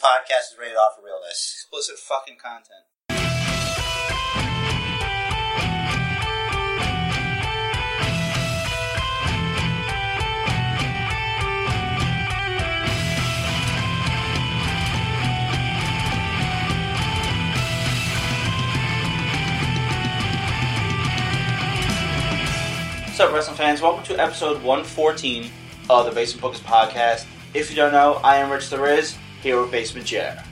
podcast is rated off for realness. Explicit fucking content. What's up, wrestling fans? Welcome to episode 114 of the Basement Bookers podcast. If you don't know, I am Rich the Riz, here with Basement Chair.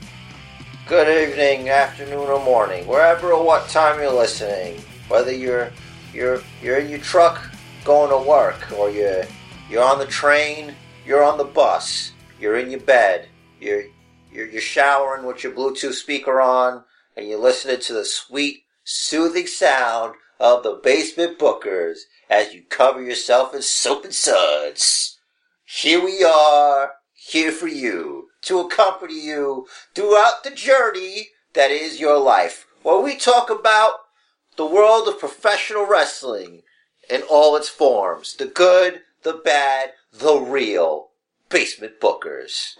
Good evening, afternoon, or morning, wherever or what time you're listening. Whether you're you're you're in your truck going to work, or you're you're on the train, you're on the bus, you're in your bed, you're you're, you're showering with your Bluetooth speaker on, and you're listening to the sweet, soothing sound of the Basement Bookers as you cover yourself in soap and suds. Here we are, here for you, to accompany you throughout the journey that is your life, where we talk about the world of professional wrestling in all its forms the good, the bad, the real. Basement Bookers.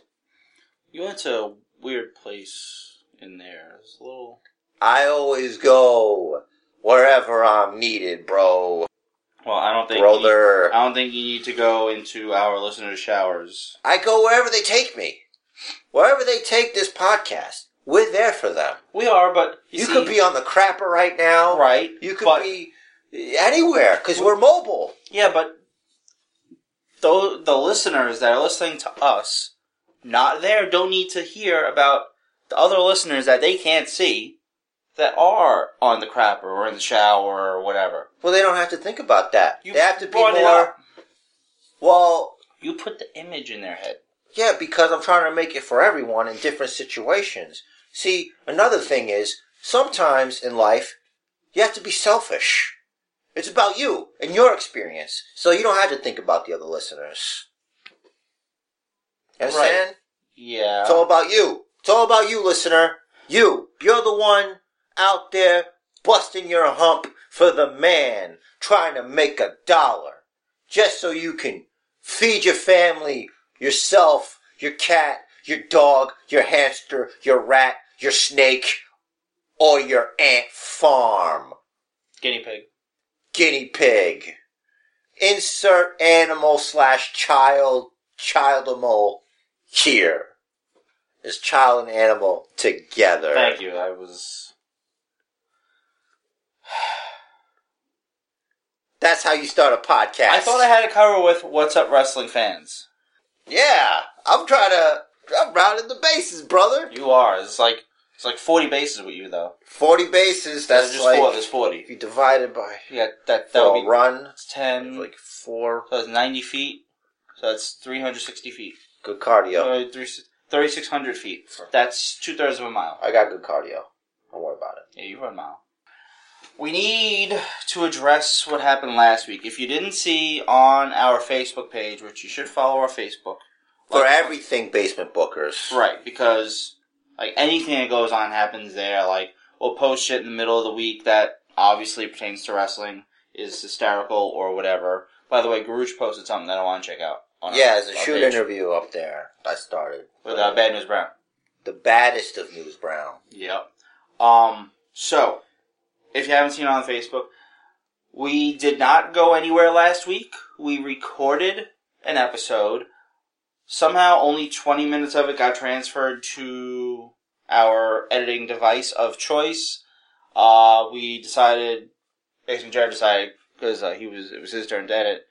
You went to a weird place in there. It's a little. I always go wherever I'm needed, bro. Well, I don't think. Brother. You, I don't think you need to go into our listeners' showers. I go wherever they take me. Wherever they take this podcast, we're there for them. We are, but you, You, see- could be on the crapper right now. right. You could but, be anywhere because we're mobile. Yeah, but the the listeners that are listening to us, not there, don't need to hear about the other listeners that they can't see that are on the crapper or in the shower or whatever. Well, they don't have to think about that. You they have to be more. Well, You put the image in their head. Yeah, because I'm trying to make it for everyone in different situations. See, another thing is sometimes in life you have to be selfish. It's about you and your experience, so you don't have to think about the other listeners. You understand? Yeah. It's all about you. It's all about you, listener. You. You're the one out there busting your hump for the man, trying to make a dollar. Just so you can feed your family, yourself, your cat, your dog, your hamster, your rat, your snake, or your ant farm. Guinea pig. Guinea pig. Insert animal slash child, childimal here. Is child and animal together. Thank you. I was. That's how you start a podcast. I thought I had it covered with "What's Up, Wrestling Fans." Yeah, I'm trying to. I'm rounding the bases, brother. You are. It's like it's like forty bases with you though. Forty bases. There's That's just like four. There's forty. if you divide it by Yeah, that that would be run, it's ten. like four. So that's 90 feet. So that's 360 feet. Good cardio. Uh, three- 3,600 feet. That's two thirds of a mile. I got good cardio. Don't worry about it. Yeah, you run a mile. We need to address what happened last week. If you didn't see on our Facebook page, which you should follow our Facebook. For like- everything, basement bookers. Right, because like anything that goes on happens there. Like we'll post shit in the middle of the week that obviously pertains to wrestling, is hysterical or whatever. By the way, Garuch posted something that I want to check out. On Yeah, there's a shoot page interview up there. I started with uh, Bad News Brown. the baddest of News Brown. Yep. Um. So, if you haven't seen it on Facebook, we did not go anywhere last week. We recorded an episode. Somehow, only 20 minutes of it got transferred to our editing device of choice. Uh, we decided, basically, Jared decided because uh, he was it was his turn to edit,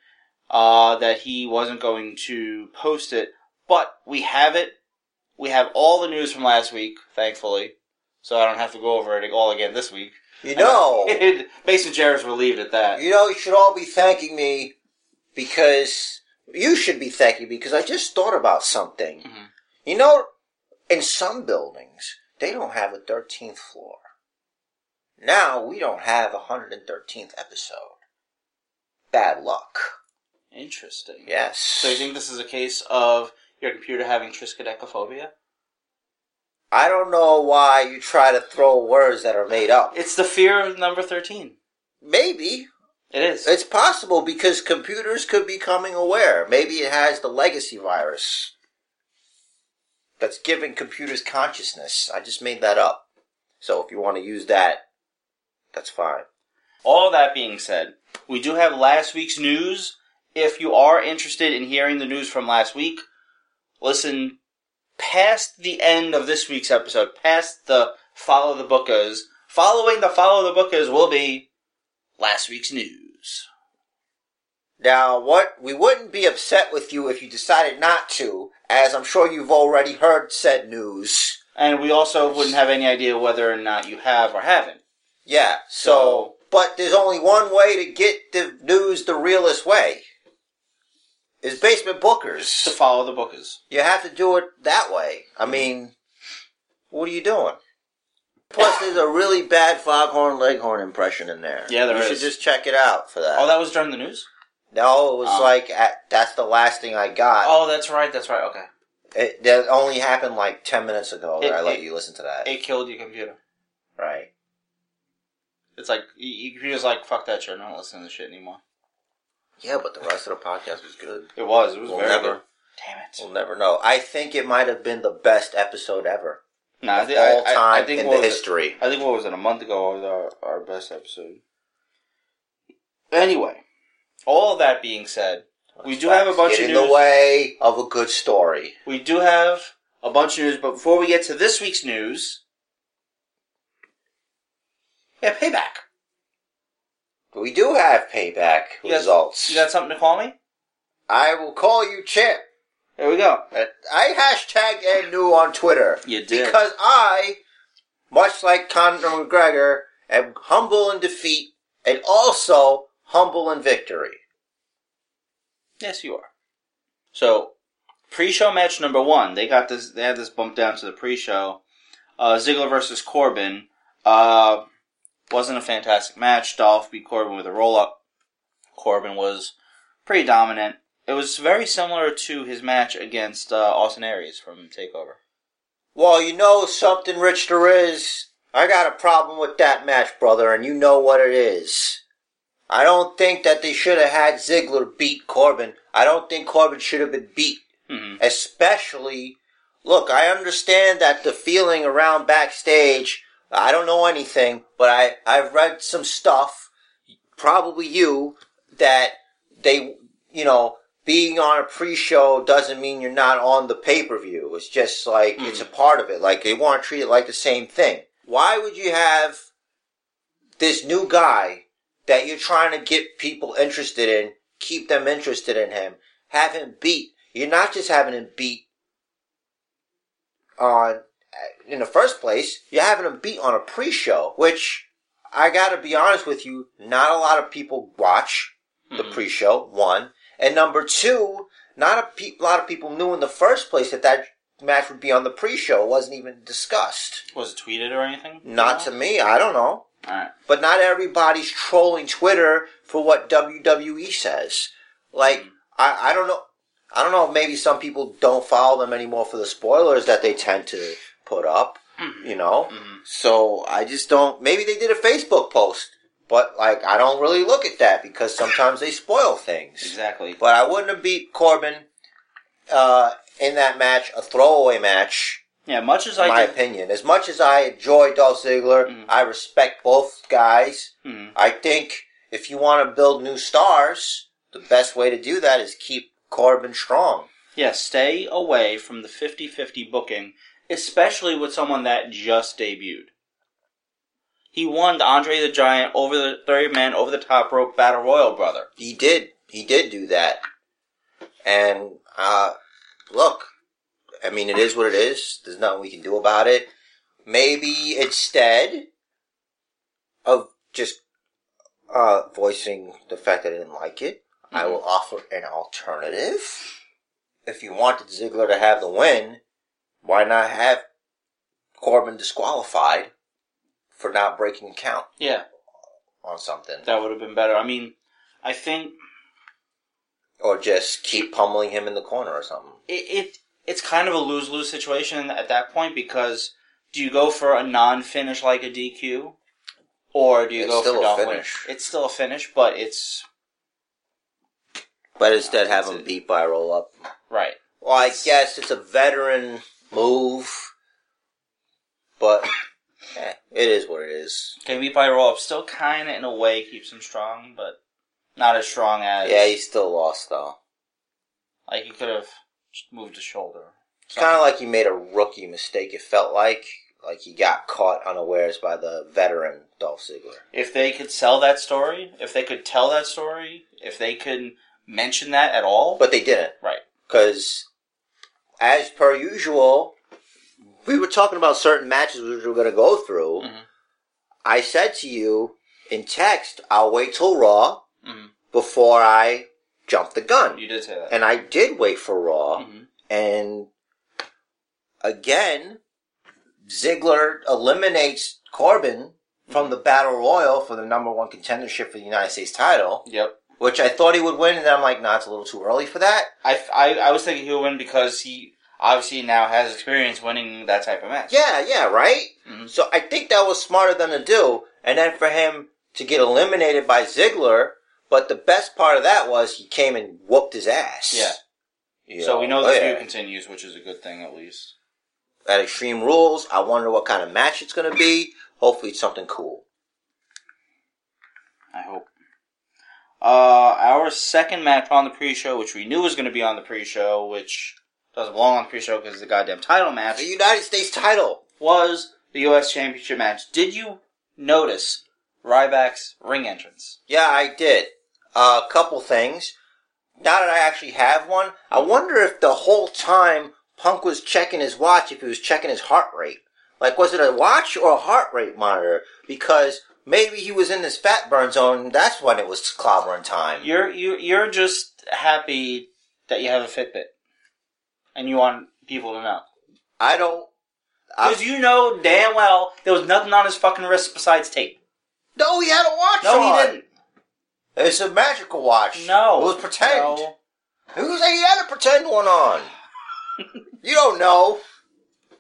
uh, that he wasn't going to post it. But we have it. We have all the news from last week, thankfully, so I don't have to go over it all again this week. You know, Basement Jared's relieved at that. you know, you should all be thanking me because you should be thanking me because I just thought about something. Mhm. You know, in some buildings they don't have a 13th floor. Now we don't have a 113th episode. Bad luck. Interesting. Yes. So you think this is a case of your computer having triskaidekaphobia? I don't know why you try to throw words that are made up. It's the fear of number 13. Maybe. It is. It's possible because computers could be coming aware. Maybe it has the legacy virus. that's giving computers consciousness. I just made that up. So if you want to use that, that's fine. All that being said, we do have last week's news. If you are interested in hearing the news from last week, listen past the end of this week's episode, past the follow the bookers. Following the follow the bookers will be last week's news. Now, what we wouldn't be upset with you if you decided not to, as I'm sure you've already heard said news. And we also wouldn't have any idea whether or not you have or haven't. Yeah, so, but there's only one way to get the news the realest way. Is basement bookers. To follow the bookers. You have to do it that way. I mean, what are you doing? Plus, there's a really bad Foghorn Leghorn impression in there. Yeah, there you is. should just check it out for that. Oh, that was during the news? no, it was Oh. like at, that's the last thing I got. Oh, that's right, that's right, okay. It, that only happened like ten minutes ago. That I let it- you listen to that. It killed your computer. right. It's like, your computer's like, fuck that shit, I don't listen to this shit anymore. Yeah, but the rest of the podcast was good. It was, it was We'll very never- good. Damn it. We'll never know. I think it might have been the best episode ever. No, I think, all I, time I, I think in what the was it? history. I think what was it, a month ago was our, our best episode. Anyway, all that being said, we do have a bunch Get of in news. the way of a good story. We do have a bunch of news, but before we get to this week's news, yeah, payback. We do have payback You got- results. You got something to call me? I will call you Chip. There we go. I hashtag Ed New on Twitter. You did. Because I, much like Conor McGregor, am humble in defeat and also humble in victory. Yes, you are. So, pre-show match number one. They got this. They had this bumped down to the pre-show. Uh, Ziggler versus Corbin. Uh, wasn't a fantastic match. Dolph beat Corbin with a roll-up. Corbin was pretty dominant. It was very similar to his match against uh, Austin Aries from Takeover. Well, you know something, Rich, there is. I got a problem with that match, brother, and you know what it is. I don't think that they should have had Ziggler beat Corbin. I don't think Corbin should have been beat. hmm Especially, look, I understand that the feeling around backstage, I don't know anything, but I, I've read some stuff, probably you, that they, you know, being on a pre-show doesn't mean you're not on the pay-per-view. It's just like, it's a hmm. part of it. Like, they want to treat it like the same thing. Why would you have this new guy that you're trying to get people interested in, keep them interested in him, have him beat? You're not just having him beat on, in the first place, you're having him beat on a pre-show, which I gotta be honest with you, not a lot of people watch the Mhm. pre-show, one. And number two, not a pe- lot of people knew in the first place that that match would be on the pre-show. It wasn't even discussed. Was it tweeted or anything? Not to me, I don't know. Alright. But not everybody's trolling Twitter for what WWE says. Like, Mhm. I, I don't know. I don't know. if Maybe some people don't follow them anymore for the spoilers that they tend to put up. Mhm. You know. Mhm. So I just don't. Maybe they did a Facebook post, but like I don't really look at that because sometimes they spoil things. Exactly. But I wouldn't have beat Corbin uh, in that match, a throwaway match. Yeah, much as I my did. opinion, as much as I enjoy Dolph Ziggler, Mhm. I respect both guys. Mhm. I think if you want to build new stars, the best way to do that is keep Corbin strong. Yeah, stay away from the 50-50 booking, especially with someone that just debuted. He won the Andre the Giant over the 30 man over the top rope battle royal brother. He did. He did do that. And uh, look, I mean, it is what it is. There's nothing we can do about it. Maybe instead of just uh, voicing the fact that I didn't like it, I Mhm. will offer an alternative. If you wanted Ziggler to have the win, why not have Corbin disqualified for not breaking count Yeah, on something? that would have been better. I mean, I think Or just keep pummeling him in the corner or something. it, it it's kind of a lose lose situation at that point because do you go for a non finish like a DQ, or do you It's go still for a Dolph Lundgren? finish. It's still a finish, but it's But instead have him beat by a roll up. right. Well, I guess it's a veteran move. But eh, it is what it is. Beat by Raw still kind of, in a way, keeps him strong, but not as strong as. Yeah, he still lost though. Like, he could have just moved his shoulder. It's kind of like he made a rookie mistake. It felt like like he got caught unawares by the veteran Dolph Ziggler. If they could sell that story, if they could tell that story, if they could mention that at all. But they didn't. Right. Because, as per usual, we were talking about certain matches which we were going to go through. Mhm. I said to you in text, I'll wait till Raw Mhm. before I jump the gun. You did say that. And I did wait for Raw. Mhm. And again, Ziggler eliminates Corbin from the Battle Royal for the number one contendership for the United States title, Yep. Which I thought he would win, and then I'm like, nah, it's a little too early for that. I, I, I was thinking he would win because he obviously now has experience winning that type of match. Yeah, yeah, right? Mhm. So I think that was smarter than to do, and then for him to get eliminated by Ziggler, but the best part of that was he came and whooped his ass. Yeah. You So we know the yeah. feud continues, which is a good thing at least. at Extreme Rules. I wonder what kind of match it's going to be. Hopefully, it's something cool. I hope. Uh, our second match on the pre-show, which we knew was going to be on the pre-show, which doesn't belong on the pre-show because it's the goddamn title match, The United States title. was the U.S. Championship match. Did you notice Ryback's ring entrance? Yeah, I did. A couple things. Now that I actually have one, I wonder if the whole time Punk was checking his watch, if he was checking his heart rate. Like, was it a watch or a heart rate monitor? Because maybe he was in this fat burn zone, and that's when it was clobbering time. You're you you're just happy that you have a Fitbit, and you want people to know I don't. Because you know damn well there was nothing on his fucking wrist besides tape. no, he had a watch No, on. he didn't. It's a magical watch. No, It was pretend. No. Who said he had a pretend one on? you don't know.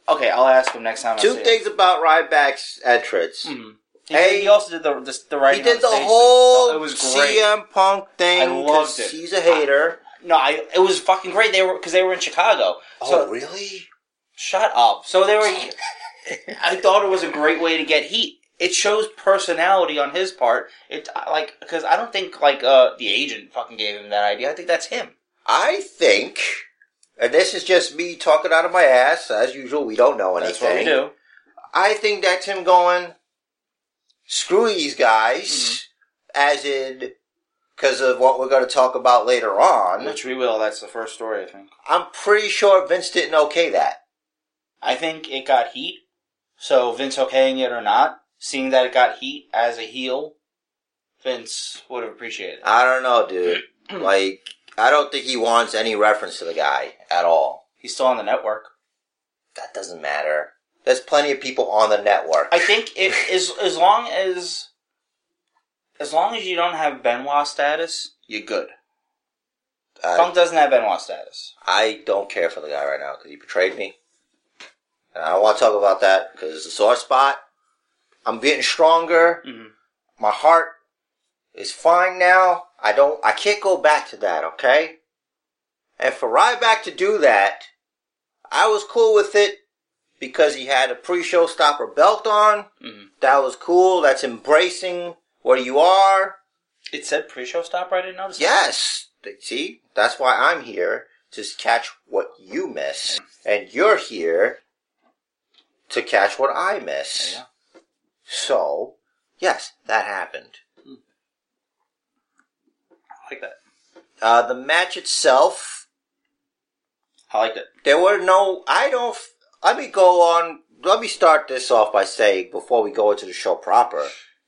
Okay, I'll ask him next time. I Two things about Ryback's entrance. Him. He, Hey, he also did the the, the He did the thing. whole It was great. CM Punk thing I loved it. he's a hater. No, I it was fucking great. They were because they were in Chicago. So oh, really? shut up. So they were. I thought it was a great way to get heat. It shows personality on his part. It like because I don't think like uh the agent fucking gave him that idea. I think that's him. I think, and this is just me talking out of my ass. As usual, we don't know anything. That's what we do. I think that's him going, screw these guys, Mm-hmm. as in, because of what we're going to talk about later on. Which we will. That's the first story. I think. I'm pretty sure Vince didn't okay that. I think it got heat. So Vince okaying it or not, seeing that it got heat as a heel, Vince would have appreciated it. I don't know, dude. like, I don't think he wants any reference to the guy at all. He's still on the network. That doesn't matter. There's plenty of people on the network. I think it as as long as as long as you don't have Benoit status, you're good. Punk doesn't have Benoit status. I don't care for the guy right now because he betrayed me. And I don't want to talk about that because it's a sore spot. I'm getting stronger. Mhm. My heart is fine now. I don't. I can't go back to that. Okay. And for Ryback to do that, I was cool with it because he had a pre-show stopper belt on. Mhm. That was cool. That's embracing where you are. It said pre-show stopper. I didn't notice. that. Yes. See, that's why I'm here to catch what you miss, and you're here to catch what I miss. So, yes, that happened. I like that. Uh, the match itself, I liked it. there were no. I don't. Let me go on. Let me start this off by saying before we go into the show proper,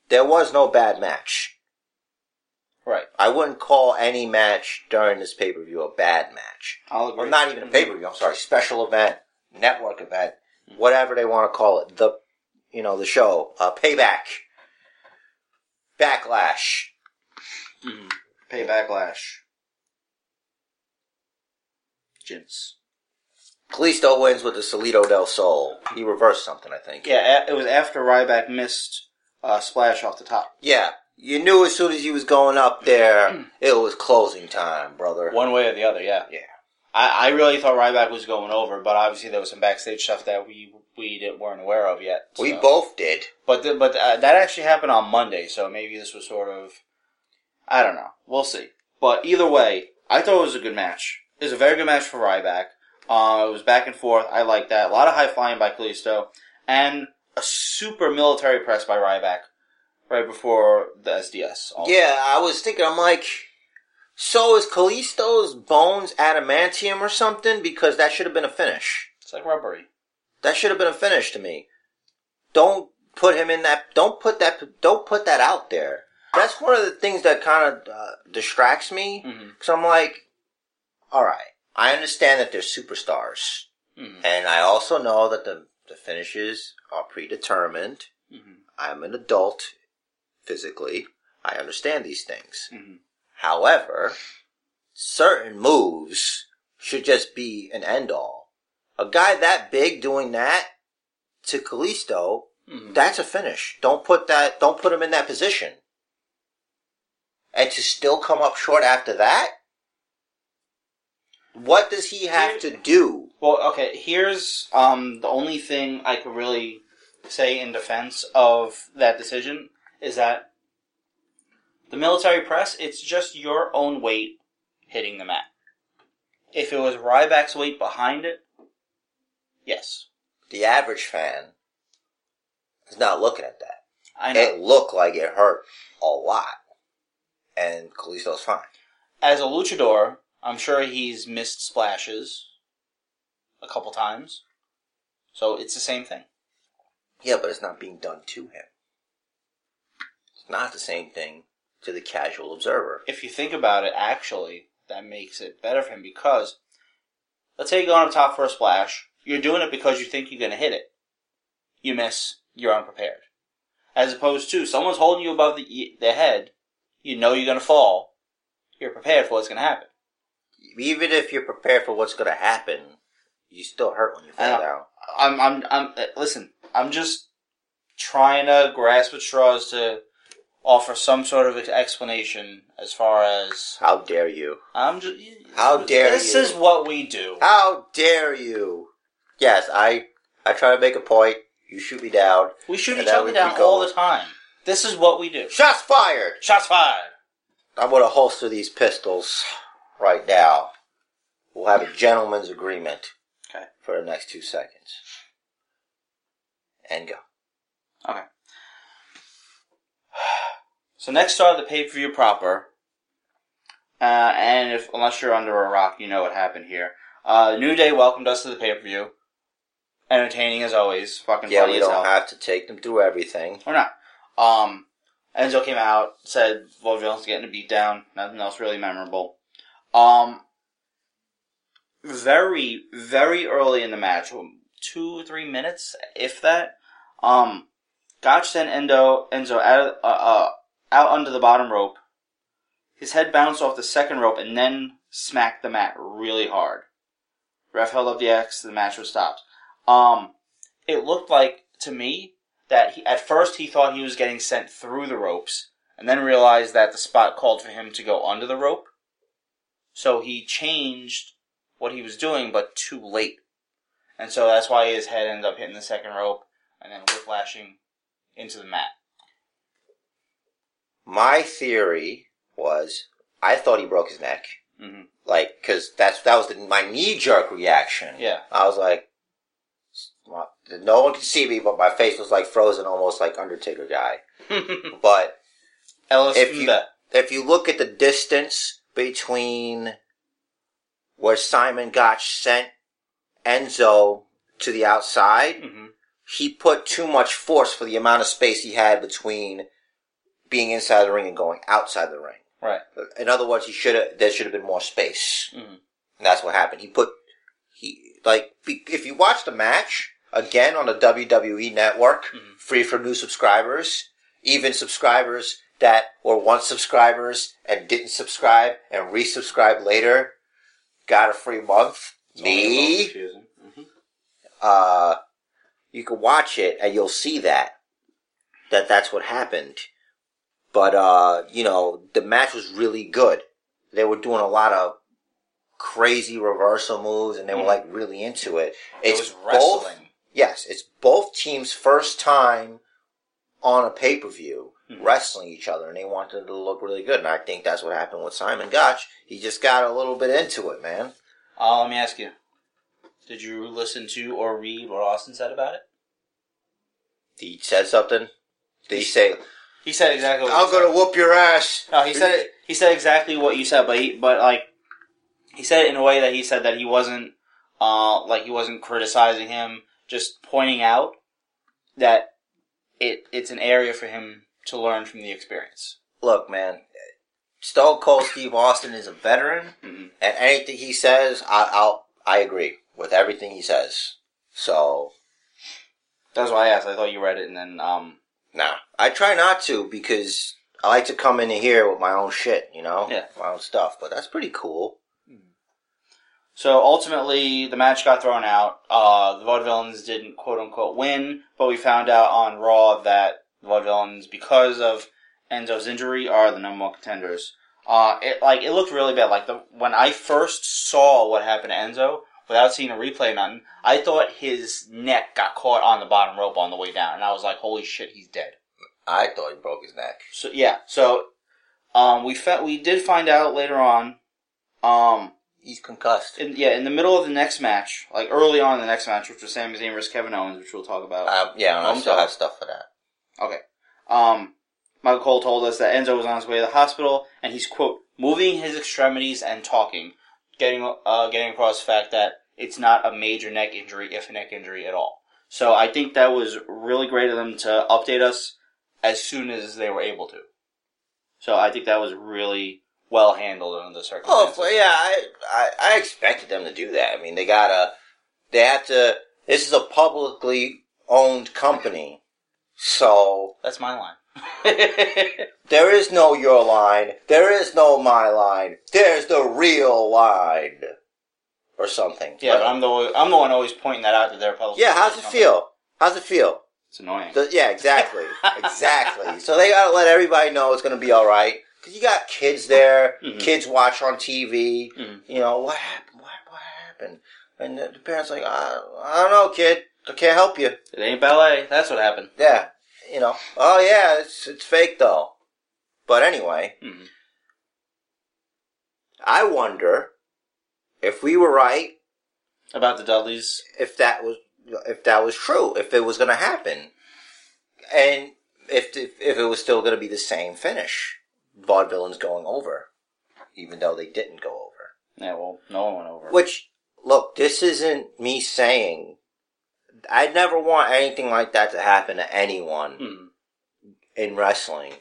there was no bad match. Right. I wouldn't call any match during this pay per view a bad match. I'll agree. Well, not even a pay per view. I'm sorry, special event, network event, whatever they want to call it. The, you know, the show, uh, payback, backlash. Mhm. Pay backlash. Jinx. Kalisto wins with the Salida del Sol. He reversed something, I think. Yeah, it was after Ryback missed uh, splash off the top. Yeah, you knew as soon as he was going up there, it was closing time, brother. One way or the other, yeah. Yeah. I, I really thought Ryback was going over, but obviously there was some backstage stuff that we we didn't, weren't aware of yet. We both did. But the, but uh, that actually happened on Monday, so maybe this was sort of I don't know. We'll see. But either way, I thought it was a good match. It was a very good match for Ryback. Uh, it was back and forth. I like that. A lot of high flying by Kalisto, and a super military press by Ryback right before the SDS. also. Yeah, I was thinking, I'm like, so is Kalisto's bones adamantium or something? Because that should have been a finish. It's like rubbery. That should have been a finish to me. Don't put him in that. Don't put that. Don't put that out there. That's one of the things that kind of uh, distracts me. Because I'm like, all right, I understand that they're superstars, hmm and I also know that the the finishes are predetermined. hmm I'm an adult physically. I understand these things. hmm However, certain moves should just be an end all. A guy that big doing that to Kalisto, hmm that's a finish. Don't put that, don't put him in that position. And to still come up short after that? What does he have to do? Well, okay. Here's um the only thing I could really say in defense of that decision is that the military press. It's just your own weight hitting the mat. If it was Ryback's weight behind it, yes, The average fan is not looking at that. I know. It looked like it hurt a lot. And Kalisto's fine. As a luchador, I'm sure he's missed splashes a couple times, so it's the same thing. Yeah, but it's not being done to him. It's not the same thing to the casual observer. if you think about it, actually, that makes it better for him because let's say you're going up top for a splash. You're doing it because you think you're going to hit it. You miss, you're unprepared. As opposed to someone's holding you above the, the head, you know you're going to fall, you're prepared for what's going to happen. Even if you're prepared for what's going to happen, you still hurt when you fall down. I'm, I'm, I'm, uh, listen, I'm just trying to grasp at straws to offer some sort of explanation as far as How dare you? I'm just. How dare This you. This is what we do. How dare you? Yes, I I try to make a point. You shoot me down. We shoot each other down all the time. This is what we do. Shots fired. Shots fired. I'm to holster these pistols right now. We'll have a gentleman's agreement Okay. for the next two seconds. And go. Okay. So next start the pay per view proper. Uh, and if unless you're under a rock, you know what happened here. Uh, New Day welcomed us to the pay per view. Entertaining as always. Fucking Yeah, funny we as don't have to take them through everything. or not. Um, Enzo came out, said Vaudevillains getting a beat down. Nothing else really memorable. Um, very, very early in the match, two, three minutes, if that. Um, Gotch sent Endo, Enzo out, uh, uh, out under the bottom rope. His head bounced off the second rope and then smacked the mat really hard. Ref held up the X, the match was stopped. Um, it looked like, to me, that he, at first he thought he was getting sent through the ropes, and then realized that the spot called for him to go under the rope. So he changed what he was doing, but too late. And so that's why his head ended up hitting the second rope, and then whiplashing into the mat. My theory was I thought he broke his neck. hmm Like, cause that's, that was the, my knee jerk reaction. Yeah. I was like, well, no one could see me, but my face was like frozen, almost like Undertaker guy. But If you- if you look at the distance between where Simon Gotch sent Enzo to the outside, Mhm. he put too much force for the amount of space he had between being inside the ring and going outside the ring. Right. In other words, he should have. There should have been more space, Mhm. and that's what happened. He put he like if you watch the match again on the WWE Network, Mhm. free for new subscribers, even subscribers that were once subscribers and didn't subscribe and resubscribe later got a free month. It's only a little Me. Mhm. uh, you can watch it and you'll see that that that's what happened. But uh, you know, the match was really good. They were doing a lot of crazy reversal moves, and they were Mhm. like really into it. It It's was both. Yes, it's both teams' first time on a pay per view Mhm. wrestling each other, and they wanted it to look really good. And I think that's what happened with Simon Gotch. He just got a little bit into it, man. Uh, let me ask you: Did you listen to or read what Austin said about it? He said something. Did he say, He said exactly. What "I'm gonna whoop your ass"? No, he said it. He said exactly what you said, but he, but like, he said it in a way that he said that he wasn't, uh, like he wasn't criticizing him, just pointing out that it it's an area for him to learn from the experience. Look, man. Stone Cold Steve Austin is a veteran, hmm and anything he says, I, I'll I agree with everything he says. So That's why I asked. I thought you read it, and then um, Nah, I try not to because I like to come in here with my own shit, you know, Yeah. my own stuff. But that's pretty cool. So ultimately, the match got thrown out. Uh, the Vaudevillains didn't quote unquote win, but we found out on Raw that the Vaudevillains, because of Enzo's injury, are the number one contenders. Uh, it like it looked really bad. Like the when I first saw what happened to Enzo, without seeing a replay, or nothing, I thought his neck got caught on the bottom rope on the way down, and I was like, "Holy shit, he's dead." I thought he broke his neck. So yeah, so um, we fa- we did find out later on. Um, He's concussed. in, yeah, in the middle of the next match, like early on in the next match, which was Sami Zayn versus Kevin Owens, which we'll talk about. Um, yeah, I still have stuff for that. Okay. Um, Michael Cole told us that Enzo was on his way to the hospital, and he's quote moving his extremities and talking, getting uh, getting across the fact that it's not a major neck injury, if a neck injury at all. So I think that was really great of them to update us as soon as they were able to. So I think that was really well handled under the Oh, circumstances. well, yeah, I, I I expected them to do that. I mean, they gotta, they have to. This is a publicly owned company, so That's my line. there is no your line, there is no my line. There's the real line, or something. yeah, but I'm the I'm the one always pointing that out to their public. Yeah, how's it feel? How's it feel? It's annoying. The- yeah, exactly, exactly. So they gotta let everybody know it's gonna be all right. Cause you got kids there, Mhm. kids watch on TV. Mhm. You know what happened? What what happened? And the, the parents like, I, I don't know, kid. I can't help you. It ain't ballet. That's what happened. Yeah, you know. Oh yeah, it's it's fake though. But anyway, Mhm. I wonder if we were right About the Dudleys. if that was if that was true, if it was going to happen, and if if, if it was still going to be the same finish, vaudevillains going over, even though they didn't go over. Yeah, well, no one went over. Which look, this isn't me saying. I never want anything like that to happen to anyone Mhm. in wrestling,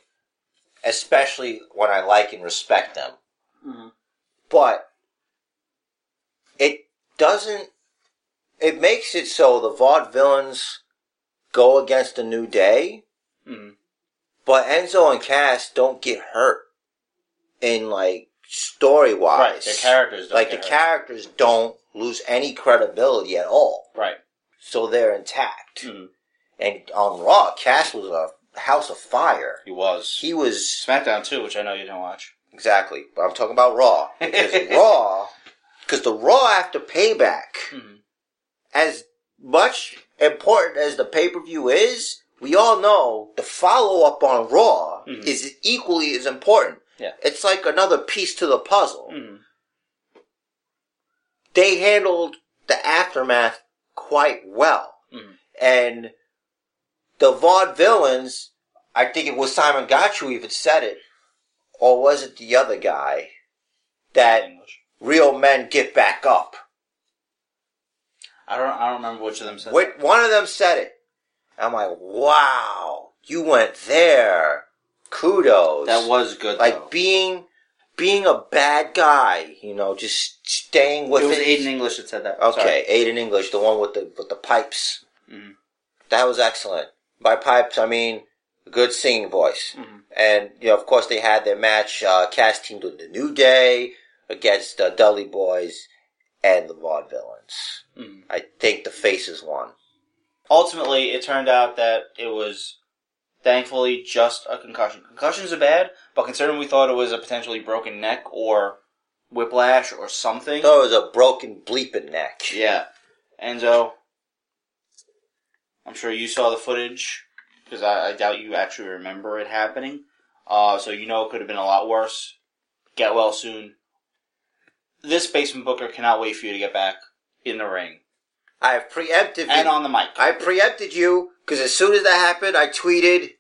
especially when I like and respect them. Mhm. But it doesn't. It makes it so the vaudevillains go against the New Day, Mhm. but Enzo and Cass don't get hurt in like story wise. Right, their characters don't like the hurt. characters don't lose any credibility at all, Right. So they're intact. Mhm. And on Raw, Cass was a house of fire. He was. He was SmackDown too, which I know you didn't watch. Exactly. But I'm talking about Raw. Because Raw, because the Raw after Payback, Mhm. as much important as the pay per view is, we all know the follow up on Raw Mhm. is equally as important. Yeah. It's like another piece to the puzzle. Mhm. They handled the aftermath quite well. Mhm. And the vaudevillains, I think it was Simon Gotch who even said it, or was it the other guy, that English. real men get back up. I don't. I don't remember which of them said. Wait, one of them said it. I'm like, wow, you went there. Kudos. that. That was good. like though. being being a bad guy. You know, just staying with it was it. Aiden English that said that. Okay, Aiden English, the one with the with the pipes. Mhm. That was excellent. By pipes, I mean a good singing voice. Mhm. And you know, of course, they had their match uh, Cass teamed with the New Day against the Dudley Boys and the Vaudevillains. Mhm. I think the faces won. Ultimately, it turned out that it was thankfully just a concussion. Concussions are bad, but considering we thought it was a potentially broken neck or whiplash or something. thought it was a broken bleeping neck. Yeah. Enzo, I'm sure you saw the footage because I, I doubt you actually remember it happening. Uh, so you know it could have been a lot worse. Get well soon. This basement booker cannot wait for you to get back in the ring I have preempted and on the mic. I preempted you because as soon as that happened, I tweeted,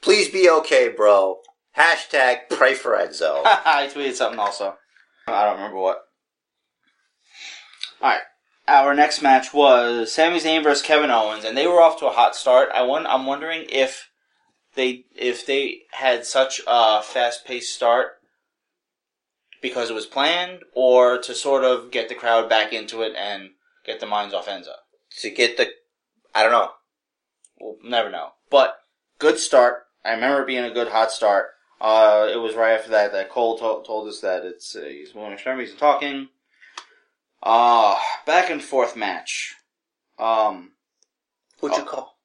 "Please be okay, bro." Hashtag pray for Enzo. I tweeted something also. I don't remember what. Alright. Our next match was Sami Zayn versus Kevin Owens, and they were off to a hot start. I won- I'm wondering if they if they had such a fast paced start because it was planned, or to sort of get the crowd back into it and get the minds off Enzo. to get the, I don't know. We'll never know. But good start. I remember it being a good hot start. Uh, it was right after that that Cole to- told us that it's uh, he's willing extremities and talking. Uh, back and forth match. Um, Who'd you call?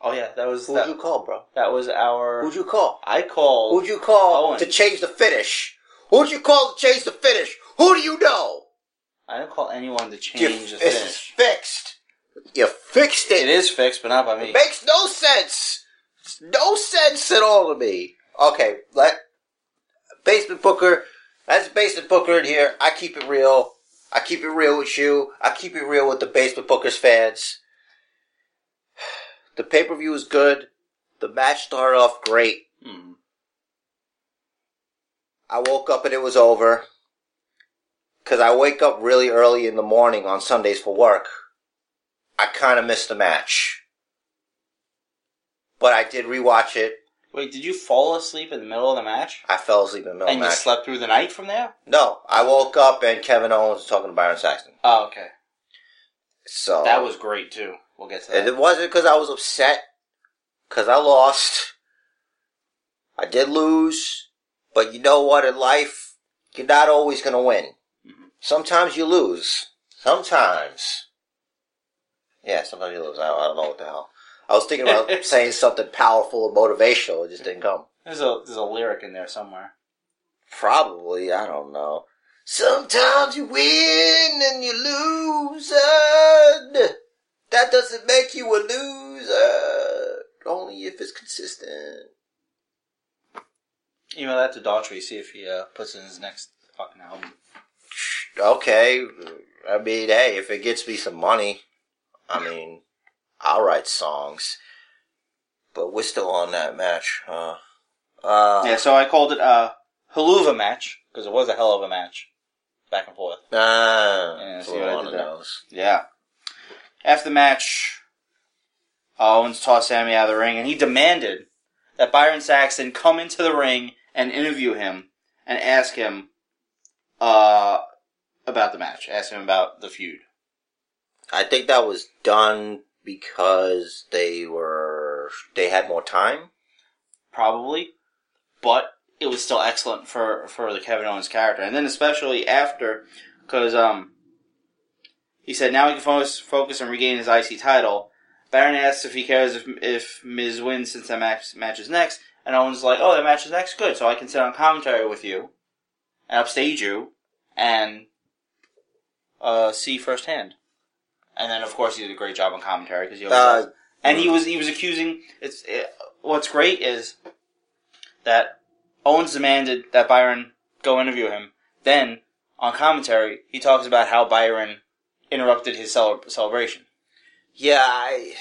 oh yeah, that was Who'd that, you call, bro? that was our. Who'd you call? I called. Who'd you call Owen. to change the finish? Who'd you call to change the finish? Who do you know? I didn't call anyone to You- the finish. it's fixed. You fixed it. It is fixed, but not by me. It makes no sense. It's no sense at all to me. Okay, let basement booker. That's basement booker in here. I keep it real. I keep it real with you. I keep it real with the basement bookers fans. The pay per view is good. The match started off great. Hmm. I woke up and it was over. Cause I wake up really early in the morning on Sundays for work. I kinda missed the match. But I did rewatch it. Wait, did you fall asleep in the middle of the match? I fell asleep in the middle And of the match. And you slept through the night from there? No, I woke up and Kevin Owens was talking to Byron Saxton. Oh, okay. So That was great too. We'll get to And that. it wasn't because I was upset, because I lost. I did lose, but you know what? In life, you're not always going to win. Mhm. Sometimes you lose. Sometimes. Yeah, sometimes you lose. I don't, I don't know what the hell. I was thinking about saying something powerful and motivational. It just didn't come. There's a there's a lyric in there somewhere. Probably. I don't know. Sometimes you win and you lose. and That doesn't make you a loser. Only if it's consistent. Email that to Daughtry, see if he uh, puts in his next fucking album. Okay. I mean, hey, if it gets me some money, I mean, I'll write songs. But we're still on that match, huh? Uh, Yeah, so I called it a haluva match because it was a hell of a match, back and forth. Ah, Yeah, see what I one did there? Yeah. After the match, Owens tossed Sami out of the ring, and he demanded that Byron Saxton come into the ring and interview him and ask him uh, about the match, ask him about the feud. I think that was done because they were they had more time. probably, but it was still excellent for for the Kevin Owens character, and then especially after, because um, he said now he can focus focus on regaining his IC title. Byron asks if he cares if if Miz wins since that match match is next, and Owens like, oh, that match is next, good, so I can sit on commentary with you, and upstage you, and uh, see firsthand. And then, of course, he did a great job on commentary because he always does. Uh, And he was he was accusing. It's it, what's great is that Owens demanded that Byron go interview him. Then on commentary, he talks about how Byron interrupted his cel- celebration. yeah, I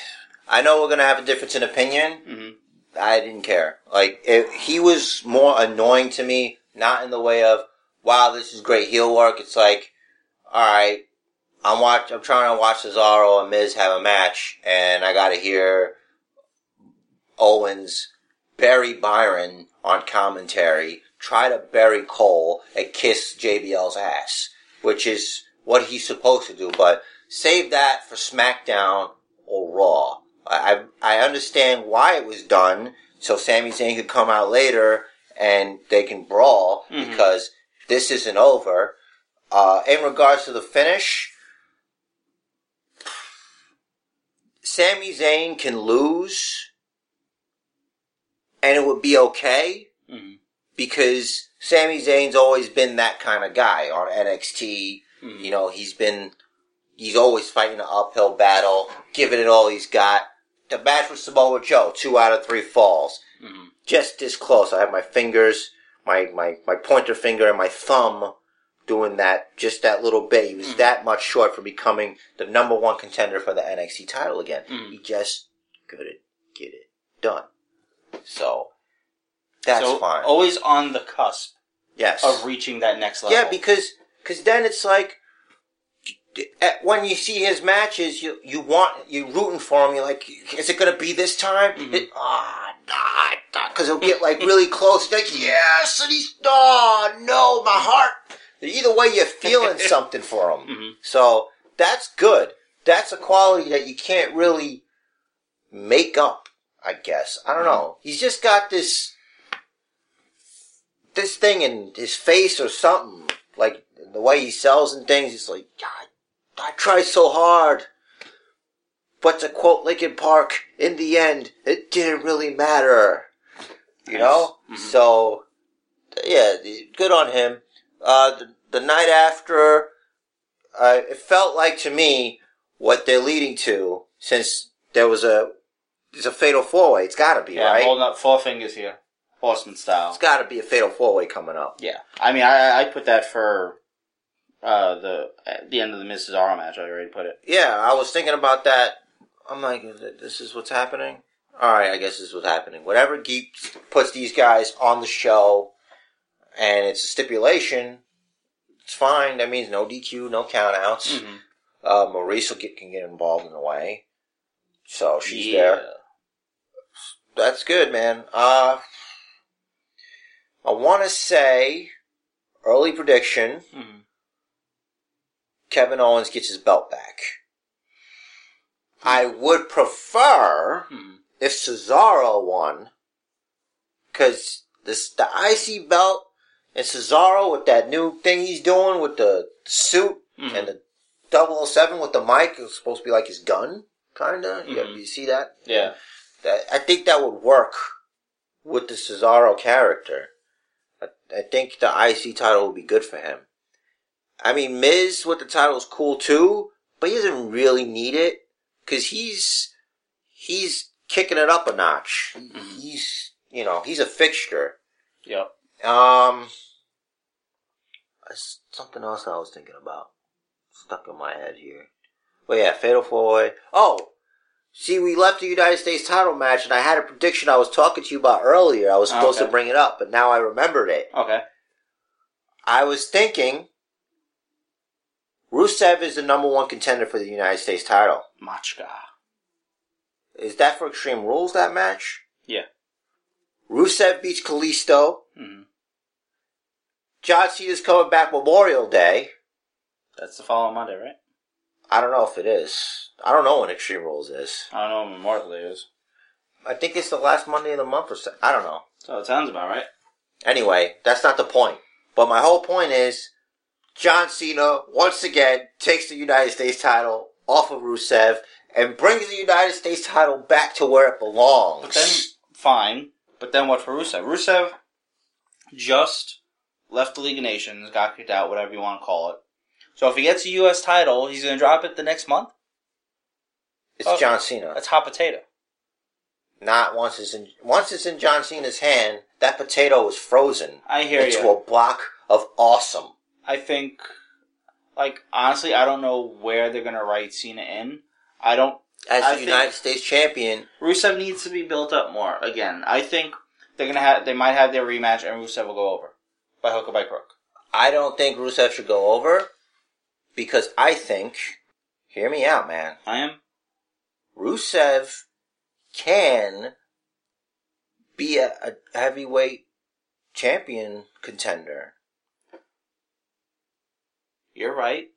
I know we're gonna have a difference in opinion. hmm I didn't care. Like it, he was more annoying to me, not in the way of wow, this is great heel work. It's like, all right, I'm watch, I'm trying to watch Cesaro and Miz have a match, and I got to hear Owens bury Byron on commentary, try to bury Cole, and kiss JBL's ass, which is what he's supposed to do. But save that for SmackDown or Raw. I I understand why it was done, so Sami Zayn could come out later and they can brawl Mhm. because this isn't over. Uh, in regards to the finish, Sami Zayn can lose, and it would be okay hmm because Sami Zayn's always been that kind of guy on NXT. Mhm. You know, he's been, he's always fighting an uphill battle, giving it all he's got. The match with Samoa Joe, two out of three falls. Mhm. Just this close. I have my fingers, my, my, my pointer finger and my thumb doing that, just that little bit. He was Mhm. that much short from becoming the number one contender for the NXT title again. Mhm. He just couldn't get it done. So, that's so fine. always on the cusp yes. of reaching that next level. Yeah, because cause then it's like when you see his matches, you you want you rooting for him. You're like, is it gonna be this time? Mhm. It- Ah, nah, because he'll get like really close. Like, yes, and he's oh no, my heart. Either way, you're feeling something for him. Mhm. So that's good. That's a quality that you can't really make up. I guess I don't know. He's just got this this thing in his face or something. Like the way he sells and things. He's like, God, I tried so hard. But to quote Linkin Park, in the end, it didn't really matter. You know? Mhm. So, yeah, good on him. Uh, the, the night after, uh, it felt like to me what they're leading to, since there was a, it's a fatal four way. It's gotta be, yeah, I'm right? holding up four fingers here, horseman style. It's gotta be a fatal four way coming up. Yeah, I mean, I I put that for uh the at the end of the Miz Cesaro match. I already put it. Yeah, I was thinking about that. I'm like, this is what's happening? Alright, I guess this is what's happening. Whatever keeps, puts these guys on the show, and it's a stipulation, it's fine. That means no DQ, no countouts. Mhm. Uh, Maryse will get, can get involved in a way. So she's Yeah. there. That's good, man. Uh, I want to say, early prediction, Mhm. Kevin Owens gets his belt back. I would prefer Mhm. if Cesaro won, because this the IC belt and Cesaro with that new thing he's doing with the suit Mhm. and the 007 with the mic is supposed to be like his gun, kinda. You, Mhm. you see that? Yeah. That I think that would work with the Cesaro character. I, I think the IC title would be good for him. I mean, Miz with the title is cool too, but he doesn't really need it because he's he's kicking it up a notch. Mhm. He's you know he's a fixture. Yep. Um, something else I was thinking about stuck in my head here. Well, yeah, Fatal Four Way. Oh, see, we left the United States title match, and I had a prediction I was talking to you about earlier. I was supposed Okay. to bring it up, but now I remembered it. Okay. I was thinking Rusev is the number one contender for the United States title. Machka. Is that for Extreme Rules, that match? Yeah. Rusev beats Kalisto. hmm John Cena's coming back Memorial Day. That's the following Monday, right? I don't know if it is. I don't know when Extreme Rules is. I don't know when Memorial Day is. I think it's the last Monday of the month or so. I don't know. So it sounds about right. Anyway, that's not the point. But my whole point is John Cena, once again, takes the United States title off of Rusev and brings the United States title back to where it belongs. But then, fine. But then what for Rusev? Rusev just left the League of Nations, got kicked out, whatever you want to call it. So if he gets a U.S. title, he's going to drop it the next month? it's oh. John Cena. That's hot potato. Not once it's in once it's in John Cena's hand, that potato is frozen I hear into you. a block of awesome. I think, like, honestly, I don't know where they're going to write Cena in. I don't. As I the United States champion, Rusev needs to be built up more. Again, I think they're going to have, they might have their rematch and Rusev will go over. By hook or by crook. I don't think Rusev should go over because I think, hear me out, man. I am? Rusev can be a, a heavyweight champion contender. You're right.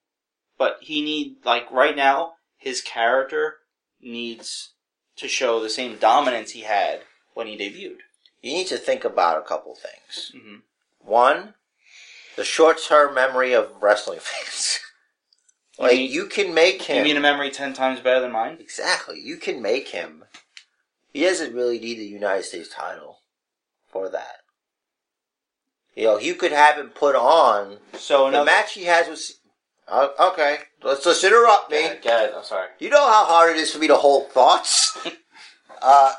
But he need like right now, his character needs to show the same dominance he had when he debuted. You need to think about a couple things. Mm-hmm. One, the short-term memory of wrestling fans. You like mean- you can make him. You mean a memory ten times better than mine? exactly. You can make him. He doesn't really need the United States title for that. You know, you could have him put on So the another match he has with. Uh, okay, let's let's interrupt me. Yeah, go ahead. I'm sorry. You know how hard it is for me to hold thoughts. uh,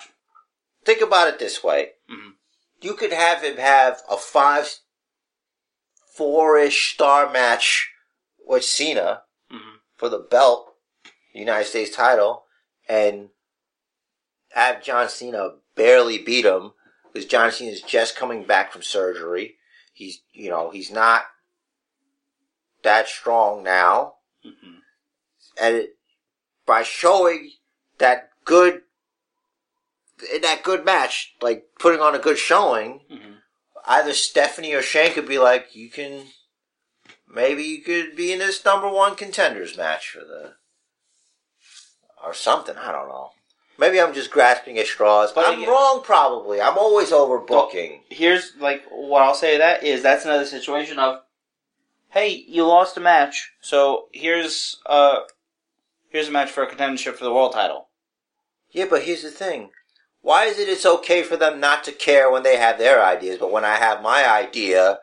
think about it this way: Mhm. you could have him have a five, four-ish star match with Cena Mhm. for the belt, United States title, and have John Cena barely beat him because John Cena is just coming back from surgery. He's, you know, he's not that strong now Mhm. and it, by showing that good in that good match, like putting on a good showing, Mhm. either Stephanie or Shane could be like, you can maybe you could be in this number one contenders match for the or something. I don't know. Maybe I'm just grasping at straws, but I'm again- wrong. Probably, I'm always overbooking. Here's like what I'll say to that is that's another situation of, hey, you lost a match, so here's uh here's a match for a contendership for the world title. Yeah, but here's the thing. Why is it it's okay for them not to care when they have their ideas, but when I have my idea,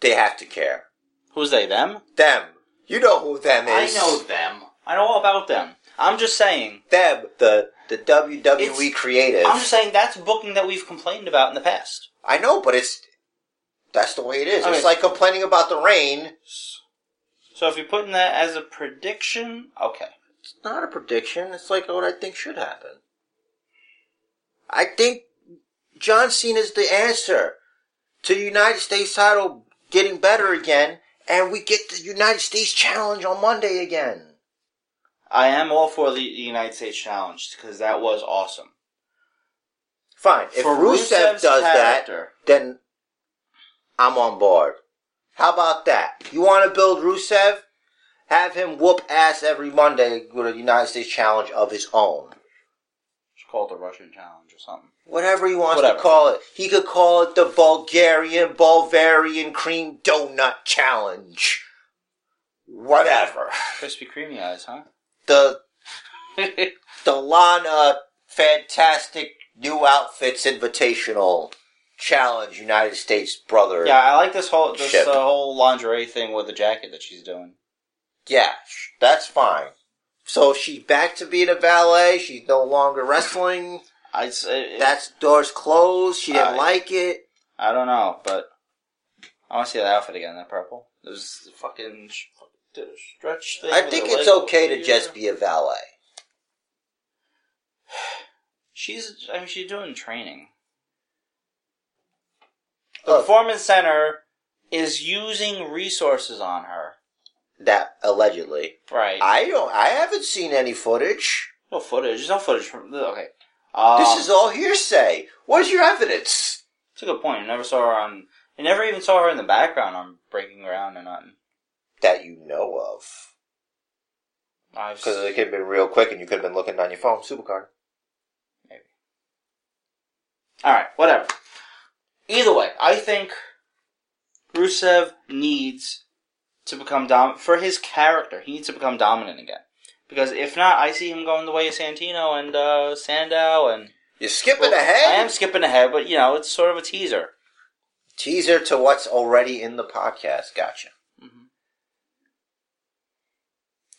they have to care? Who's they? Them? Them. You know who them is. I know them. I know all about them. I'm just saying. them, the the WWE It's- creative. I'm just saying that's booking that we've complained about in the past. I know, but it's that's the way it is. Okay. It's like complaining about the rain. So if you're putting that as a prediction, okay. It's not a prediction. It's like what I think should happen. I think John Cena's the answer to the United States title getting better again, and we get the United States challenge on Monday again. I am all for the, United States Challenge because that was awesome. Fine. If For Rusev Rusev's does that, then I'm on board. How about that? You want to build Rusev? Have him whoop ass every Monday with a United States challenge of his own. Just call it the Russian Challenge or something. Whatever he wants Whatever. to call it. He could call it the Bulgarian Bulgarian Cream Donut Challenge. Whatever. Crispy Creamy Eyes, huh? The the Lana Fantastic New Outfits Invitational Challenge United States Brother. yeah, I like this whole this uh, whole lingerie thing with the jacket that she's doing. Yeah, that's fine. So she's back to being a valet. She's no longer wrestling. I say That's doors closed. She didn't I- like it. I don't know, but I want to see that outfit again. That purple. It was fucking did a stretch thing. I think it's okay to just be a valet. She's. I mean, she's doing training. The Look, performance center is using resources on her. that allegedly. Right. I don't. I haven't seen any footage. no footage. There's no footage from. Okay. Um, This is all hearsay. Where's your evidence? It's a good point. I never saw her on. I never even saw her in the background on Breaking Ground or nothing. That you know of. Because it could have been real quick and you could have been looking on your phone. Supercard. Maybe. All right, whatever. Either way, I think Rusev needs to become dominant for his character. He needs to become dominant again. Because if not, I see him going the way of Santino and uh, Sandow, and You're skipping Well, ahead. I am skipping ahead, but you know it's sort of a teaser. Teaser to what's already in the podcast. Gotcha. Mhm.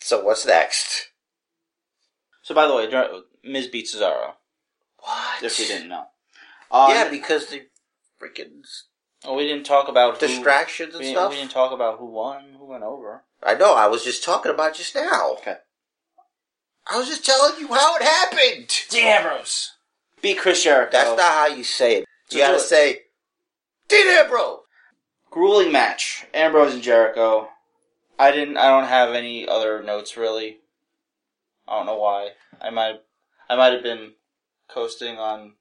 So what's next? So, by the way, Miz beats Cesaro. What? If you didn't know, um, yeah, because the freaking oh, we didn't talk about who, distractions and we, stuff. we didn't talk about who won, who went over. I know. I was just talking about just now. Okay. I was just telling you how it happened. Dean Ambrose beat Chris Jericho. That's not how you say it. So You gotta it. say, Dean Ambrose. grueling match. Ambrose and Jericho. I didn't. I don't have any other notes really. I don't know why. I might. I might have been coasting on.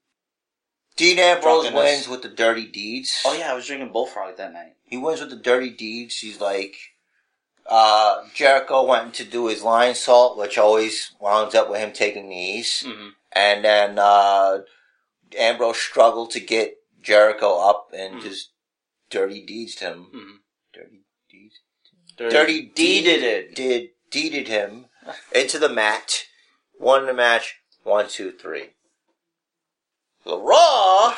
Dean Ambrose wins with the dirty deeds. Oh yeah, I was drinking Bullfrog that night. He wins with the dirty deeds. He's like, uh, Jericho went to do his Lionsault, which always winds up with him taking knees. Mm-hmm. And then, uh, Ambrose struggled to get Jericho up and Mhm. just dirty deeds him. Mm-hmm. Dirty? Dirty, deeded it. Did, deeded him into the mat. Won the match. One, two, three. The Raw,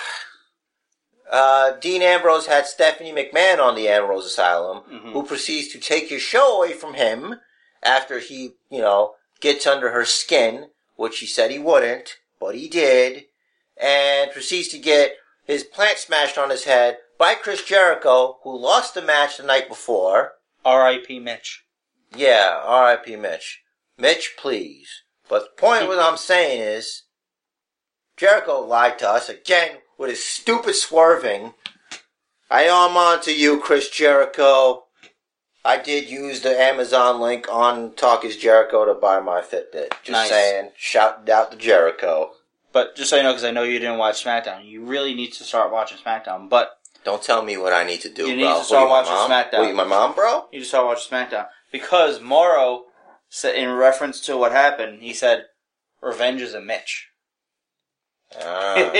uh, Dean Ambrose had Stephanie McMahon on the Ambrose Asylum, Mhm. who proceeds to take his show away from him after he, you know, gets under her skin, which he said he wouldn't, but he did, and proceeds to get his plant smashed on his head by Chris Jericho, who lost the match the night before. R.I.P. Mitch. Yeah, R.I.P. Mitch. Mitch, please. But the point what I'm saying is, Jericho lied to us again with his stupid swerving. I am on to you, Chris Jericho. I did use the Amazon link on Talk is Jericho to buy my Fitbit. Just Nice. saying, shout out to Jericho. But just so you know, because I know you didn't watch SmackDown, you really need to start watching SmackDown. But Don't tell me what I need to do, You bro. need to What, start my watching mom? SmackDown. What, you my mom, bro? you just start watching SmackDown because Mauro said in reference to what happened, he said, "Revenge is a Mitch." Ah.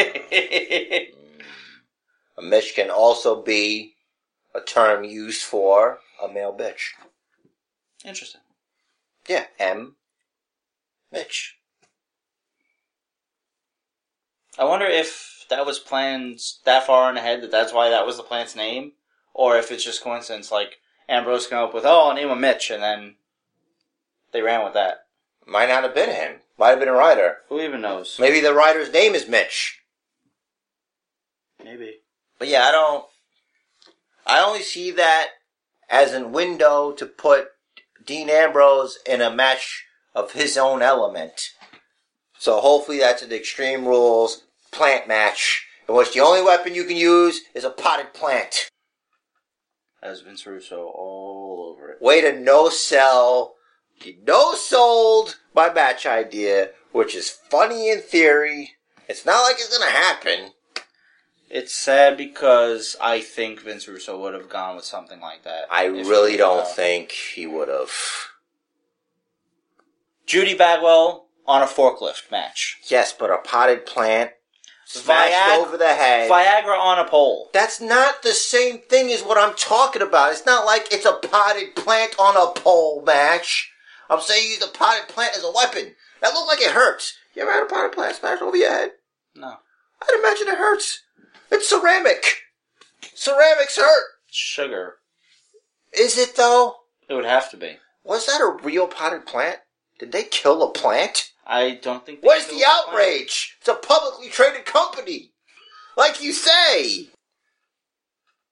A Mitch can also be a term used for a male bitch. Interesting. Yeah, M. Mitch. I wonder if that was planned that far in ahead that that's why that was the plant's name, or if it's just coincidence. Like Ambrose came up with, "Oh, I'll name him Mitch," and then they ran with that. Might not have been him. Might have been a writer. Who even knows? Maybe the writer's name is Mitch. Maybe. But yeah, I don't. I only see that as a window to put Dean Ambrose in a match of his own element. So hopefully that's an Extreme Rules plant match in which the only weapon you can use is a potted plant. As Vince Russo all over it. Way to no sell, no sold my match idea, which is funny in theory. It's not like it's gonna happen. It's sad because I think Vince Russo would have gone with something like that. I really don't have. think he would have. Judy Bagwell on a forklift match. Yes, but a potted plant smashed Viag- over the head. Viagra on a pole. That's not the same thing as what I'm talking about. It's not like it's a potted plant on a pole match. I'm saying use a potted plant as a weapon. That looked like it hurts. You ever had a potted plant smashed over your head? No. I'd imagine it hurts. It's ceramic. Ceramics hurt. Sugar. Is it though? It would have to be. Was that a real potted plant? Did they kill a plant? I don't think. they Where's the outrage? It's a publicly traded company. Like you say.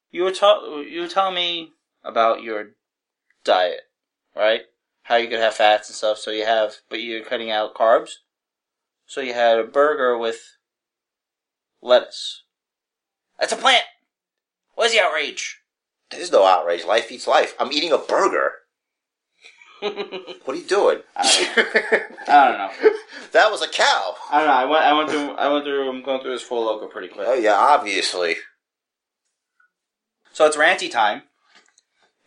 You were ta- you were telling me about your diet, right? How you could have fats and stuff. So you have, but you're cutting out carbs. So you had a burger with lettuce. That's a plant. Where's the outrage? There's no outrage. Life eats life. I'm eating a burger. I What are you doing? I don't know. that was a cow. I don't know. I went. I went through. I went through. I'm going through this Four Loko pretty quick. Oh yeah, obviously. So it's ranty time.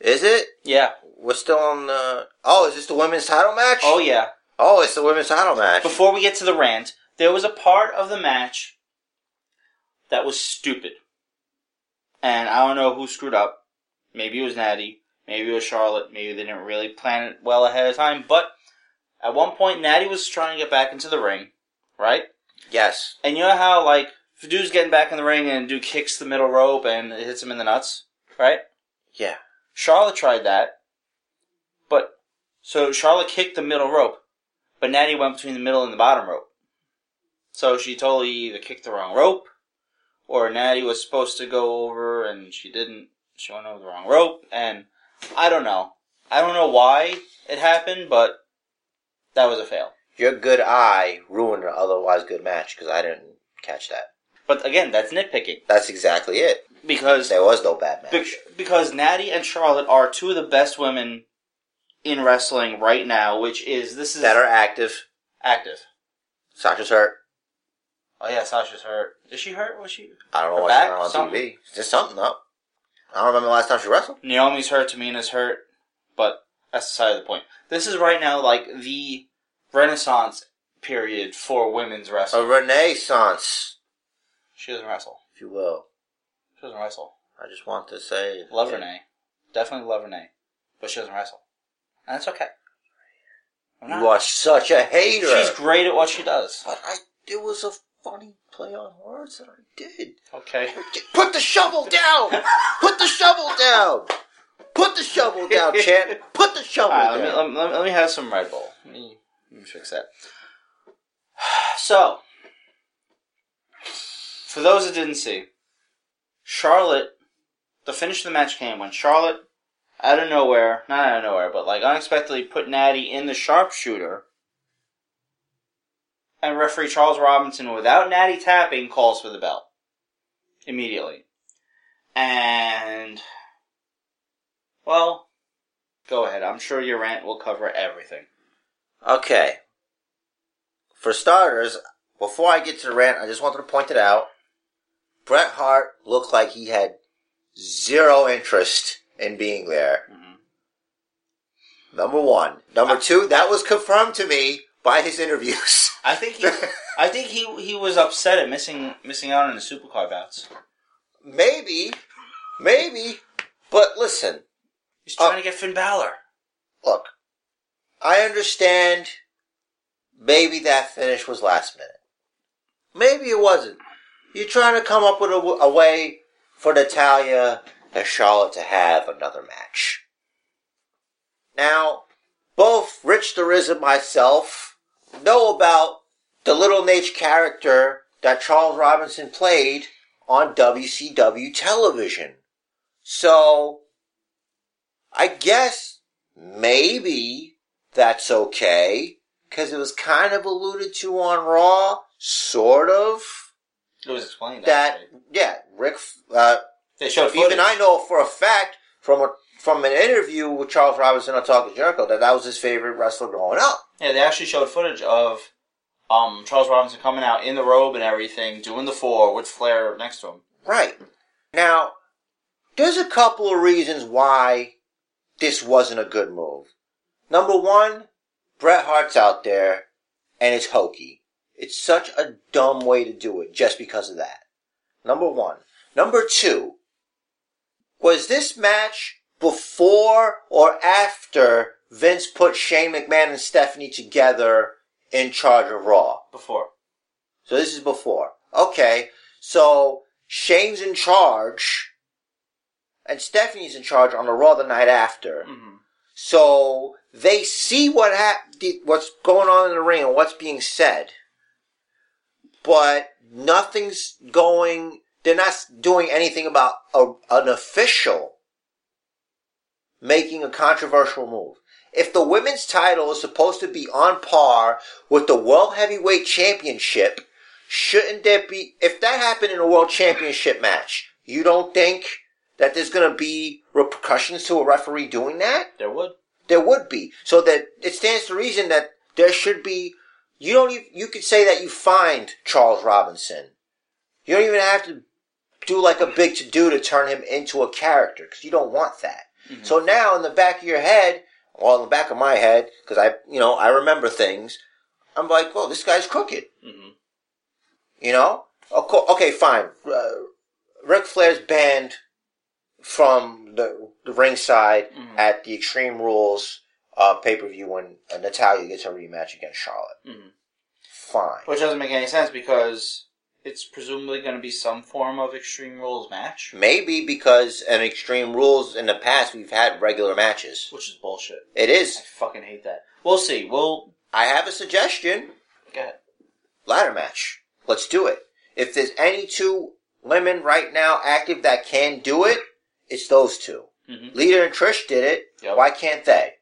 Is it? Yeah. We're still on the. Oh, is this the women's title match? Oh yeah. Oh, it's the women's title match. Before we get to the rant, there was a part of the match that was stupid. And I don't know who screwed up. Maybe it was Natty. Maybe it was Charlotte. Maybe they didn't really plan it well ahead of time. But at one point, Natty was trying to get back into the ring, right? Yes. And you know how, like, if a dude's getting back in the ring and dude kicks the middle rope and it hits him in the nuts, right? Yeah. Charlotte tried that. But, so Charlotte kicked the middle rope. But Natty went between the middle and the bottom rope. So she totally either kicked the wrong rope, or Natty was supposed to go over and she didn't. She went over the wrong rope, and I don't know. I don't know why it happened, but that was a fail. Your good eye ruined an otherwise good match because I didn't catch that. But again, that's nitpicking That's exactly it. because There was no bad match. Bec- because Natty and Charlotte are two of the best women in wrestling right now, which is this is that are active. active. Sasha's hurt. Oh yeah, Sasha's hurt. Is she hurt? Was she? I don't know what's back? going on on TV. Is there something up? I don't remember the last time she wrestled. Naomi's hurt. Tamina's hurt. But that's the side of the point. This is right now like the renaissance period for women's wrestling. A renaissance, She doesn't wrestle. if you will. She doesn't wrestle. I just want to say. Love Renee. Definitely love Renee. But she doesn't wrestle. And that's okay. You are such a hater. She's great at what she does. But I, it was a funny play on words that I did. Okay. Put the shovel down! Put the shovel down! Put the shovel down, champ! Put the shovel right, let me, down! let, me, let me have some Red Bull. Let me, let me fix that. So, for those that didn't see, Charlotte, the finish of the match came when Charlotte, out of nowhere, not out of nowhere, but like unexpectedly put Natty in the sharpshooter, and referee Charles Robinson, without Natty tapping, calls for the bell immediately. And, well, go ahead. I'm sure your rant will cover everything. Okay. For starters, before I get to the rant, I just wanted to point it out. Bret Hart looked like he had zero interest in being there. Mhm. Number one. Number two, that was confirmed to me by his interviews. I think he, I think he he was upset at missing missing out on the supercar bouts. maybe, maybe, but listen, He's trying Uh, to get Finn Balor. look, I understand maybe that finish was last minute. Maybe it wasn't. You're trying to come up with a way for Natalya and Charlotte to have another match. Now, both Rich the Riz and myself know about the Little Naitch character that Charles Robinson played on WCW television. So, I guess maybe that's okay because it was kind of alluded to on Raw, sort of. It was explained That actually. yeah, Rick. Uh, They showed footage. even I know for a fact from a from an interview with Charles Robinson on Talk is Jericho that that was his favorite wrestler growing up. Yeah, they actually showed footage of um Charles Robinson coming out in the robe and everything, doing the four with Flair next to him. Right now, there's a couple of reasons why this wasn't a good move. Number one, Bret Hart's out there, and it's hokey. It's such a dumb way to do it just because of that. Number one. Number two, was this match before or after Vince put Shane McMahon and Stephanie together in charge of Raw? Before. So this is before. Okay, so Shane's in charge, and Stephanie's in charge on the Raw the night after. hmm So they see what hap- what's going on in the ring and what's being said, but nothing's going. They're not doing anything about a, an official making a controversial move. If the women's title is supposed to be on par with the World Heavyweight Championship, shouldn't there be? If that happened in a World Championship match, you don't think that there's going to be repercussions to a referee doing that? There would. There would be. So that it stands to reason that there should be. You don't even. You could say that you find Charles Robinson. You don't even have to do like a big to do to turn him into a character because you don't want that. Mhm. So now in the back of your head, well, in the back of my head, because I, you know, I remember things. I'm like, well, this guy's crooked. hmm You know? Okay, fine. Uh, Ric Flair's banned from the, the ringside Mhm. at the Extreme Rules uh, pay per view when uh, Natalya gets a rematch against Charlotte. hmm Fine. Which doesn't make any sense because it's presumably going to be some form of Extreme Rules match, Maybe because in Extreme Rules in the past we've had regular matches. which is bullshit. It is. I fucking hate that. We'll see. We'll I have a suggestion. go ahead. Ladder match. Let's do it. If there's any two women right now active that can do it, it's those two. Mhm. Lita and Trish did it. Yep. Why can't they?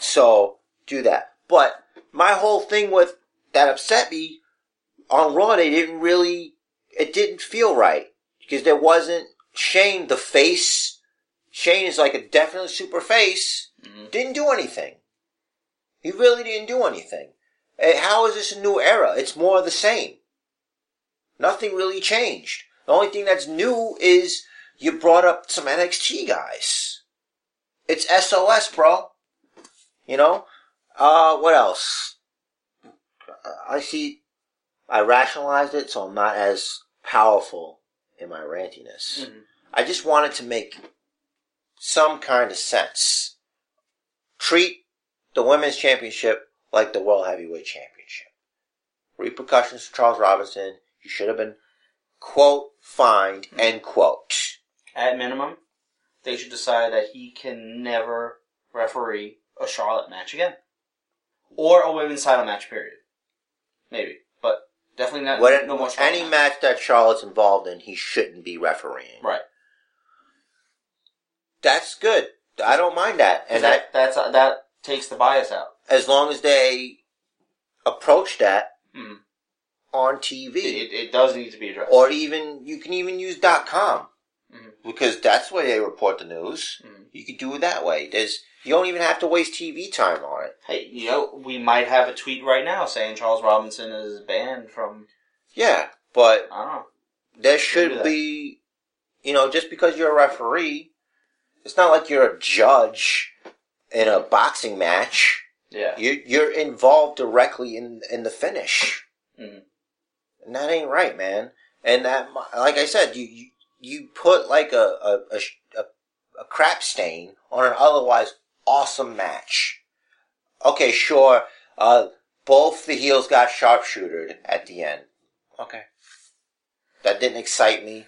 So do that. But my whole thing with that upset me on Raw, they didn't really. It didn't feel right because there wasn't Shane the face. Shane is like a definitely super face. Mhm. Didn't do anything. He really didn't do anything. Eh, How is this a new era? It's more of the same. Nothing really changed. The only thing that's new is you brought up some NXT guys. It's SOS, bro. You know? Uh, what else? I see, I rationalized it, so I'm not as powerful in my rantiness. Mhm. I just wanted to make some kind of sense. Treat the women's championship like the World Heavyweight Championship. repercussions for Charles Robinson. He should have been quote fined end quote. At minimum, they should decide that he can never referee a Charlotte match again, or a women's title match. Period. Maybe, definitely not. What, no more any match that Charlotte's involved in, he shouldn't be refereeing. Right. That's good. I don't mind that, and that that that's that takes the bias out. as long as they approach that Hmm. on TV, it, it does need to be addressed. or even you can even use .com Mhm. because that's where they report the news. Mhm. You can do it that way. There's you don't even have to waste TV time on it. hey, you know, we might have a tweet right now saying Charles Robinson is banned from. Yeah, but I don't know. there should that. be, you know, just because you're a referee, it's not like you're a judge in a boxing match. Yeah. You're you're involved directly in in the finish, Mhm. and that ain't right, man. And that, like I said, you you, you put like a, a a a crap stain on an otherwise awesome match. Okay, sure. Uh, both the heels got sharpshootered at the end. Okay, that didn't excite me.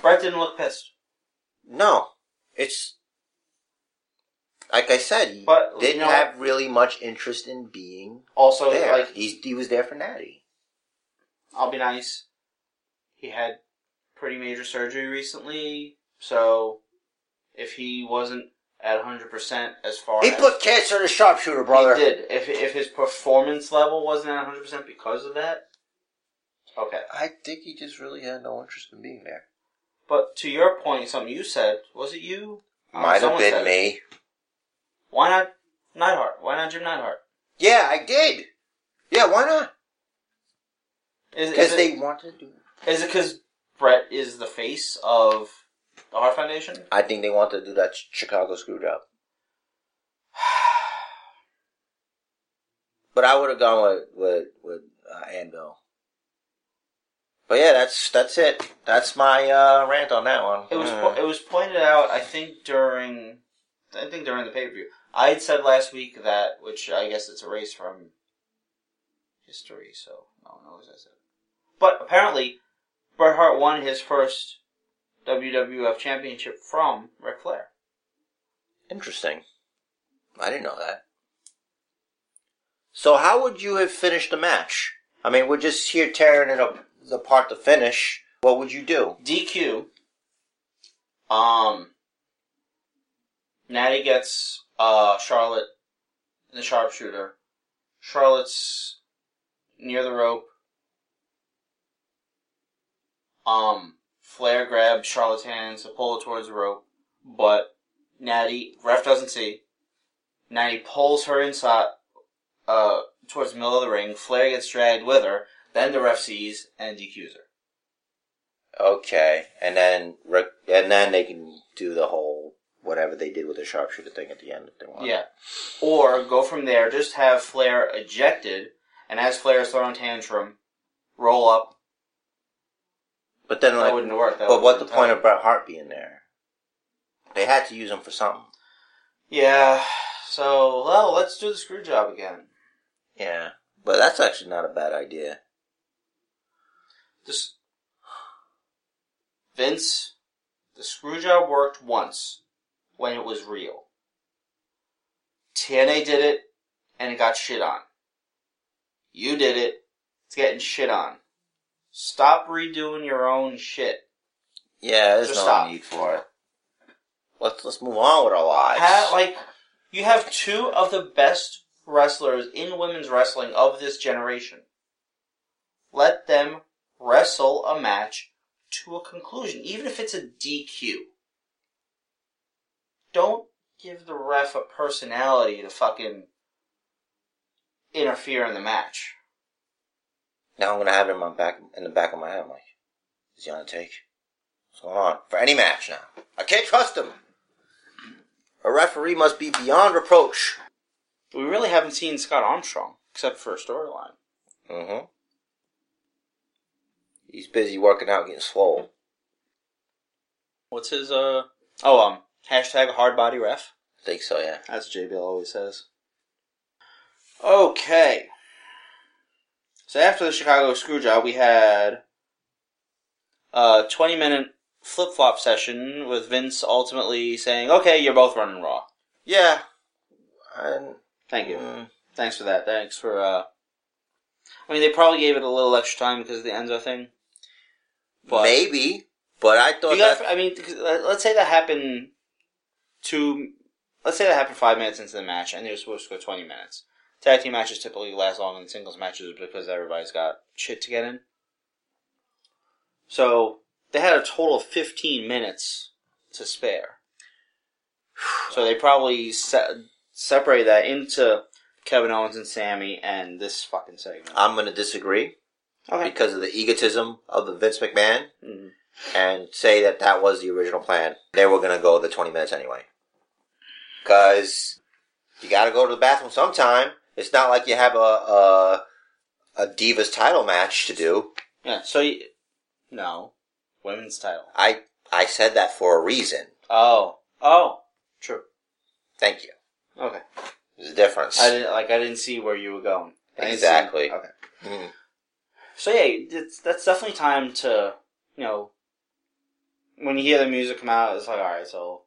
Bret didn't look pissed. No, it's like I said, he But, didn't you know- have really much interest in being Also, there. like, He's, he was there for Natty. I'll be nice. He had pretty major surgery recently, so if he wasn't at 100% as far as He as put cancer in a sharpshooter, brother. He did. If if his performance level wasn't at 100% because of that, okay. I think he just really had no interest in being there. But to your point, something you said, was it you? Uh, Might have someone been said it. me. Why not Neidhart? Why not Jim Neidhart? Yeah, I did. Yeah, why not? Is, Because they wanted to do. is it because Bret is the face of the Heart Foundation? I think they want to do that Chicago screw job. But I would have gone with with with uh, Anvil. But yeah, that's that's it. That's my uh, rant on that one. It was Mm. po- it was pointed out. I think during I think during the pay per view. I had said last week that, which I guess it's erased from history, so no one knows I said. But apparently, Bret Hart won his first WWF Championship from Ric Flair. Interesting. I didn't know that. So how would you have finished the match? I mean, we're just here tearing it up apart to finish. What would you do? DQ. Um. Natty gets uh Charlotte in the sharpshooter. Charlotte's near the rope. Um, Flair grabs Charlotte's hands to pull her towards the rope, but Natty ref doesn't see. Natty pulls her inside, uh, towards the middle of the ring. Flair gets dragged with her. Then the ref sees and DQs her. Okay, and then and then they can do the whole whatever they did with the sharpshooter thing at the end if they want. Yeah. Or go from there, just have Flair ejected, and as Flair is throwing tantrum, roll up. But then, That like, wouldn't work. That but what's the would've point of Bret Hart being there? They had to use him for something. Yeah. So, well, let's do the screw job again. Yeah, but that's actually not a bad idea. Just Vince, the screw job worked once when it was real. TNA did it, and it got shit on. You did it, it's getting shit on. Stop redoing your own shit. Yeah, there's Just no stop. need for it. Let's let's move on with our lives. Ha like, you have two of the best wrestlers in women's wrestling of this generation. Let them wrestle a match to a conclusion, even if it's a DQ. Don't give the ref a personality to fucking interfere in the match. Now I'm gonna have it in my back in the back of my head. I'm like, is he on a take? What's going on? For any match now. I can't trust him. A referee must be beyond reproach. We really haven't seen Scott Armstrong, except for a storyline. Mm-hmm. He's busy working out getting swole. What's his, uh... Oh, um, hashtag hard body ref. I think so, yeah. As JBL always says. Okay. So after the Chicago Screwjob, we had a 20 minute flip flop session with Vince ultimately saying, okay, you're both running Raw. Yeah. And, Thank you. mm, Thanks for that. Thanks for, uh. I mean, they probably gave it a little extra time because of the Enzo thing. But maybe, but I thought you got, that I mean, uh, let's say that happened two. Let's say that happened five minutes into the match, and they were supposed to go twenty minutes. Tag team matches typically last longer than singles matches because everybody's got shit to get in. So they had a total of fifteen minutes to spare. So they probably se- separate that into Kevin Owens and Sami and this fucking segment. I'm going to disagree Okay. because of the egotism of the Vince McMahon Mhm. and say that that was the original plan. They were going to go the 20 minutes anyway. Because you got to go to the bathroom sometime. It's not like you have a, a, a Divas title match to do. Yeah. So you, no, women's title. I, I said that for a reason. Oh. Oh. True. Thank you. Okay. There's a difference. I didn't like. I didn't see where you were going. I Exactly. see- okay. Mm. So yeah, it's, that's definitely time to you know when you hear the music come out, it's like all right. So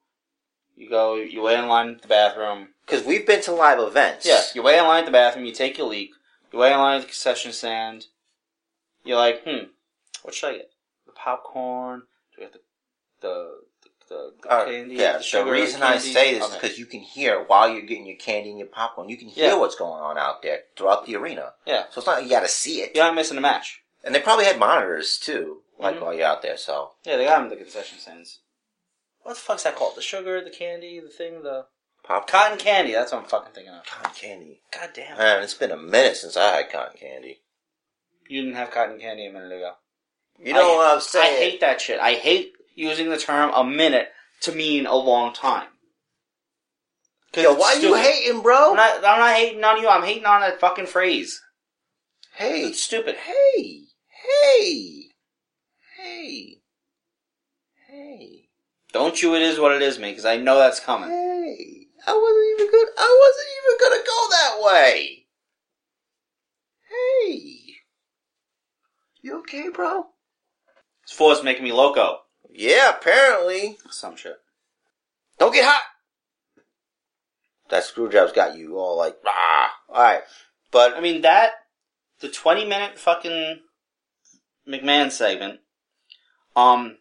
you go, you wait in line at the bathroom. Because we've been to live events. Yeah, you wait in line at the bathroom. You take your leak. You wait in line at the concession stand. You're like, hmm, what should I get? The popcorn? Do I get the the the, the Uh, candy? yeah, the the reason I candy? say this is because you can hear while you're getting your candy and your popcorn, you can hear Yeah. what's going on out there throughout the arena. Yeah. So it's not like you got to see it. you're not missing a match. And they probably had monitors too, like Mhm. while you're out there. So Yeah, they got them at the concession stands. What the fuck's that called? The sugar, the candy, the thing, the pop cotton candy. That's what I'm fucking thinking of. cotton candy. God damn. Man, it's been a minute since I had cotton candy. You didn't have cotton candy a minute ago. You know I- what I'm saying? I hate that shit. I hate using the term a minute to mean a long time. Yo, why you hating, bro? I'm not, I'm not hating on you. I'm hating on that fucking phrase. hey, It's stupid. hey, hey, hey, Don't you? It is what it is, me. Because I know that's coming. hey. I wasn't even good. I wasn't even gonna go that way. Hey, you okay, bro? This force making me loco. Yeah, apparently. Some shit. Don't get hot. That screw job's got you all like, ah. All right, but I mean that the 20 minute fucking McMahon segment. Um,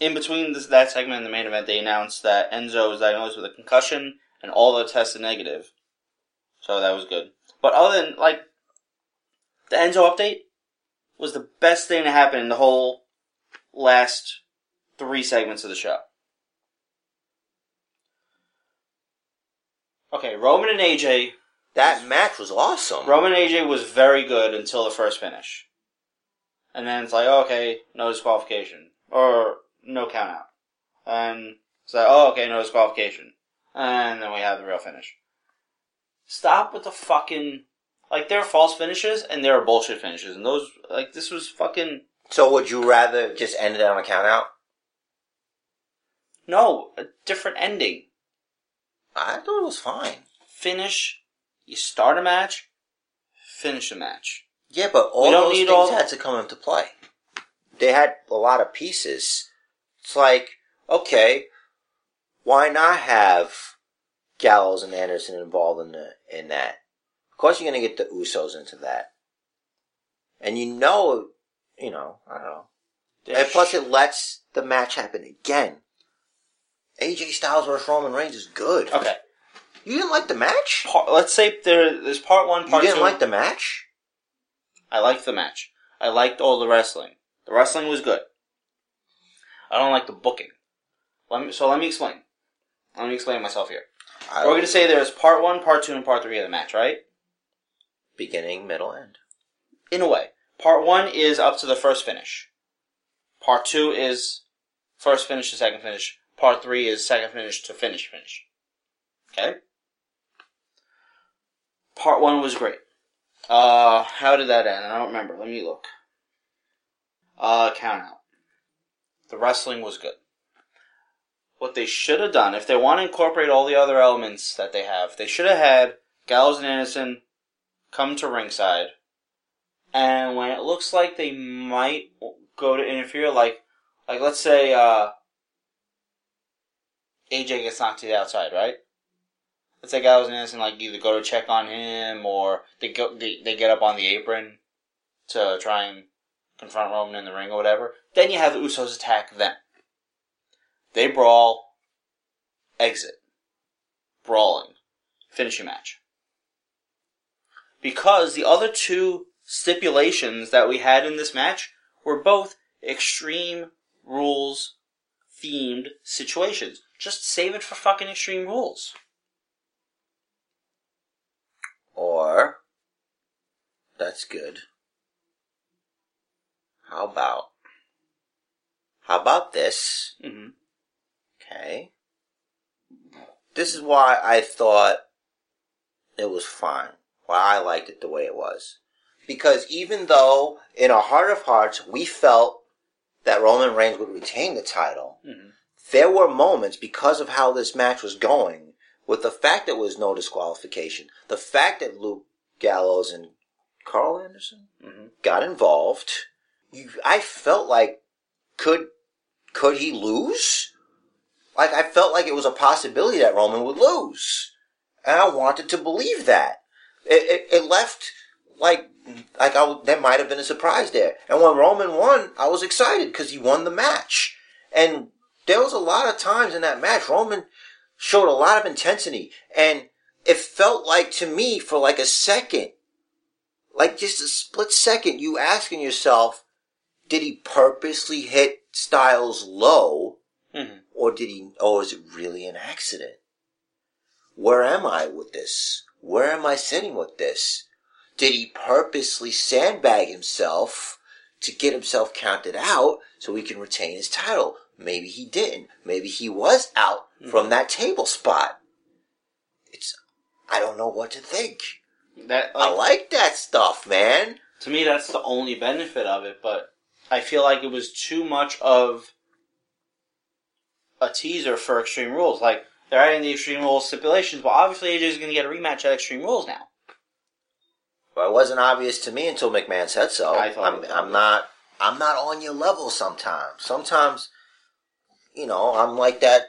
in between this, that segment and the main event, they announced that Enzo was diagnosed with a concussion and all the tests are negative. So that was good. But other than like the Enzo update was the best thing to happen in the whole last three segments of the show. Okay, Roman and AJ that match was awesome. Roman and AJ was very good until the first finish. And then it's like, oh, okay, no disqualification. Or no count out. And it's like, oh, okay, no disqualification. And then we have the real finish. Stop with the fucking. Like, there are false finishes and there are bullshit finishes. And those, like, this was fucking. So would you rather just end it on a count out? No, a different ending. I thought it was fine. Finish, you start a match, finish a match. Yeah, but all those things all- had to come into play. They had a lot of pieces. It's like, okay, why not have Gallows and Anderson involved in the, in that? Of course, you're gonna get the Usos into that, and you know, you know, I don't know. And plus, it lets the match happen again. AJ Styles versus Roman Reigns is good. Okay. You didn't like the match? Part, let's say there, there's part one, Part You didn't two. like the match? I liked the match. I liked all the wrestling. The wrestling was good. I don't like the booking. Let me, so let me explain. Let me explain myself here. I- We're going to say there's part one, part two, and part three of the match, right? beginning, middle, end. In a way. Part one is up to the first finish. Part two is first finish to second finish. Part three is second finish to finish finish. Okay? Part one was great. Uh, how did that end? I don't remember. Let me look. Uh, count out. The wrestling was good. What they should have done, if they want to incorporate all the other elements that they have, they should have had Gallows and Anderson come to ringside and when it looks like they might go to interfere, like like let's say uh, AJ gets knocked to the outside, right? Let's say guy was innocent, like either go to check on him or they go they, they get up on the apron to try and confront Roman in the ring or whatever. Then you have the Usos attack them. They brawl, exit, brawling, finishing match. Because the other two stipulations that we had in this match were both extreme rules themed situations. Just save it for fucking extreme rules. Or, that's good. How about, how about this? Mm-hmm. Okay. This is why I thought it was fine. Why I liked it the way it was. Because even though, in our heart of hearts, we felt that Roman Reigns would retain the title, Mm-hmm. there were moments because of how this match was going, with the fact that there was no disqualification, the fact that Luke Gallows and Carl Anderson Mm-hmm. got involved, you, I felt like could could he lose? Like I felt like it was a possibility that Roman would lose, and I wanted to believe that. It, it, it left like like I, there might have been a surprise there. And when Roman won, I was excited because he won the match. And there was a lot of times in that match Roman showed a lot of intensity, and it felt like to me for like a second, like just a split second, you asking yourself, did he purposely hit Styles low, Mm-hmm. or did he? Or is it really an accident? Where am I with this? Where am I sitting with this? Did he purposely sandbag himself to get himself counted out so he can retain his title? Maybe he didn't. Maybe he was out from that table spot. It's, I don't know what to think. That I like, like that stuff, man. to me, that's the only benefit of it. But I feel like it was too much of a teaser for Extreme Rules. Like they're adding the Extreme Rules stipulations, but obviously AJ is going to get a rematch at Extreme Rules now. But it wasn't obvious to me until McMahon said so. I thought I'm, I'm not. I'm not on your level sometimes. Sometimes, you know, I'm like that.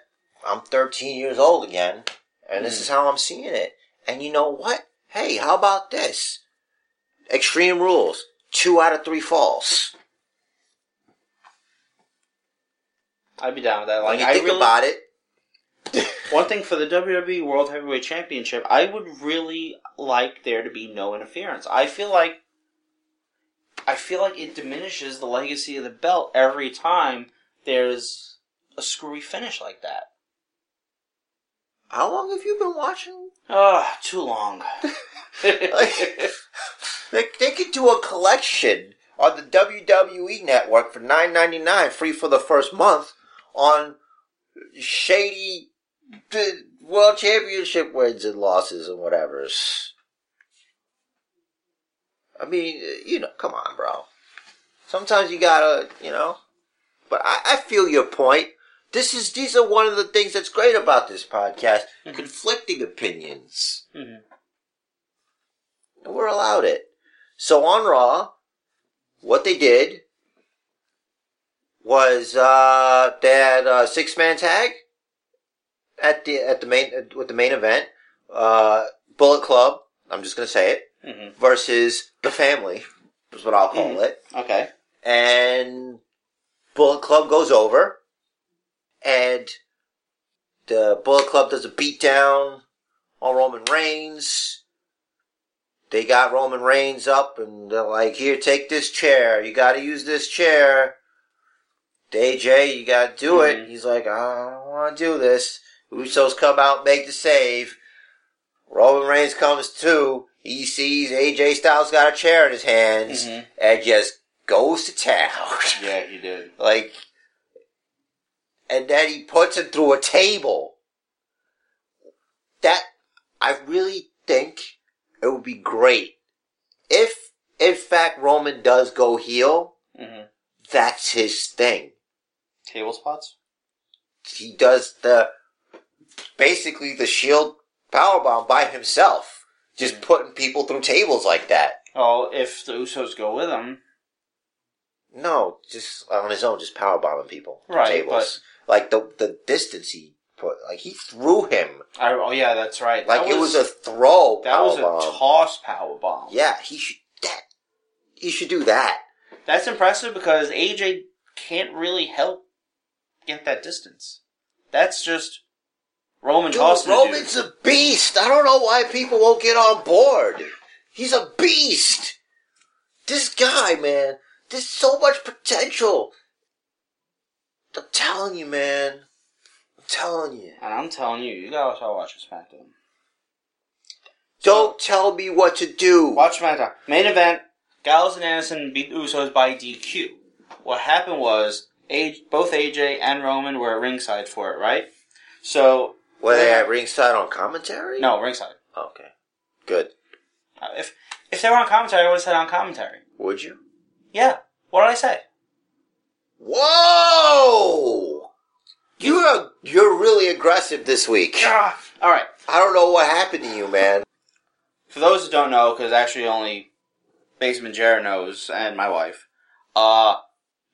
I'm 13 years old again, and this Mhm. is how I'm seeing it. And you know what? Hey, how about this? Extreme rules. Two out of three falls. I'd be down with that. When you I think really, about it, One thing for the WWE World Heavyweight Championship, I would really like there to be no interference. I feel like I feel like it diminishes the legacy of the belt every time there's a screwy finish like that. how long have you been watching? Ah, too long. They, they could do a collection on the WWE network for nine ninety nine, free for the first month, on shady world championship wins and losses and whatever's. I mean, you know, come on, bro. Sometimes you gotta, you know. But I, I feel your point. This is these are one of the things that's great about this podcast. Mhm. Conflicting opinions. Mm-hmm. And we're allowed it. So on Raw, what they did was uh, had a six man tag at the at the main with the main event. Uh, Bullet Club, I'm just gonna say it, Mhm. versus the Family, is what I'll call Mhm. it. Okay. And Bullet Club goes over, and the Bullet Club does a beatdown on Roman Reigns. They got Roman Reigns up, and they're like, "Here, take this chair. You got to use this chair." AJ, you got to do it. Mhm. He's like, "I don't want to do this." Usos come out, make the save. Roman Reigns comes too. He sees AJ Styles got a chair in his hands Mhm. and just goes to town. Yeah, he did. like, and then he puts him through a table. That, I really think it would be great if, in fact, Roman does go heel. hmm That's his thing. Table spots. He does the, basically the shield powerbomb by himself. Just Mhm. putting people through tables like that. Oh, if the Usos go with him, No, just on his own, just power bombing people. Right, Tables. Like the the distance he put, like he threw him. I, oh yeah, that's right. Like That it was a throw. that was a powerbomb. toss power bomb. Yeah, he should that. He should do that. That's impressive because AJ can't really help get that distance. That's just Roman Dude, the dude. Roman's a beast. I don't know why people won't get on board. He's a beast. This guy, man, there's so much potential. I'm telling you, man. I'm telling you. And I'm telling you, you gotta start watching SmackDown. Don't tell me what to do. Watch SmackDown. Main event: Gallows and Anderson beat the Usos by DQ. What happened was, A- both AJ and Roman were at ringside for it, right? So Were they at ringside on commentary? no, ringside. Okay. Good. Uh, If if they were on commentary, I would have said on commentary. Would you? Yeah. What did I say? Whoa! You're you're really aggressive this week. Ah, all right. I don't know what happened to you, man. For those who don't know, because actually only Basement Jared knows and my wife, uh,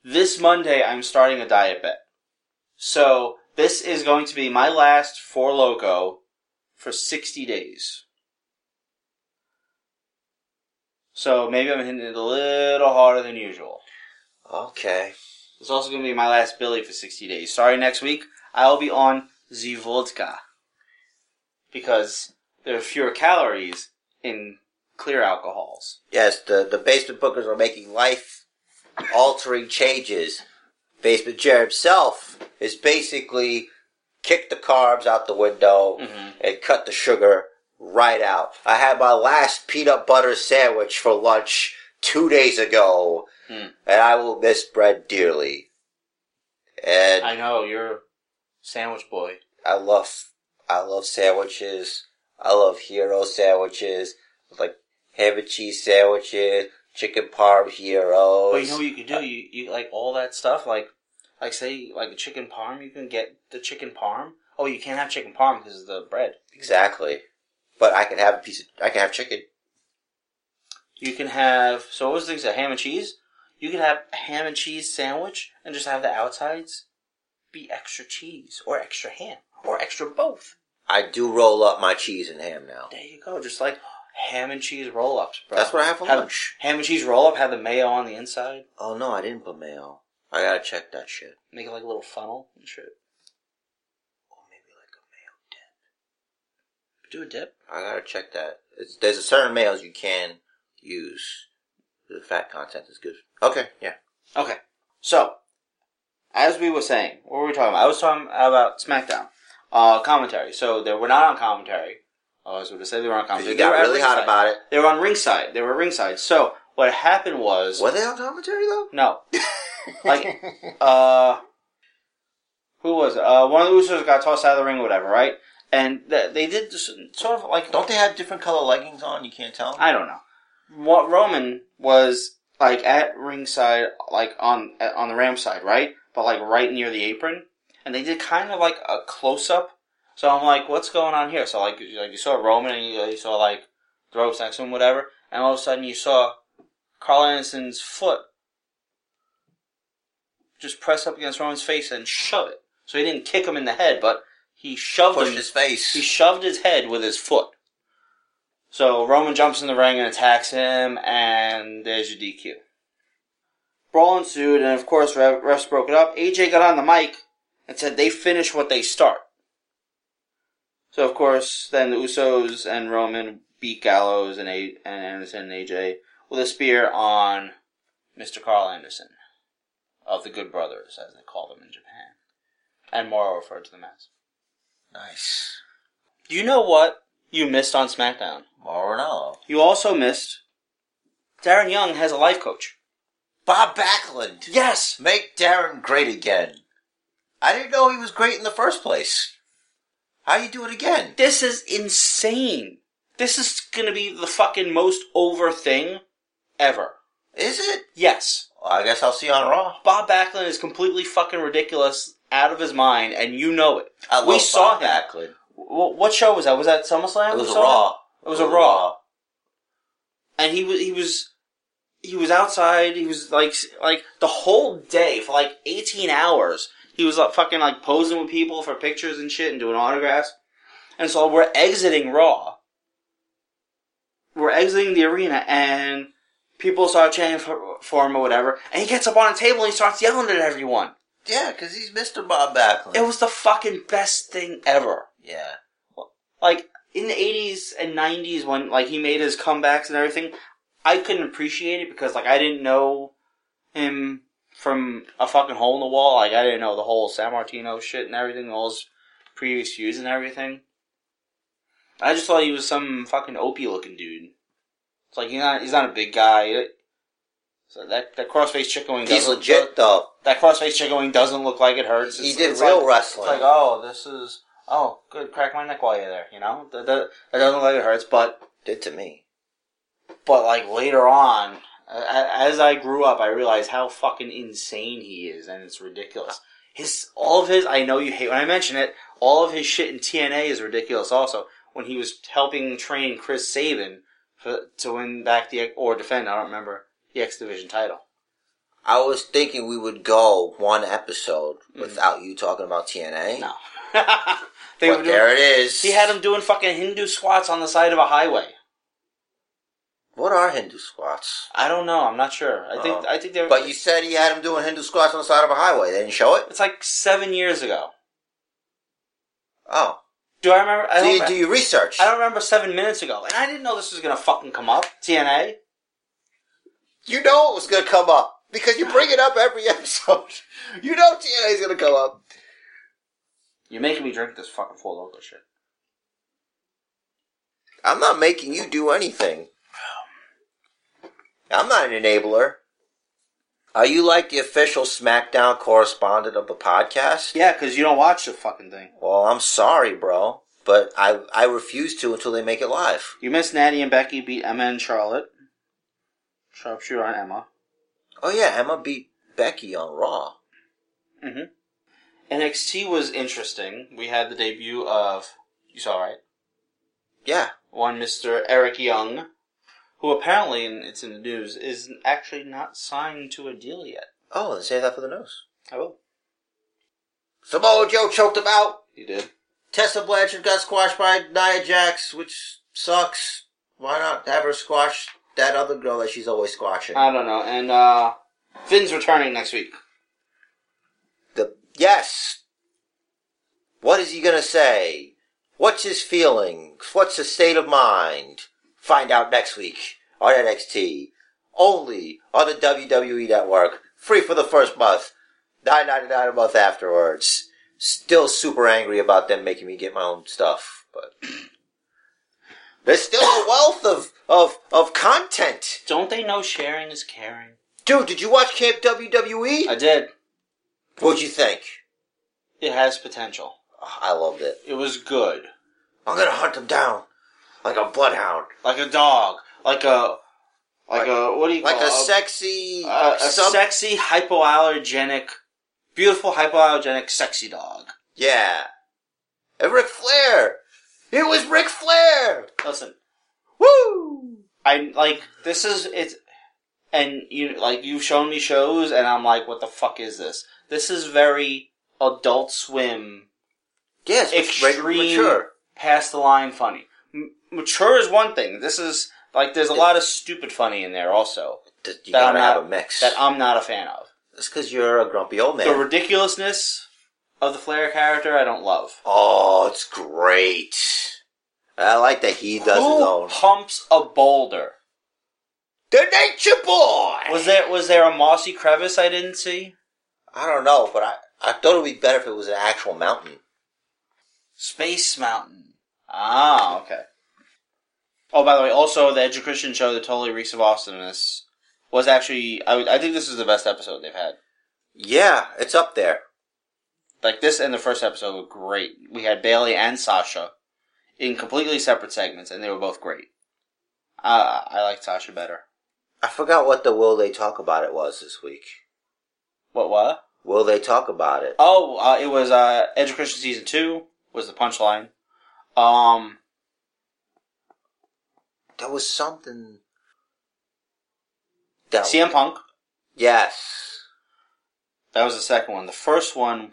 this Monday I'm starting a diet bet. So this is going to be my last Four Loko for 60 days. So maybe I'm hitting it a little harder than usual. Okay. It's also going to be my last Billy for 60 days. Sorry, next week I'll be on the vodka. Because there are fewer calories in clear alcohols. Yes, the, the basement bookers are making life altering changes. Basement Chair himself is basically kicked the carbs out the window Mhm. and cut the sugar right out. I had my last peanut butter sandwich for lunch two days ago, Mm. and I will miss bread dearly. And I know, you're a sandwich boy. I love I love sandwiches. I love hero sandwiches. Like ham and cheese sandwiches, chicken parm heroes. But you know what you could do? Uh, you, you like all that stuff, like, like say, like a chicken parm, you can get the chicken parm. Oh, you can't have chicken parm because of the bread. Exactly. But I can have a piece of I can have chicken. You can have, so what was the thing, say, ham and cheese? You can have a ham and cheese sandwich and just have the outsides be extra cheese or extra ham or extra both. I do roll up my cheese and ham now. There you go, just like ham and cheese roll ups, bro. That's what I have for Have- lunch. Ham and cheese roll up, have the mayo on the inside, Oh no, I didn't put mayo. I gotta check that shit. make it like a little funnel and shit. Oh, maybe like a mayo dip. Do a dip. I gotta check that. It's, there's a certain mayos you can use. The fat content is good. Okay, yeah. Okay. So, as we were saying, what were we talking about? I was talking about SmackDown. Uh, commentary. So, they were not on commentary. I was going to say they were on commentary. you They got really hot ringside. about it. They were on ringside. They were ringside. So, what happened was. Were they on commentary though? No. Like, uh. Who was it? Uh, one of the Usos got tossed out of the ring or whatever, right? And th- they did this sort of like. Don't they have different color leggings on? You can't tell. I don't know. What Roman was like at ringside, like on on the Ram side, right? But like right near the apron, and they did kind of like a close up. So I'm like, what's going on here? So like, you- like you saw Roman and you, you saw like the ropes next to him, whatever, and all of a sudden you saw Carl Anderson's foot just press up against Roman's face and shove it. So he didn't kick him in the head, but he shoved Pushed him. his face. He shoved his head with his foot. So Roman jumps in the ring and attacks him, and there's your DQ. Brawl ensued, and of course, ref- refs broke it up. AJ got on the mic and said they finish what they start. So of course, then the Usos and Roman beat Gallows and, A- and Anderson and AJ with a spear on Mr. Carl Anderson of the Good Brothers, as they call them in Japan, and Mauro referred to them as. nice. Do you know what you missed on SmackDown? Marinello. You also missed Darren Young has a life coach. Bob Backlund. Yes. Make Darren great again. I didn't know he was great in the first place. How you do it again? This is insane. This is gonna be the fucking most over thing ever. Is it? Yes. Well, I guess I'll see you on Raw. Bob Backlund is completely fucking ridiculous, out of his mind, and you know it. I we saw Bob him. Backlund. Wh- What show was that? Was that SummerSlam? It was a Raw. him? It was a Raw. and he was he was he was outside. He was like like the whole day for like eighteen hours. He was like fucking like posing with people for pictures and shit and doing autographs. And so we're exiting Raw. We're exiting the arena and people start chanting for, for him or whatever. And he gets up on a table and he starts yelling at everyone. Yeah, because he's Mr. Bob Backlund. It was the fucking best thing ever. yeah. like in the eighties and nineties when like he made his comebacks and everything, I couldn't appreciate it because like I didn't know him from a fucking hole in the wall. Like I didn't know the whole Sammartino shit and everything, all his previous views and everything. I just thought he was some fucking opie looking dude. It's like he's not he's not a big guy. So that that crossface chicken wing He's doesn't legit, though. that crossface chicken wing doesn't look like it hurts. He did real like, wrestling. it's like, oh, this is oh, good. Crack my neck while you're there. You know, that, that, that doesn't look like it hurts. But Did to me. but like later on, as I grew up, I realized how fucking insane he is, and it's ridiculous. His all of his, I know you hate when I mention it. All of his shit in TNA is ridiculous. Also, when he was helping train Chris Sabin for, to win back the or defend, I don't remember the X Division title. I was thinking we would go one episode mm-hmm. without you talking about TNA. No, they were but doing, there it is. He had him doing fucking Hindu squats on the side of a highway. What are Hindu squats? I don't know. I'm not sure. I think Oh. I think they. But you said he had him doing Hindu squats on the side of a highway. They didn't show it? It's like seven years ago. Oh. Do I remember? I Do you, do you research? I don't remember seven minutes ago, and I didn't know this was gonna fucking come up. TNA. You know it was to come up because you bring it up every episode. You know TNA is to come up. You're making me drink this fucking Four Loko shit. I'm not making you do anything. I'm not an enabler. Are you like the official SmackDown correspondent of the podcast? Yeah, because you don't watch the fucking thing. Well, I'm sorry, bro, but I I refuse to until they make it live. You missed Natty and Becky beat Emma and Charlotte. Sharpshooter on Emma. Oh yeah, Emma beat Becky on Raw. Mm-hmm. NXT was interesting. We had the debut of you saw right Yeah, one Mister Eric Young, who apparently, and it's in the news, is actually not signed to a deal yet. Oh, then save that for the news. I will. Samoa Joe choked him out. He did. Tessa Blanchard got squashed by Nia Jax, which sucks. Why not have her squash that other girl that she's always squashing? I don't know. And uh Finn's returning next week. the yes. What is he gonna say? What's his feelings? What's his state of mind? Find out next week on NXT. Only on the WWE Network. Free for the first month. Nine ninety nine a month afterwards. Still super angry about them making me get my own stuff, but there's still a wealth of of of content. Don't they know sharing is caring? Dude, did you watch Camp WWE? I did. What'd you think? It has potential. Oh, I loved it. It was good. I'm gonna hunt them down like a bloodhound, Like a dog. Like a like, Like- a what do you like call a it? sexy, a, a sub- sexy hypoallergenic beautiful hypoallergenic sexy dog. yeah. And Ric Flair. It was Ric Flair. Listen, Woo! I like this is it's and you like you've shown me shows and I'm like what the fuck is this? This is very adult swim Yes, Extreme. mature. past the line funny. Mature is one thing. This is like there's a lot of stupid funny in there also You that I'm gotta have not a mix. that I'm not a fan of. That's because you're a grumpy old man. The ridiculousness of the Flair character I don't love. oh, it's great. I like that he does his Who own. pumps a boulder? The Nature Boy. Was there was there a mossy crevice I didn't see? I don't know, but I I thought it would be better if it was an actual mountain. Space Mountain. Ah, okay. Oh, by the way, also the Edge of Christian show the totally reeks of awesomeness was actually I, would- I think this is the best episode they've had. Yeah, it's up there. Like this and the first episode were great. We had Bayley and Sasha in completely separate segments, and they were both great. Uh, I liked Sasha better. I forgot what the will they talk about it was this week. What? What? Will they talk about it? Oh, uh, it was uh, Edge of Christian season two was the punchline. Um, There was something. That, CM Punk. yes. That was the second one. The first one,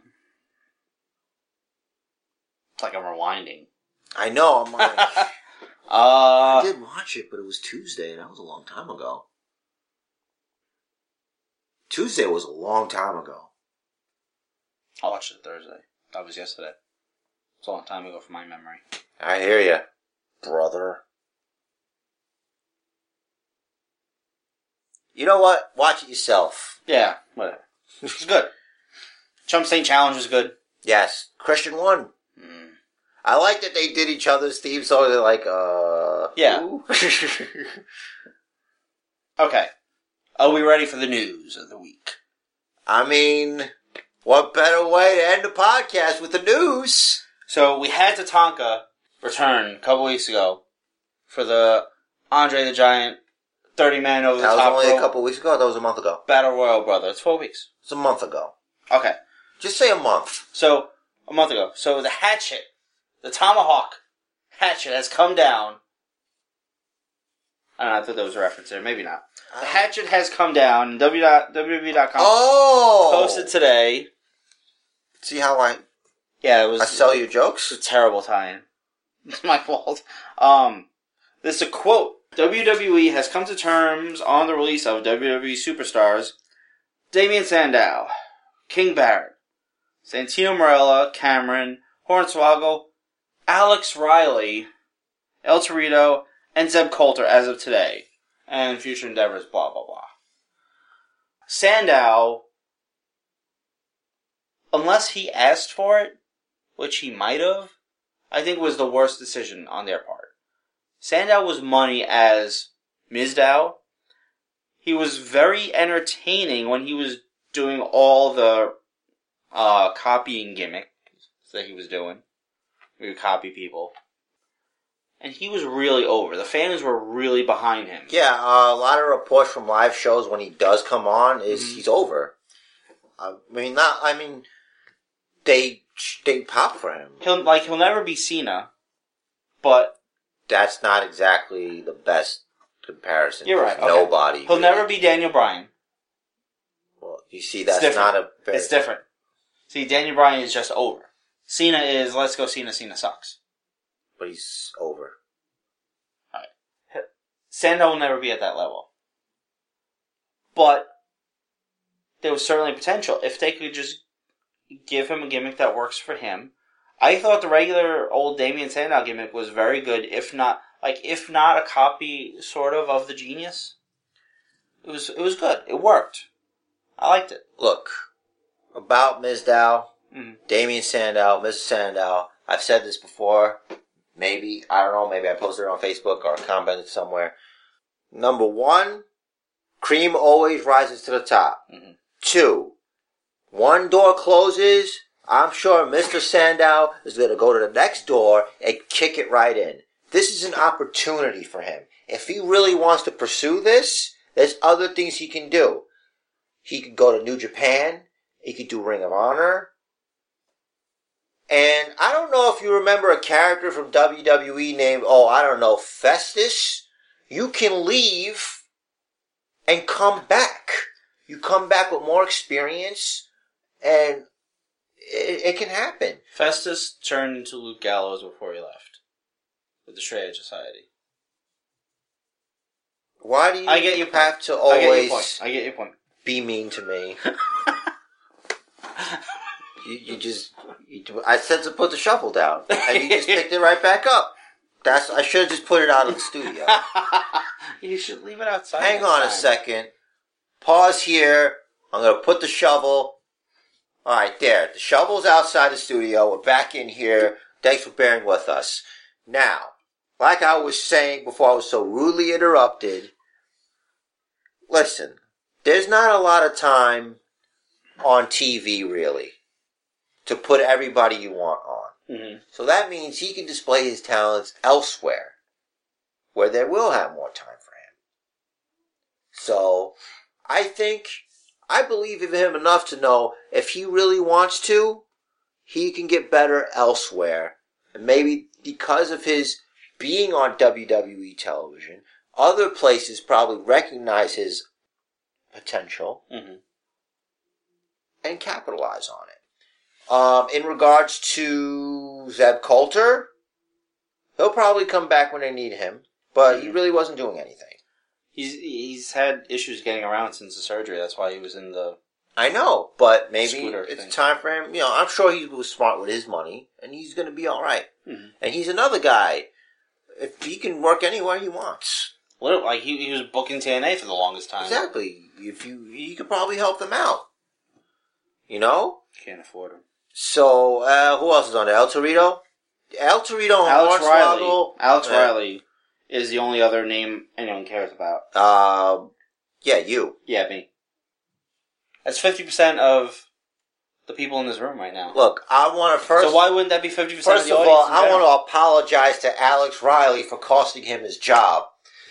it's like I'm rewinding. I know. I'm like, I uh, did watch it, but it was Tuesday, and that was a long time ago. Tuesday was a long time ago. I watched it Thursday. That was yesterday. It's a long time ago from my memory. I hear you, brother. You know what? Watch it yourself. Yeah, whatever. It's good. Chump Saint Challenge was good. Yes, Christian won. Mm. I like that they did each other's theme song. They're like, uh, Yeah. Okay. Are we ready for the news of the week? I mean, what better way to end the podcast with the news? So we had Tatanka return a couple weeks ago for the Andre the Giant 30 man over the top. That was only a couple weeks ago. That was a month ago. Battle Royal brother. It's four weeks. It's a month ago. Okay. Just say a month. So, a month ago. So the hatchet, the tomahawk hatchet has come down. I don't know, I thought there was a reference there. Maybe not. The hatchet has come down. WWE.com Oh, posted today. See how I Yeah, it was. I sell you jokes? It's a terrible tie-in. It's my fault. Um, this is a quote. WWE has come to terms on the release of WWE superstars Damien Sandow, King Barrett, Santino Marella, Cameron, Hornswoggle, Alex Riley, El Torito, and Zeb Colter as of today, and future endeavors, blah, blah, blah. Sandow, unless he asked for it, which he might have, I think was the worst decision on their part. Sandow was money as Mizdow. He was very entertaining when he was doing all the uh, copying gimmicks that he was doing. He would copy people. And he was really over. The fans were really behind him. Yeah, uh, a lot of reports from live shows when he does come on is Mhm. he's over. I mean, not. I mean, they they pop for him. He'll like he'll never be Cena, but That's not exactly the best comparison. You're right, okay. Nobody. he'll never be Daniel Bryan. Well, you see, that's not a. Very, It's different. See, Daniel Bryan is just over. Cena is let's go Cena. Cena sucks. but he's over. Sandow will never be at that level. But there was certainly potential if they could just give him a gimmick that works for him. I thought the regular old Damien Sandow gimmick was very good, if not like if not a copy sort of of the genius. It was it was good. It worked. I liked it. Look, about Mizdow, Mhm. Damien Sandow, Mrs. Sandow. I've said this before. Maybe I don't know. Maybe I posted it on Facebook or commented somewhere. Number one, cream always rises to the top. Mhm. Two, one door closes. I'm sure Mr. Sandow is going to go to the next door and kick it right in. This is an opportunity for him. If he really wants to pursue this, there's other things he can do. He could go to New Japan. He could do Ring of Honor. And I don't know if you remember a character from WWE named, oh, I don't know, Festus. You can leave and come back. You come back with more experience and it, it can happen. Festus turned into Luke Gallows before he left with the Edge Society. Why do you I get your have to I get your always point. I get your point. be mean to me? You, you just, you, I said to put the shovel down, and you just picked it right back up. That's I should have just put it out in the studio. you should leave it outside. Hang on a second. Pause here. I'm gonna put the shovel. All right, there. The shovel's outside the studio. We're back in here. Thanks for bearing with us. Now, like I was saying before I was so rudely interrupted, listen, there's not a lot of time on TV really to put everybody you want on. Mhm. So that means he can display his talents elsewhere, where they will have more time for him. So, I think, I believe in him enough to know if he really wants to, he can get better elsewhere. And maybe because of his being on WWE television, other places probably recognize his potential hmm and capitalize on it. Um, in regards to Zeb Colter, he'll probably come back when they need him, but he Mhm. really wasn't doing anything. He's he's had issues getting around since the surgery. That's why he was in the. I know, but maybe Scooter it's thing. time for him. You know, I'm sure he was smart with his money, and he's going to be all right. Mhm. And he's another guy. If he can work anywhere he wants, What like he, he was booking TNA for the longest time. exactly. If you, you could probably help them out. You know. Can't afford him. So uh, who else is on there? El Torito. El Torito Alex Riley. Alex Yeah. Riley is the only other name anyone cares about. Uh, yeah, you. Yeah, me. That's fifty percent of the people in this room right now. Look, I want to first. so why wouldn't that be fifty percent of First the of all, I want to apologize to Alex Riley for costing him his job.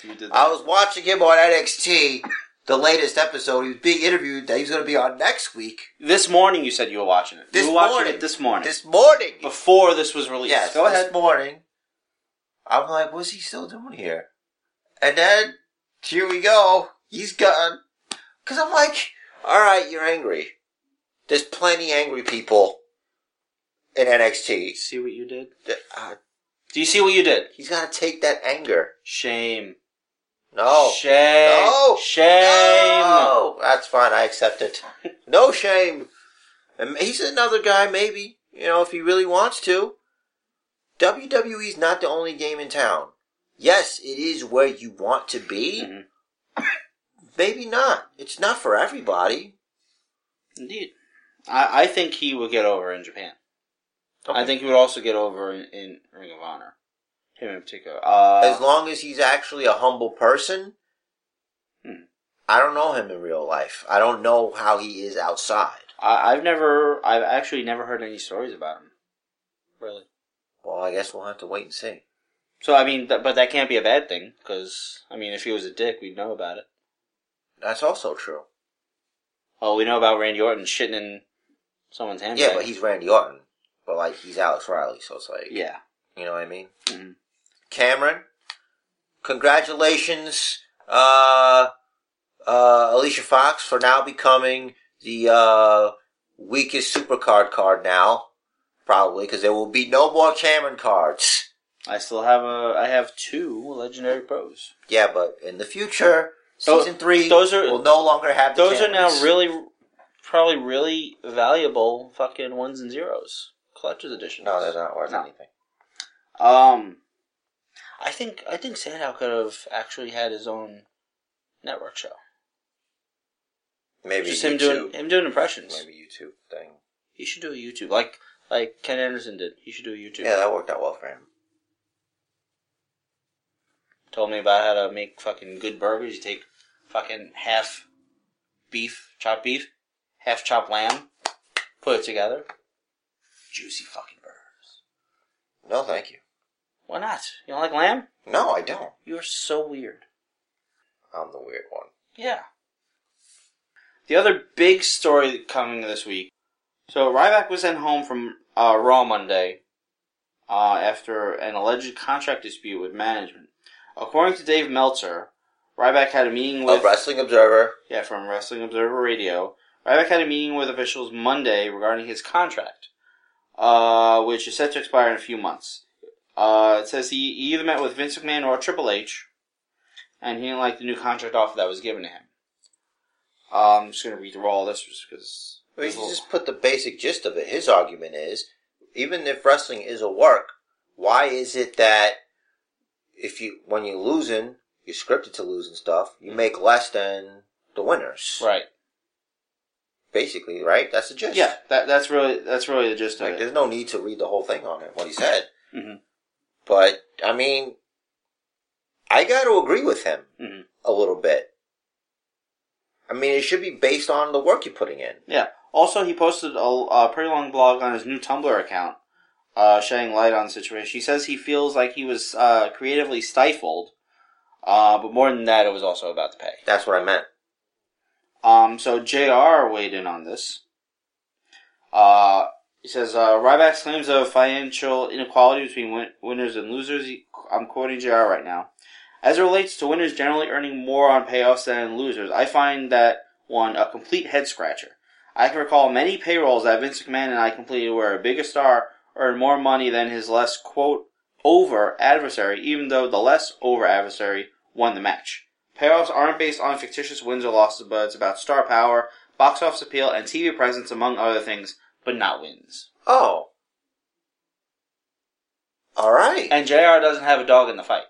You did. I was watching him on NXT, the latest episode. He was being interviewed that he's going to be on next week. This morning, you said you were watching it. This you were watching morning. it this morning, This morning. before this was released. Yes, Go this ahead. morning. I'm like, what's he still doing here? And then, here we go. He's gone. Cause I'm like, alright, you're angry. There's plenty angry people in NXT. See what you did? Uh, Do you see what you did? he's gotta take that anger. Shame. No. Shame. No. Shame. No. That's fine, I accept it. No shame. And he's another guy, maybe, you know, if he really wants to. WWE's not the only game in town. Yes, it is where you want to be. Mhm. Maybe not. It's not for everybody. Indeed. I, I think he would get over in Japan. I think he would also get over in, in Ring of Honor. Him in particular. Uh, as long as he's actually a humble person. Hmm. I don't know him in real life. I don't know how he is outside. I, I've never, I've actually never heard any stories about him. Really. Well, I guess we'll have to wait and see. So I mean, th- but that can't be a bad thing because I mean, if he was a dick, we'd know about it. That's also true. Oh, we know about Randy Orton shitting in someone's hand. Yeah, but he's Randy Orton. But like he's Alex Riley, so it's like yeah. you know what I mean? Mhm. Cameron, congratulations, uh, uh, Alicia Fox for now becoming the uh, weakest supercard card now, probably because there will be no more Cameron cards. I still have a, I have two legendary pros. Yeah, but in the future, So, season three those are- will no longer have the Those are now really, probably really valuable fucking ones and zeros, collector's edition. no, they're not worth No. anything. Um, I think I think Sandow could have actually had his own network show. Maybe Just YouTube, him doing him doing impressions. maybe YouTube thing. He should do a YouTube like like Ken Anderson did. He should do a YouTube. Yeah, that worked out well for him. Told me about how to make fucking good burgers. You take fucking half beef, chopped beef, half chopped lamb, put it together. Juicy fucking burgers. No, thank you. Why not? You don't like lamb? No, I don't. You're so weird. I'm the weird one. Yeah. The other big story coming this week. So Ryback was sent home from uh, Raw Monday uh, after an alleged contract dispute with management. According to Dave Meltzer, Ryback had a meeting with Of Wrestling Observer. yeah from Wrestling Observer Radio. Ryback had a meeting with officials Monday regarding his contract, uh, which is set to expire in a few months. Uh, it says he, he either met with Vince McMahon or Triple H, and he didn't like the new contract offer that was given to him. Uh, I'm just going to read through all this just because. Well, you just put the basic gist of it. His argument is, even if wrestling is a work, why is it that if you when you're losing, you're scripted to lose and stuff, you make less than the winners? Right. Basically, right? That's the gist. Yeah, that, that's really that's really the gist of Like, it. there's no need to read the whole thing on it, what he said. Mhm. But, I mean, I got to agree with him Mhm. a little bit. I mean, it should be based on the work you're putting in. Yeah. Also, he posted a, a pretty long blog on his new Tumblr account, uh, shedding light on the situation. He says he feels like he was uh, creatively stifled, uh, but more than that, it was also about the pay. That's what I meant. Um, so JR weighed in on this. Uh, he says uh, Ryback's claims of financial inequality between win- winners and losers. He, I'm quoting JR right now. As it relates to winners generally earning more on payoffs than losers, I find that one a complete head scratcher. I can recall many payrolls that Vince McMahon and I completed where a bigger star earned more money than his less quote over adversary, even though the less over adversary won the match. Payoffs aren't based on fictitious wins or losses, but it's about star power, box office appeal, and TV presence, among other things, but not wins. Oh. All right. And JR doesn't have a dog in the fight.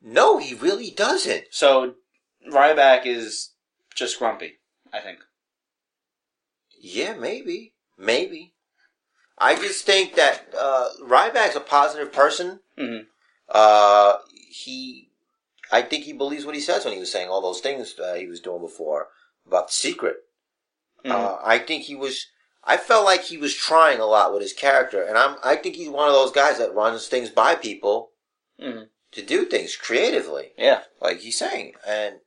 no, he really doesn't. So Ryback is just grumpy, I think. Yeah, maybe. Maybe. I just think that uh, Ryback's a positive person. Mhm. Uh, he, I think he believes what he says when he was saying all those things uh, he was doing before about the secret. Mhm. Uh, I think he was. I felt like he was trying a lot with his character, and I'm. I think he's one of those guys that runs things by people Mhm. to do things creatively, Yeah. like he's saying, and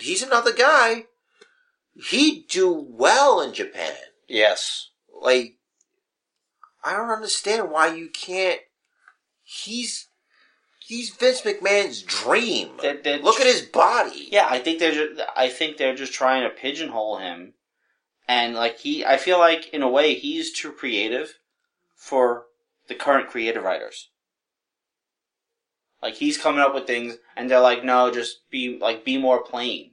he's another guy. He'd do well in Japan. Yes. Like, I don't understand why you can't. He's he's Vince McMahon's dream. They're- they're Look at his body. Yeah, I think they're just, I think they're just trying to pigeonhole him, and like he, I feel like in a way he's too creative for the current creative writers. Like he's coming up with things, and they're like, no, just be like be more plain.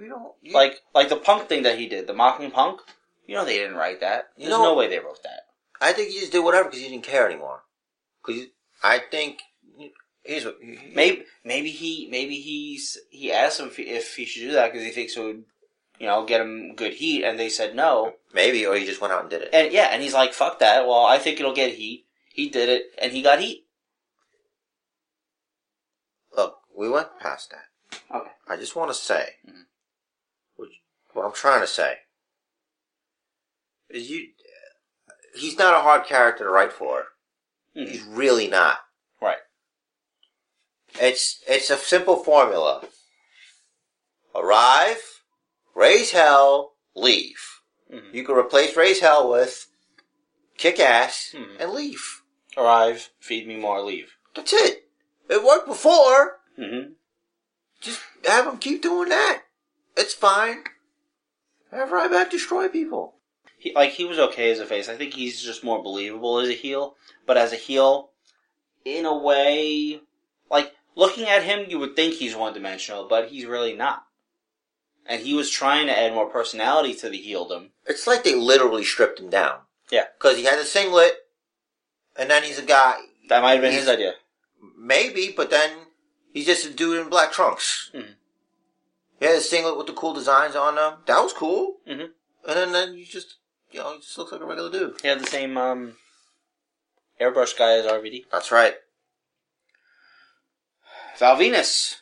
You don't. You, Like like the punk thing that he did, the mocking punk. You know they didn't write that. You There's know- no way they wrote that. I think he just did whatever because he didn't care anymore. Because I think here's what Maybe maybe he maybe he's he asked him if he, if he should do that because he thinks it would, you know, get him good heat, and they said no. maybe or he just went out and did it. And yeah, and he's like, "Fuck that." Well, I think it'll get heat. He did it, and he got heat. Look, we went past that. Okay. I just want to say, Mhm. What I'm trying to say is you. He's not a hard character to write for. Mhm. He's really not. Right. It's it's a simple formula. Arrive, raise hell, leave. Mhm. You can replace raise hell with kick ass Mhm. and leave. Arrive, feed me more, leave. That's it. It worked before. Mm-hmm. Just have him keep doing that. It's fine. Have Ryback destroy people. He, like he was okay as a face. I think he's just more believable as a heel. But as a heel, in a way, like looking at him, you would think he's one dimensional, but he's really not. And he was trying to add more personality to the heeldom. It's like they literally stripped him down. Yeah. Because he had a singlet, and then he's a guy. That might have been his idea. Maybe, but then he's just a dude in black trunks. Mhm. He the a singlet with the cool designs on them. That was cool. Mhm. And then, then you just, you know, he just looks like a regular dude. He had the same um, airbrush guy as RVD. That's right. Val Venis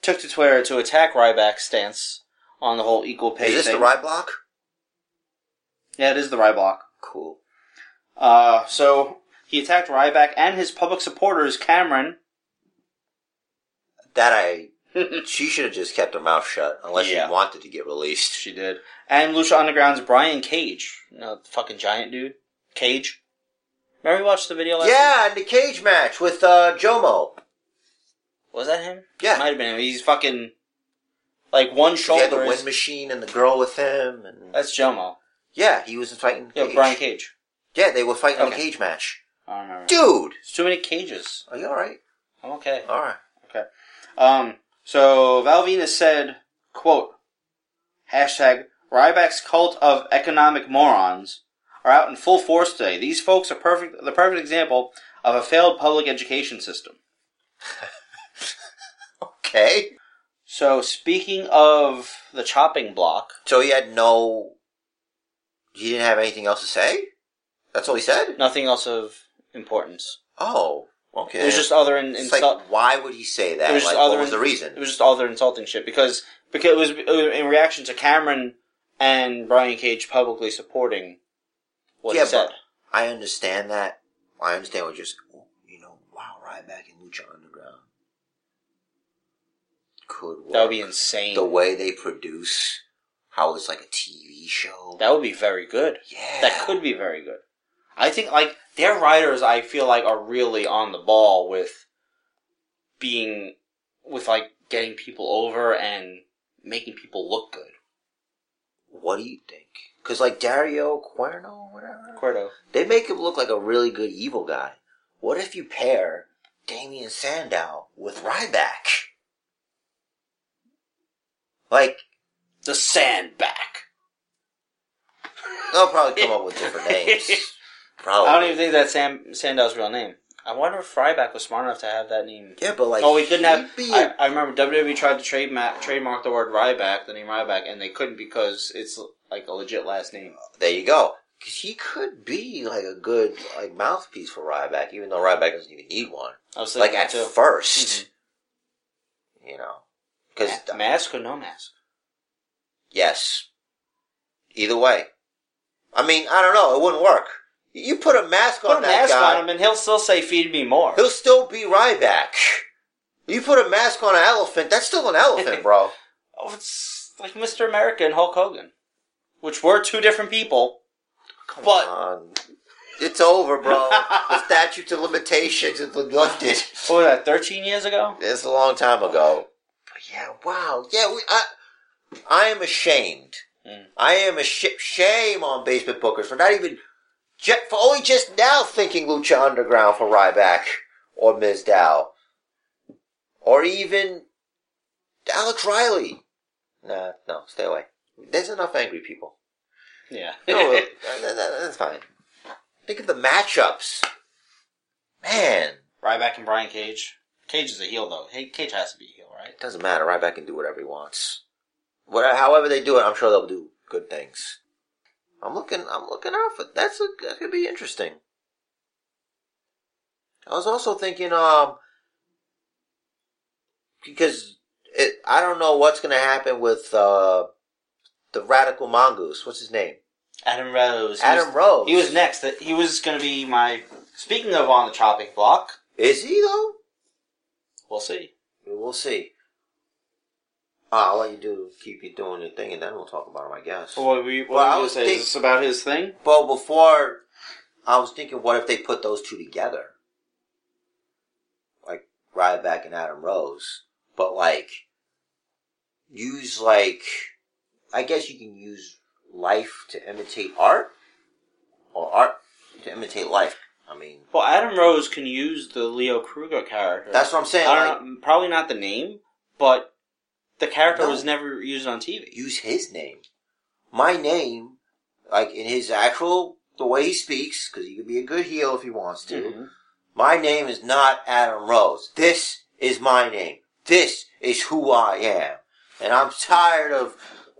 took to Twitter to attack Ryback's stance on the whole equal pay Is this thing. the right block? Yeah, it is the Ryback. Cool. Uh, so he attacked Ryback and his public supporters, Cameron. That I. She should have just kept her mouth shut, unless Yeah. she wanted to get released. she did. And Lucha Underground's Brian Cage. You know, the fucking giant dude. Cage. Remember we watched the video last Yeah, and the cage match with uh, Jomo. Was that him? Yeah. Might have been him. He's fucking, like, one He had the shoulder wind is, machine and the girl with him, and That's Jomo. yeah, he was fighting. Yeah, Cage. Brian Cage. Yeah, they were fighting in a Okay. cage match. I don't remember. Dude, There's too many cages. are you all right? I'm okay. All right. Okay. Um, so Val Venis said, quote, hashtag Ryback's cult of economic morons are out in full force today. These folks are perfect, the perfect example of a failed public education system. Okay. So speaking of the chopping block, So he had no. He didn't have anything else to say. That's all he said. nothing else of importance. Oh, okay. It was just other in, insult. like, why would he say that? It was like, just what other was the reason? It was just other insulting shit because because it was, it was in reaction to Cameron and Brian Cage publicly supporting what Yeah, he said. I understand that. I understand what you're saying. You know, wow, Ryback and Lucha Underground could work. That would be insane. the way they produce, how it's like a TV show. That would be very good. yeah, That could be very good. I think like their writers, I feel like are really on the ball with being with like getting people over and making people look good. what do you think? Because like Dario Cuerno, whatever, Cordo. they make him look like a really good evil guy. What if you pair Damien Sandow with Ryback? Like The Sandback. they'll probably come up with different names. Probably. I don't even think that's Sam Sandow's real name. I wonder if Ryback was smart enough to have that name. Yeah, but like oh, we couldn't have. be I, remember WWE tried to trademark, trademark the word Ryback, the name Ryback, and they couldn't because it's like a legit last name. there you go. Because he could be like a good like mouthpiece for Ryback, even though Ryback doesn't even need one. I was Like at that too. 1st mm-hmm. you know. Because Ma- mask or no mask? yes, either way. I mean, I don't know. It wouldn't work. You put a mask Put on a that mask guy, on him, and he'll still say, "Feed me more." he'll still be Ryback. You put a mask on an elephant, that's still an elephant, bro. Oh, it's like Mr. America and Hulk Hogan, which were two different people. Come But- on. It's over, bro. the statute of limitations is lifted. What was that? Thirteen years ago? It's a long time ago. But yeah, wow. Yeah, we, I, I am ashamed. Mm. I am a sh- shame on basement bookers for not even, ju- for only just now thinking Lucha Underground for Ryback or Ms. Dow. Or even Alex Riley. Nah, no, stay away. There's enough angry people. Yeah. No, uh, that- that- that's fine. Think of the matchups. Man, Ryback and Brian Cage. Cage is a heel though. Hey, Cage has to be a heel, right? it doesn't matter. Ryback can do whatever he wants. Whatever, however they do it, I'm sure they'll do good things. I'm looking. I'm looking out for that's a that could be interesting. I was also thinking, um, because it, I don't know what's going to happen with uh, the radical mongoose. What's his name? Adam Rose. He Adam was, Rose. He was next. He was going to be my. Speaking of on the chopping block, Is he though? we'll see. We'll see. Uh, I'll let you do keep you doing your thing, and then we'll talk about him. I guess. Were you, what Well, I was gonna say? think- Is this about his thing? Well, before I was thinking, what if they put those two together, like Ryback and Adam Rose, but like use like I guess you can use life to imitate art, or art to imitate life. I mean, Well, Adam Rose can use the Leo Kruger character. that's what I'm saying. I Like, don't know, probably not the name, but the character No. was never used on TV. use his name. My name, like in his actual the way he speaks, because he could be a good heel if he wants to. Mhm. My name is not Adam Rose. This is my name. This is who I am. And I'm tired of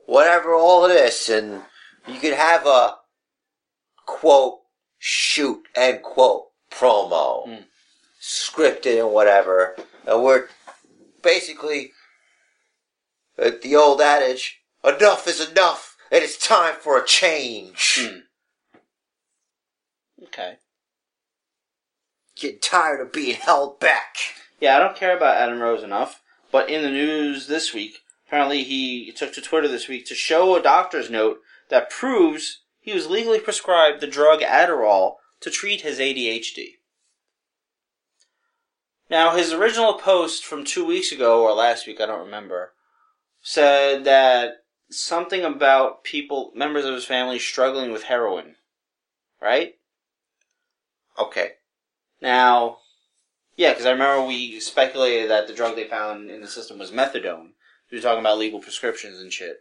whatever all of this. And you could have a quote, shoot, end quote, promo, Hmm. scripted and whatever. And we're basically at the old adage, enough is enough. and It is time for a change. Hmm. Okay. Getting tired of being held back. Yeah, I don't care about Adam Rose enough, but in the news this week, apparently he took to Twitter this week to show a doctor's note that proves he was legally prescribed the drug Adderall to treat his ADHD. Now, his original post from two weeks ago, or last week, I don't remember, said that something about people, members of his family, struggling with heroin. Right? Okay. Now, yeah, because I remember we speculated that the drug they found in the system was methadone. We were talking about legal prescriptions and shit.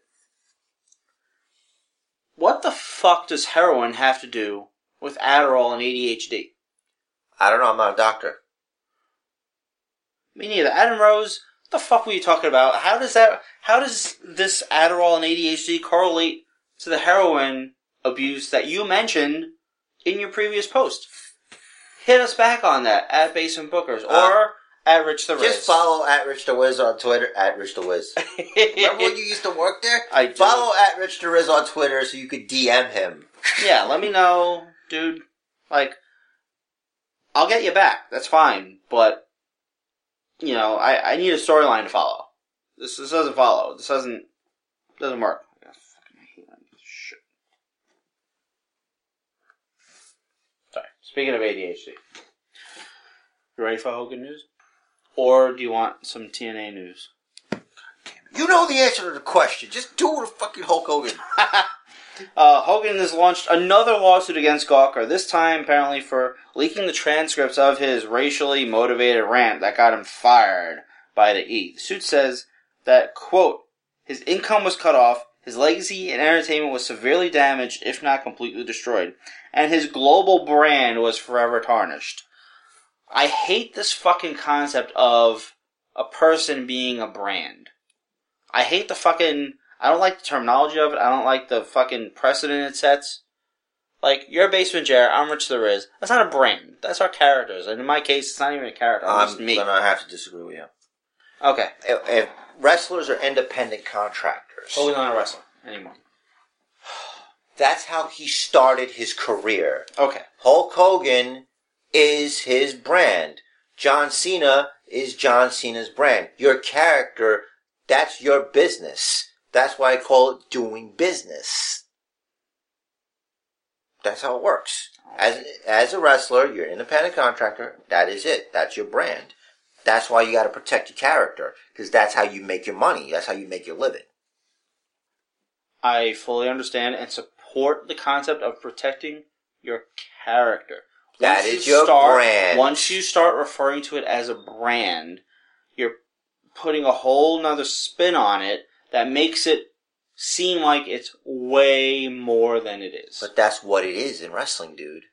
What the fuck does heroin have to do with Adderall and ADHD? I don't know. I'm not a doctor. Me neither. Adam Rose, the fuck were you talking about? How does that? How does this Adderall and ADHD correlate to the heroin abuse that you mentioned in your previous post? Hit us back on that at Basement Bookers or Uh, at Rich the Riz. Just follow at Rich the Wiz on Twitter. At Rich the Wiz. Remember when you used to work there? I do. Follow at Rich the Riz on Twitter so you could DM him. yeah, let me know, dude. Like, I'll get you back. That's fine, but you know, I, I need a storyline to follow. This this doesn't follow. This doesn't doesn't work. I fucking hate that Shit. Sorry. Speaking of ADHD, you ready for Hogan news, or do you want some TNA news? You know the answer to the question. Just do the fucking Hulk Hogan. Uh, Hogan has launched another lawsuit against Gawker, this time apparently for leaking the transcripts of his racially motivated rant that got him fired by the E. The suit says that, quote, his income was cut off, his legacy in entertainment was severely damaged, if not completely destroyed, and his global brand was forever tarnished. I hate this fucking concept of a person being a brand. I hate the fucking. I don't like the terminology of it. I don't like the fucking precedent it sets. Like, you're a basement Jared, I'm Rich the Riz. That's not a brand. That's our characters. And in my case, it's not even a character. I'm, just me. gonna have to disagree with you. Okay. If, if wrestlers are independent contractors, Hogan's not a wrestler anymore. that's how he started his career. Okay. Hulk Hogan is his brand. John Cena is John Cena's brand. Your character, that's your business. That's why I call it doing business. That's how it works. As as a wrestler, you're an independent contractor. That is it. That's your brand. That's why you got to protect your character because that's how you make your money. That's how you make your living. I fully understand and support the concept of protecting your character. That Once is you your start, brand. Once you start referring to it as a brand, you're putting a whole nother spin on it that makes it seem like it's way more than it is. But that's what it is in wrestling, dude.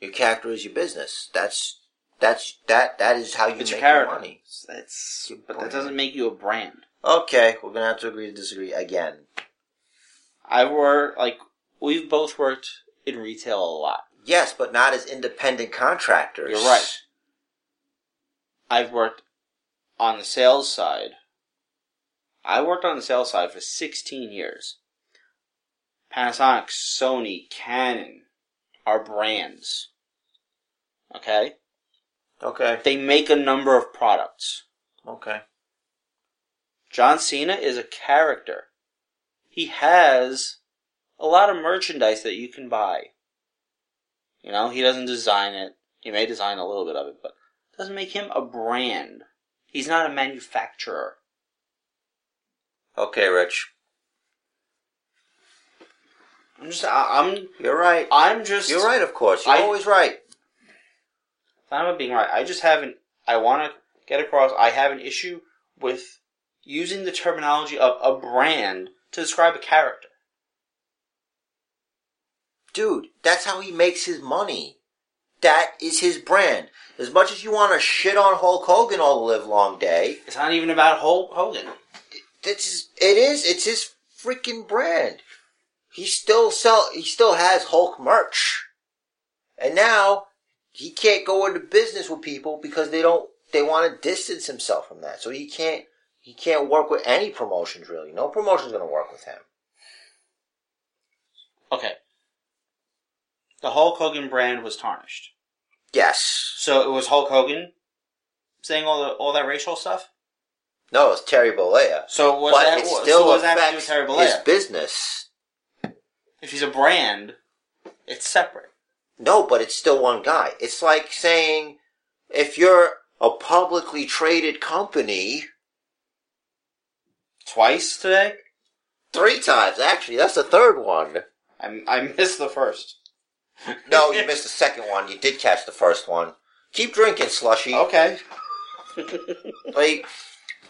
Your character is your business. That's that's that that is how you it's make your your money. That's, but that doesn't make you a brand. Okay, we're gonna have to agree to disagree again. I work like we've both worked in retail a lot. Yes, but not as independent contractors. You're right. I've worked on the sales side. I worked on the sales side for 16 years. Panasonic, Sony, Canon are brands. Okay? Okay. They make a number of products. Okay. John Cena is a character. He has a lot of merchandise that you can buy. You know, he doesn't design it. He may design a little bit of it, but it doesn't make him a brand. He's not a manufacturer. Okay, Rich. I'm just, I, I'm, You're right. I'm just. You're right. Of course, you're I- always right. I'm not being right. I just haven't. I want to get across. I have an issue with using the terminology of a brand to describe a character. Dude, that's how he makes his money. That is his brand. As much as you want to shit on Hulk Hogan all the live long day, It's not even about Hulk Hogan. It's his, it is. It's his freaking brand. He still sell. He still has Hulk merch, and now he can't go into business with people because they don't. They want to distance himself from that. So he can't. He can't work with any promotions really. No promotion's going to work with him. Okay. The Hulk Hogan brand was tarnished. Yes. So it was Hulk Hogan saying all the all that racial stuff. No, it's Terry Bollea. So was but that it so still what does that have to do with affects his business. If he's a brand, it's separate. No, but it's still one guy. It's like saying if you're a publicly traded company, Twice today. three times actually. That's the third one. I I missed the first. No, you missed the second one. You did catch the first one. Keep drinking, slushy. Okay. Like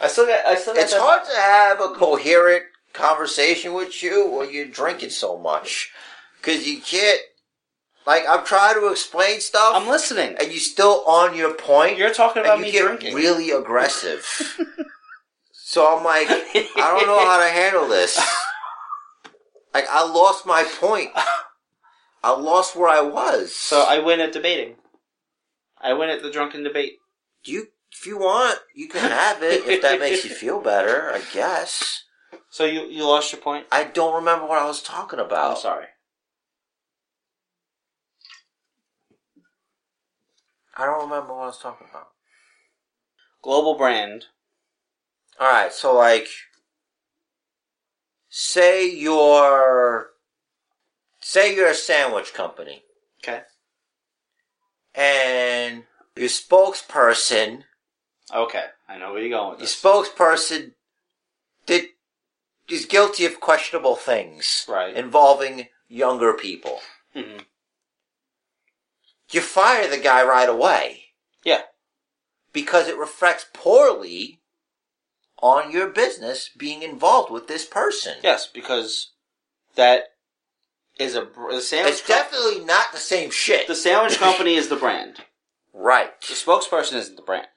I still got. I still got. it's that- hard to have a coherent conversation with you when you're drinking so much because you can't. Like I'm trying to explain stuff, I'm listening. and you're still on your point. You're talking about you me get drinking. really aggressive. so I'm like, I don't know how to handle this. Like I lost my point. I lost where I was. So I win at debating. I win at the drunken debate. you, if you want, you can have it if that makes you feel better. I guess. So you you lost your point. I don't remember what I was talking about. I'm sorry. I don't remember what I was talking about. Global brand. All right, so like, say you're, say you're a sandwich company, Okay. and your spokesperson, Okay. I know where you're going with your this. spokesperson did is guilty of questionable things Right. involving younger people. Mhm. You fire the guy right away. Yeah. Because it reflects poorly on your business being involved with this person. Yes, because that is a br- the sandwich. It's com- definitely not the same shit. the sandwich company is the brand. right. The spokesperson isn't the brand.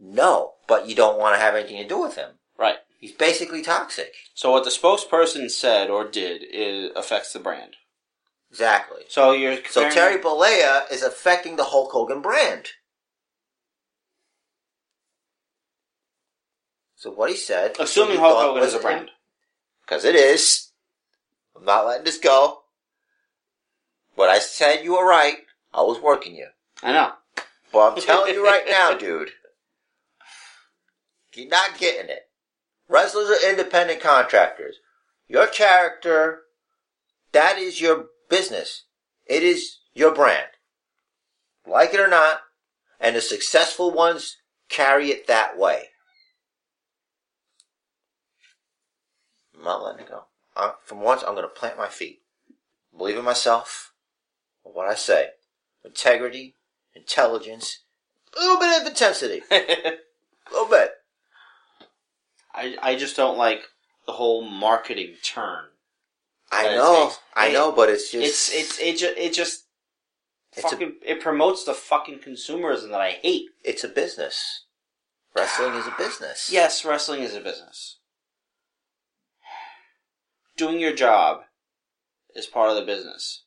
No, but you don't want to have anything to do with him. Right. He's basically toxic. So what the spokesperson said or did is affects the brand. Exactly. So you're So Terry Bollea is affecting the Hulk Hogan brand. So what he said, assuming Hulk Hogan is a brand. because it is. I'm not letting this go. What I said, you were right. I was working you, I know. but I'm telling you right now, dude, you're not getting it. Wrestlers are independent contractors. Your character, that is your business. It is your brand. Like it or not, and the successful ones carry it that way. I'm not letting it go. I, from once, I'm going to plant my feet. Believe in myself, what I say. Integrity, intelligence, a little bit of intensity. A little bit. I I just don't like the whole marketing turn. I know, I it- know, but it's just It's it's it just it just It's a- it promotes the fucking consumerism that I hate. it's a business. Wrestling is a business. Yes, wrestling is a business. Doing your job is part of the business.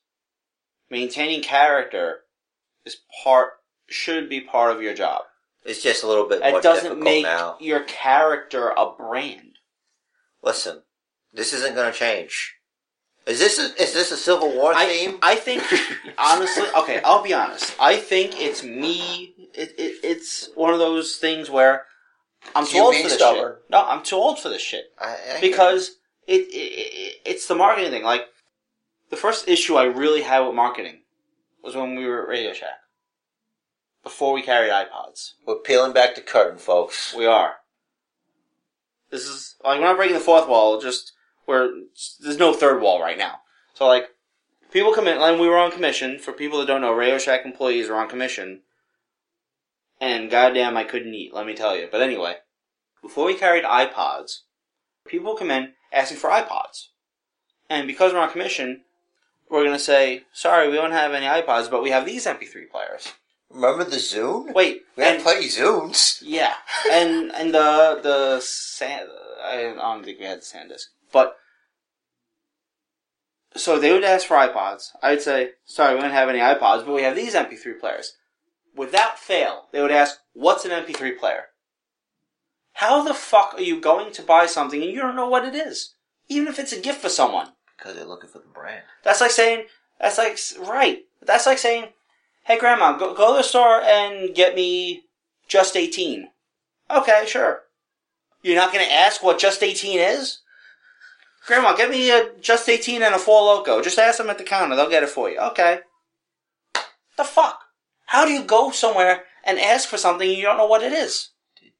Maintaining character is part should be part of your job. It's just a little bit more It doesn't difficult make now. your character a brand. Listen, this isn't going to change. Is this a, is this a Civil War I, theme? I think honestly, okay, I'll be honest. I think it's me. It, it it's one of those things where I'm It's too old for this stubborn. shit. No, I'm too old for this shit I, I because it, it, it it's the marketing thing. Like the first issue I really had with marketing was when we were at Radio Shack. Before we carried iPods, we're peeling back the curtain, folks. we are. This is like we're not breaking the fourth wall. Just where there's no third wall right now. So like people come in, and we were on commission. For people that don't know, Radio Shack employees are on commission. And goddamn, I couldn't eat. Let me tell you. But anyway, before we carried iPods, people come in asking for iPods, and because we're on commission, we're gonna say, "Sorry, we don't have any iPods, but we have these MP3 players." Remember the Zune? Wait, we had and- plenty of Zunes. yeah, and and the the sand. I don't think we had the SanDisk, but so they would ask for iPods. I'd say, "Sorry, we don't have any iPods, but we have these MP3 players." Without fail, they would ask, "What's an MP3 player?" How the fuck are you going to buy something and you don't know what it is, even if it's a gift for someone? Because they're looking for the brand. That's like saying, that's like, right. That's like saying, hey grandma, go, go to the store and get me just 18. Okay, sure. You're not gonna ask what just 18 is? Grandma, get me a just 18 and a Four Loko. Just ask them at the counter, they'll get it for you. Okay. The fuck? How do you go somewhere and ask for something you don't know what it is? Did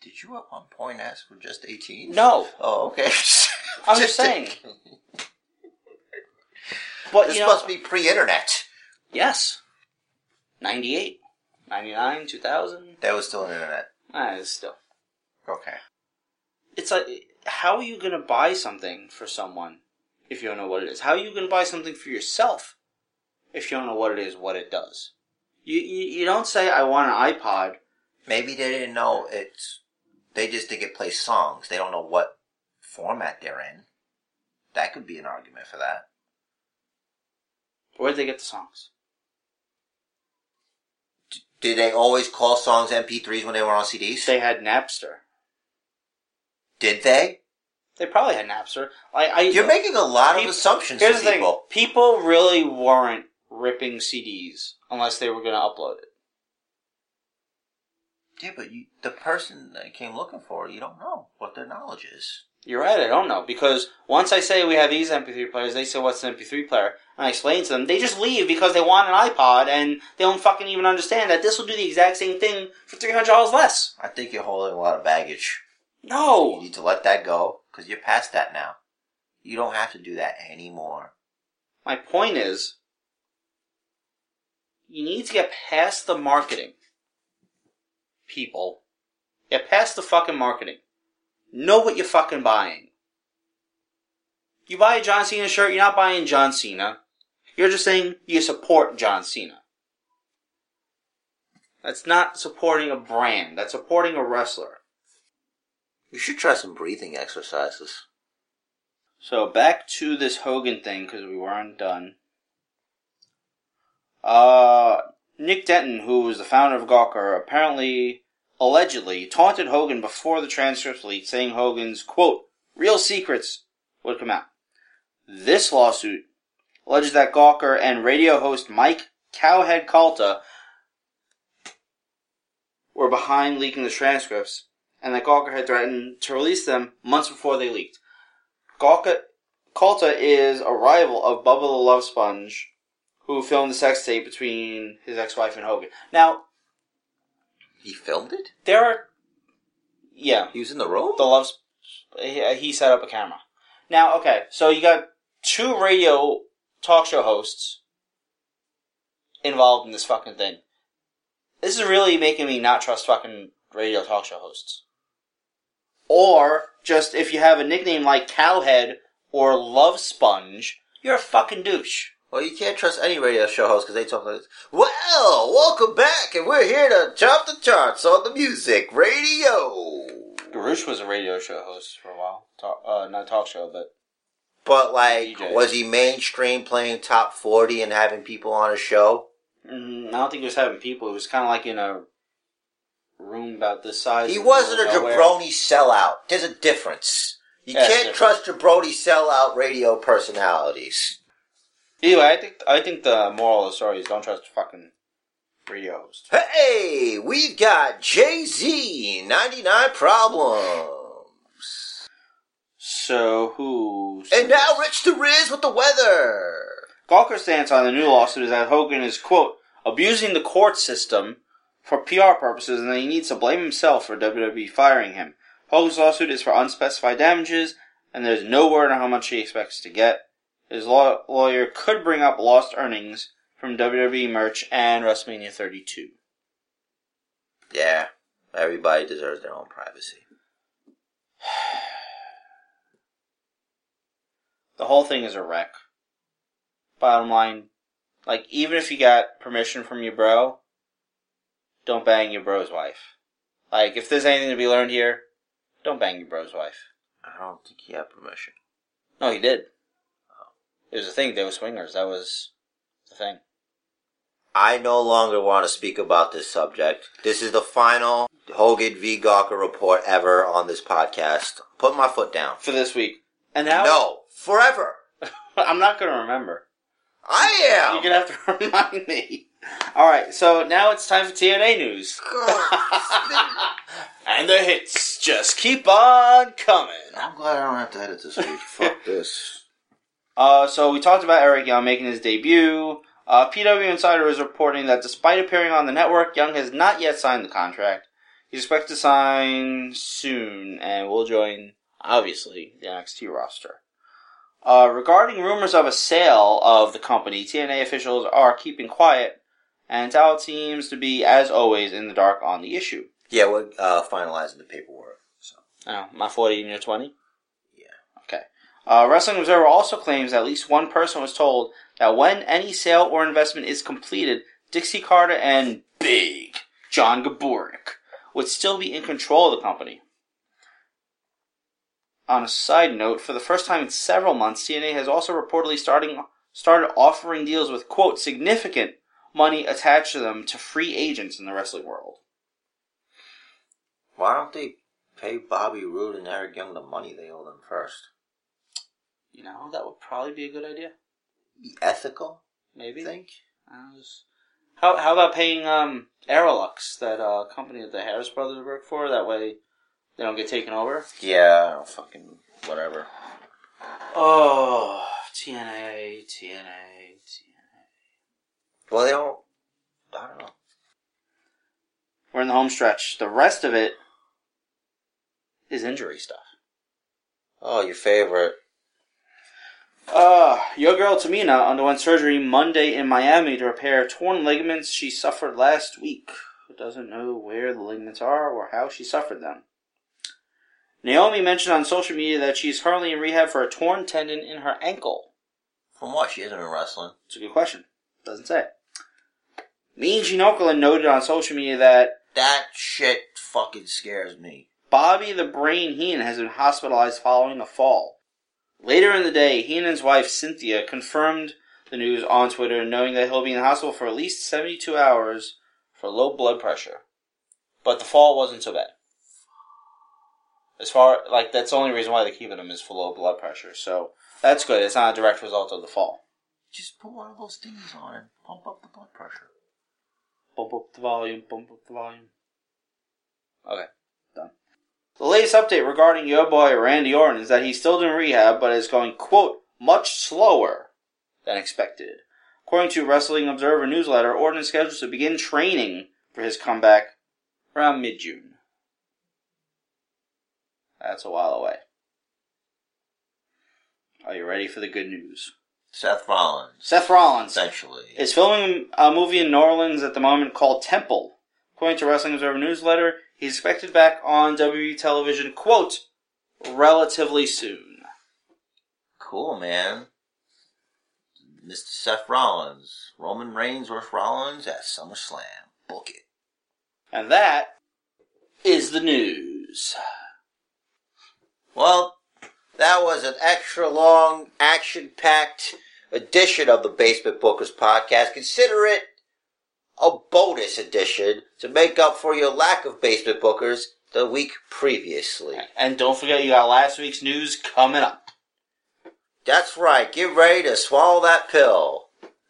did you at one point ask for just 18? No. Oh, okay. I'm just saying. But This you know, must be pre-internet. yes. 98, 99, 2000. That was still an internet. Ah, it's still. Okay. It's like, how are you going to buy something for someone if you don't know what it is? How are you going to buy something for yourself if you don't know what it is, what it does? You, you, you don't say, I want an iPod. Maybe they didn't know it's. They just think it plays songs. They don't know what format they're in. That could be an argument for that. Where'd they get the songs? Did they always call songs MP3s when they were on CDs? They had Napster. Did they? They probably had Napster. I, I, You're making a lot of assumptions Here's the people. thing: people really weren't ripping CDs unless they were going to upload it. Yeah, but you, the person that came looking for it, you don't know what their knowledge is. You're right. I don't know because once I say we have these MP3 players, they say what's an MP3 player, I explain to them. They just leave because they want an iPod and they don't fucking even understand that this will do the exact same thing for three hundred dollars less. I think you're holding a lot of baggage. No. You need to let that go because you're past that now. You don't have to do that anymore. My point is, you need to get past the marketing. People. Get past the fucking marketing. Know what you're fucking buying. You buy a John Cena shirt, you're not buying John Cena. You're just saying you support John Cena. That's not supporting a brand. That's supporting a wrestler. You should try some breathing exercises. So back to this Hogan thing because we weren't done. Uh, Nick Denton, who was the founder of Gawker, apparently, allegedly, taunted Hogan before the transcripts leaked, saying Hogan's quote real secrets would come out. This lawsuit alleges that Gawker and radio host Mike Cowhead Calta were behind leaking the transcripts, and that Gawker had threatened to release them months before they leaked. Gawker, Calta is a rival of Bubba the Love Sponge, who filmed the sex tape between his ex-wife and Hogan. Now, He filmed it? there are, yeah, He was in the room? the Love, he, he set up a camera. Now, okay, so you got two radio talk show hosts involved in this fucking thing. This is really making me not trust fucking radio talk show hosts. Or just if you have a nickname like Cowhead or Love Sponge, you're a fucking douche. Well, you can't trust any radio show host because they talk like this. Well, welcome back, and we're here to chop the charts on the music radio. Garush was a radio show host for a while. Talk, uh, not a talk show, but But, like, DJ. was he mainstream playing top 40 and having people on his show? mm, I don't think he was having people. It was kind of like in a room about this size. He wasn't a of jabroni sellout. There's a difference. You Yeah, can't trust jabroni sellout radio personalities. Anyway, I think I think the moral of the story is don't trust fucking radio hosts. Hey, we've got Jay Z, 99 Problems. So who? And now Rich the Riz with the weather. Gawker's stance on the new lawsuit is that Hogan is quote abusing the court system for PR purposes, and that he needs to blame himself for WWE firing him. Hogan's lawsuit is for unspecified damages, and there's no word on how much he expects to get. His law- lawyer could bring up lost earnings from WWE merch and WrestleMania 32. Yeah, everybody deserves their own privacy. The whole thing is a wreck. Bottom line, like even if you got permission from your bro, don't bang your bro's wife. Like if there's anything to be learned here, don't bang your bro's wife. I don't think he had permission. No, he did. Oh. It was a thing. They were swingers. That was the thing. I no longer want to speak about this subject. This is the final Hogan v. Gawker report ever on this podcast. Put my foot down. For this week. And now No, forever. I'm not gonna remember. I am. You're gonna have to remind me. Alright, so now it's time for TNA news. and the hits just keep on coming. I'm glad I don't have to edit this week. Fuck this. Uh, so we talked about Eric Young making his debut. Uh, PW Insider is reporting that despite appearing on the network, Young has not yet signed the contract. He's expected to sign soon and will join, obviously, the NXT roster. Uh, regarding rumors of a sale of the company, TNA officials are keeping quiet, and Talent seems to be, as always, in the dark on the issue. Yeah, we're uh, finalizing the paperwork. So Oh, my 40 and your 20? Yeah. Okay. Uh, Wrestling Observer also claims that at least one person was told that when any sale or investment is completed, Dixie Carter and Big John Gaborik would still be in control of the company. On a side note, for the first time in several months, TNA has also reportedly starting started offering deals with quote significant money attached to them to free agents in the wrestling world. why don't they pay Bobby Roode and Eric Young the money they owe them first? You know, that would probably be a good idea. Be ethical, Maybe. I think. I was- How how about paying um Aroluxe, that uh, company that the Harris brothers work for? That way they don't get taken over. Yeah, fucking whatever. Oh, TNA, TNA, TNA. Well, they don't. I don't know. We're in the home stretch. The rest of it is injury stuff. Oh, your favorite. Uh, your girl Tamina underwent surgery Monday in Miami to repair torn ligaments she suffered last week. Who doesn't know where the ligaments are or how she suffered them? Naomi mentioned on social media that she's currently in rehab for a torn tendon in her ankle. From what? She isn't in wrestling. It's a good question. Doesn't say. Mean Gene Okerlund noted on social media that That shit fucking scares me. Bobby the Brain Heenan has been hospitalized following a fall. Later in the day, Heenan's wife Cynthia confirmed the news on Twitter, knowing that he'll be in the hospital for at least 72 hours for low blood pressure. But the fall wasn't so bad. As far, like, that's the only reason why they're keeping him is for low blood pressure, so that's good. It's not a direct result of the fall. Just put one of those things on and pump up the blood pressure. Bump up the volume, bump up the volume. Okay, done. The latest update regarding your boy Randy Orton is that he's still in rehab, but is going, quote, much slower than expected. According to Wrestling Observer newsletter, Orton is scheduled to begin training for his comeback around mid June. That's a while away. Are you ready for the good news? Seth Rollins. Seth Rollins Essentially. is filming a movie in New Orleans at the moment called Temple. According to Wrestling Observer newsletter, he's expected back on WWE television, quote, relatively soon. Cool, man. Mr. Seth Rollins. Roman Reigns versus Rollins at SummerSlam. Book it. And that is the news. Well, that was an extra long, action packed edition of the Basement Bookers podcast. Consider it a bonus edition to make up for your lack of Basement Bookers the week previously. And don't forget, you got last week's news coming up. That's right, get ready to swallow that pill.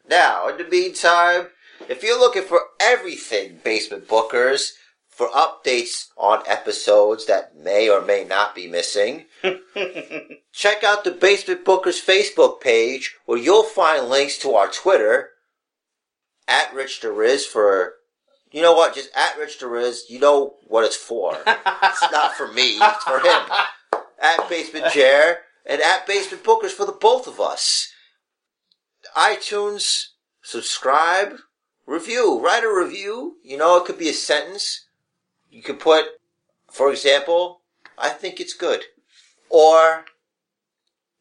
Now, in the meantime, if you're looking for everything Basement Bookers, for updates on episodes that may or may not be missing, check out the Basement Bookers Facebook page where you'll find links to our Twitter at Rich DeRiz for you know what, just at Rich DeRiz, you know what it's for. it's not for me, it's for him. At Basement Jer and at Basement Bookers for the both of us. iTunes, subscribe, review, write a review. You know, it could be a sentence. You could put, for example, I think it's good. Or,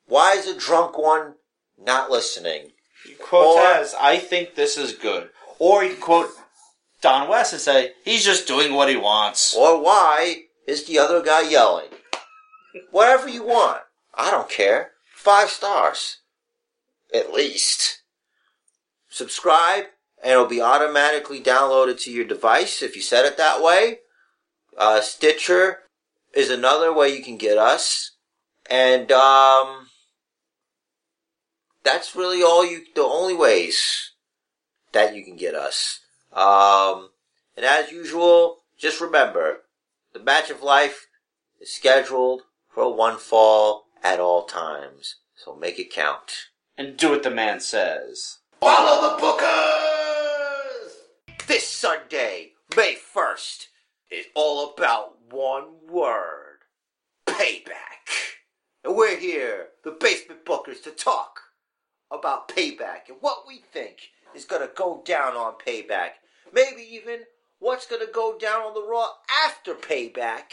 why is a drunk one not listening? You quote Or- as, I think this is good. Or you can quote Don West and say, he's just doing what he wants. Or why is the other guy yelling? Whatever you want. I don't care. Five stars. At least. Subscribe, and it'll be automatically downloaded to your device if you set it that way. Uh, Stitcher is another way you can get us. And, um, that's really all you, the only ways that you can get us. Um, and as usual, just remember, the match of life is scheduled for one fall at all times. So make it count. And do what the man says. Follow the Bookers! This Sunday, May 1st, is all about one word. Payback. And we're here, the Basement Bookers, to talk about payback and what we think is going to go down on payback. Maybe even what's going to go down on the Raw after payback.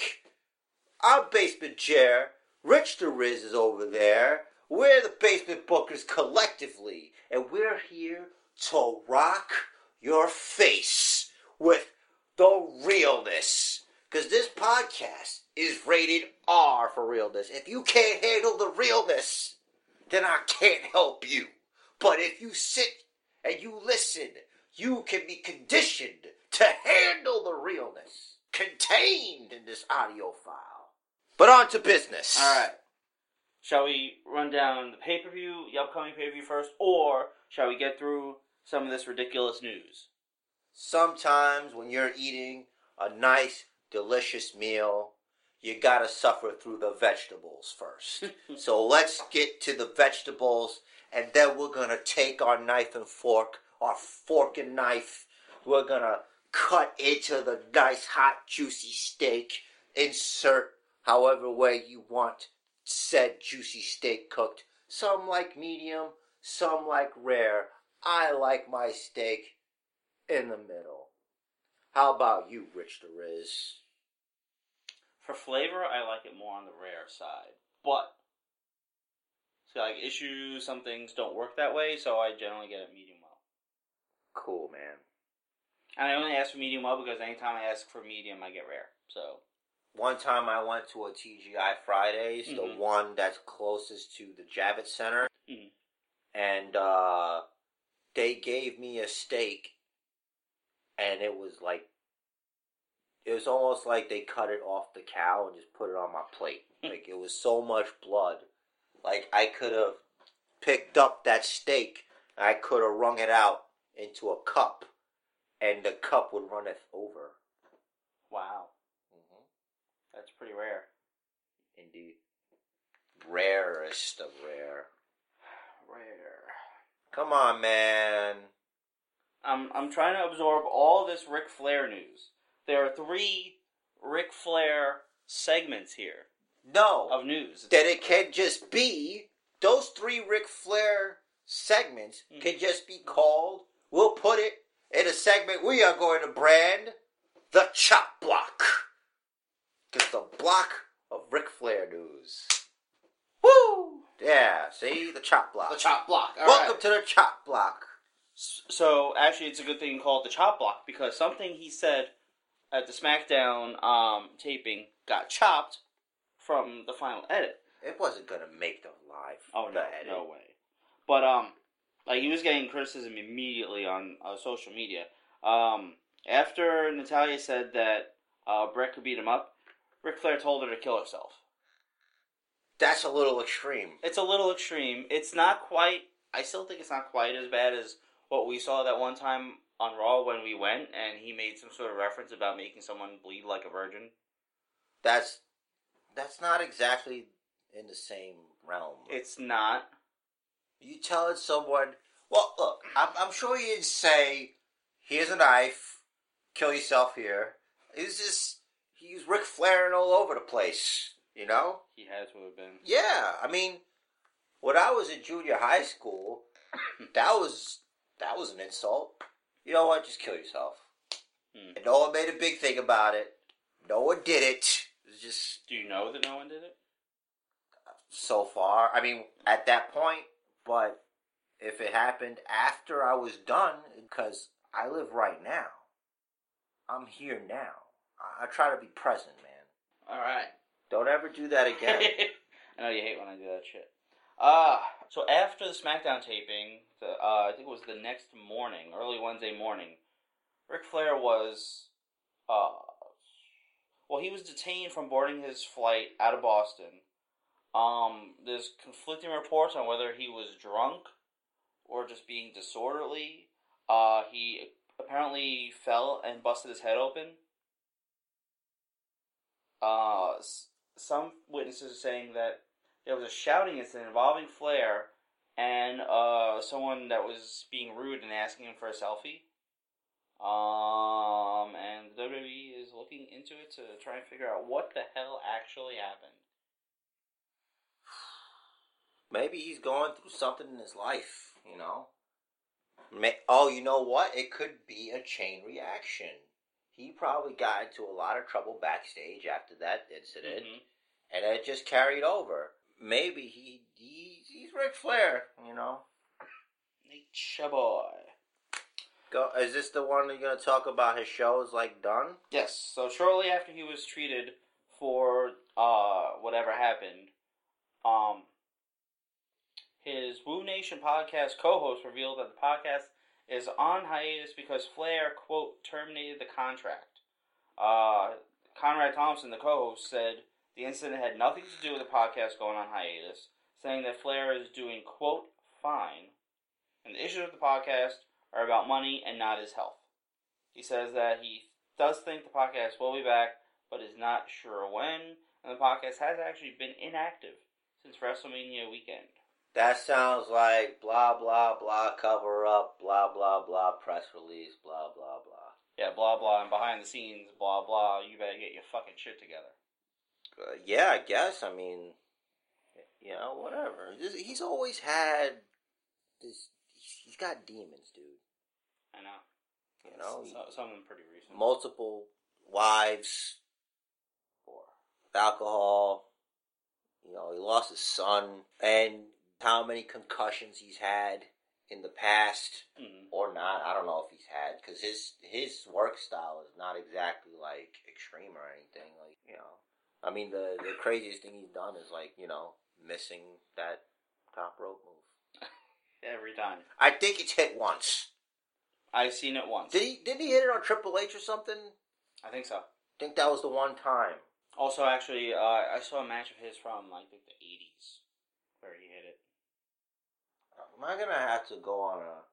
I'm Basement Jer. Rich the Riz is over there. We're the Basement Bookers collectively, and we're here to rock your face with the realness. Because this podcast is rated R for realness. If you can't handle the realness, then I can't help you. But if you sit and you listen, you can be conditioned to handle the realness contained in this audio file. But on to business. Alright. Shall we run down the pay per view, the upcoming pay per view first, or shall we get through some of this ridiculous news? Sometimes when you're eating a nice, delicious meal, you gotta suffer through the vegetables first. so let's get to the vegetables, and then we're gonna take our knife and fork, our fork and knife, we're gonna cut into the nice, hot, juicy steak, insert however way you want said juicy steak cooked. Some like medium, some like rare. I like my steak in the middle. How about you, Rich the Riz? For flavor, I like it more on the rare side. But, so like issues, some things don't work that way, so I generally get it medium well. Cool, man. And I only ask for medium well because anytime I ask for medium, I get rare. So, One time I went to a TGI Fridays, the Mhm. one that's closest to the Javits Center, Mhm. and uh, they gave me a steak, and it was like, it was almost like they cut it off the cow and just put it on my plate. like it was so much blood, like I could have picked up that steak, and I could have wrung it out into a cup, and the cup would run it over. wow, hmm that's pretty rare. Indeed. Rarest of rare. Rare. Come on, man. I'm I'm trying to absorb all this Ric Flair news. There are three Ric Flair segments here No. of news. that it can just be, those three Ric Flair segments Mhm. can just be called, we'll put it in a segment we are going to brand the Chop Block. Just a block of Ric Flair news. Woo! Yeah, see? The Chop Block. The chop block. All Welcome right. to the Chop Block. So actually, it's a good thing you call it the chop block because something he said at the SmackDown um, taping got chopped from the final edit. It wasn't going to make the live. Oh no, edit. no way. But um, like he was getting criticism immediately on uh, social media. Um, after Natalya said that uh, Bret could beat him up, Ric Flair told her to kill herself. That's a little extreme. It's a little extreme. It's not quite. I still think it's not quite as bad as what we saw that one time on Raw when we went, and he made some sort of reference about making someone bleed like a virgin. That's that's not exactly in the same realm. It's not. you telling someone, well, look, I'm, I'm sure you didn't say, here's a knife, kill yourself here. Was just, he was Ric Flairing all over the place, you know? He has to have been. Yeah, I mean, when I was in junior high school, that was, that was an insult. You know what? Just kill yourself. Hmm. And no one made a big thing about it. No one did it. It was just Do you know that no one did it? so far. I mean, at that point, but if it happened after I was done, because I live right now, I'm here now. I, I try to be present, man. All right. Don't ever do that again. I know you hate when I do that shit. Uh, so after the SmackDown taping, uh, I think it was the next morning, early Wednesday morning, Ric Flair was, uh, well, he was detained from boarding his flight out of Boston. Um, there's conflicting reports on whether he was drunk or just being disorderly. Uh, he apparently fell and busted his head open. Uh, some witnesses are saying that there was a shouting incident involving Flair and uh, someone that was being rude and asking him for a selfie. Um, and the WWE is looking into it to try and figure out what the hell actually happened. Maybe he's going through something in his life, you know? May- oh, you know what? It could be a chain reaction. He probably got into a lot of trouble backstage after that incident. Mhm. and it just carried over. Maybe he, Ric Flair, you know. Nature boy. Go. Is this the one you're gonna talk about? His shows like done? Yes. So shortly after he was treated for uh whatever happened, um, his Woo Nation podcast co-host revealed that the podcast is on hiatus because Flair quote terminated the contract. Uh, Conrad Thompson, the co-host, said the incident had nothing to do with the podcast going on hiatus, saying that Flair is doing quote fine, and the issues of the podcast are about money and not his health. He says that he does think the podcast will be back, but is not sure when, and the podcast has actually been inactive since WrestleMania weekend. That sounds like blah blah blah cover up, blah blah blah press release, blah blah blah. Yeah, blah blah, and behind the scenes, blah blah. You better get your fucking shit together. Uh, yeah, I guess. I mean, You know, whatever. Just- He's always had this. He's got demons, dude. I know. You know, So, some of them pretty recent. multiple wives or alcohol. You know, he lost his son, and how many concussions he's had in the past Mhm. or not. I don't know if he's had because his his work style is not exactly like extreme or anything. Like you know, I mean the the craziest thing he's done is like you know missing that top rope move. Every time. I think it's hit once. I've seen it once. Did he? Didn't he hit it on Triple H or something? I think so. I think that was the one time. Also, actually, uh, I saw a match of his from I think the '80s where he hit it. Am I gonna have to go on a?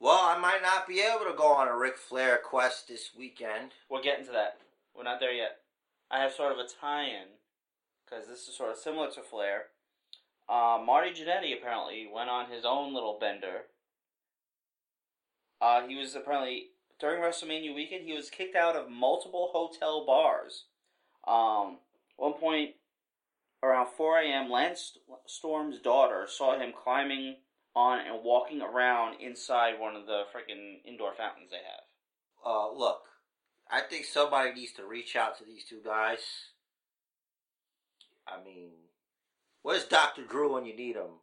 Well, I might not be able to go on a Ric Flair quest this weekend. We're getting to that. We're not there yet. I have sort of a tie-in because this is sort of similar to Flair. Uh, Marty Jannetty apparently went on his own little bender. Uh, he was apparently during WrestleMania weekend. He was kicked out of multiple hotel bars. Um, one point around 4 a.m., Lance Storm's daughter saw him climbing on and walking around inside one of the freaking indoor fountains they have. Uh, look, I think somebody needs to reach out to these two guys. I mean, where's Doctor Drew when you need him?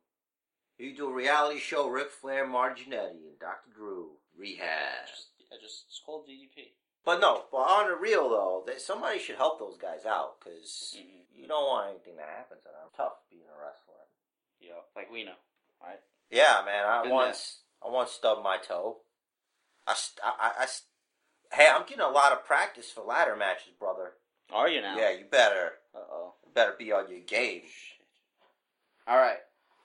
You do a reality show, Ric Flair, Marty Jannetty, and Doctor Drew rehab. Just, I just it's called DDP. But no, but on the real though, that somebody should help those guys out because Mhm. you don't want anything to happen to them. Tough being a wrestler. Yeah, like we know, right? Yeah, man. I Been once I once stubbed my toe. I, st- I, I, I hey, I'm getting a lot of practice for ladder matches, brother. Are you now? Yeah, you better Uh oh. Better be on your game. All right.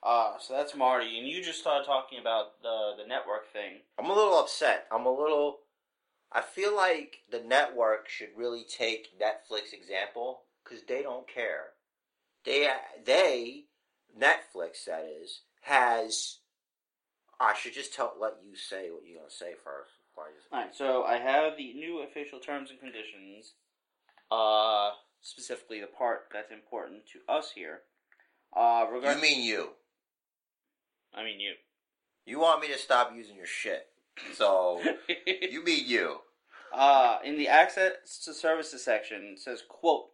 Uh, so that's Marty, and you just started talking about the the network thing. I'm a little upset. I'm a little. I feel like the network should really take Netflix example because they don't care. They they Netflix that is has. I should just tell let you say what you're gonna say first. before I just- All right. So I have the new official terms and conditions. Uh, specifically the part that's important to us here. Uh, regarding, You mean you? I mean you. You want me to stop using your shit? So you mean you? Uh, in the access to services section, it says, quote,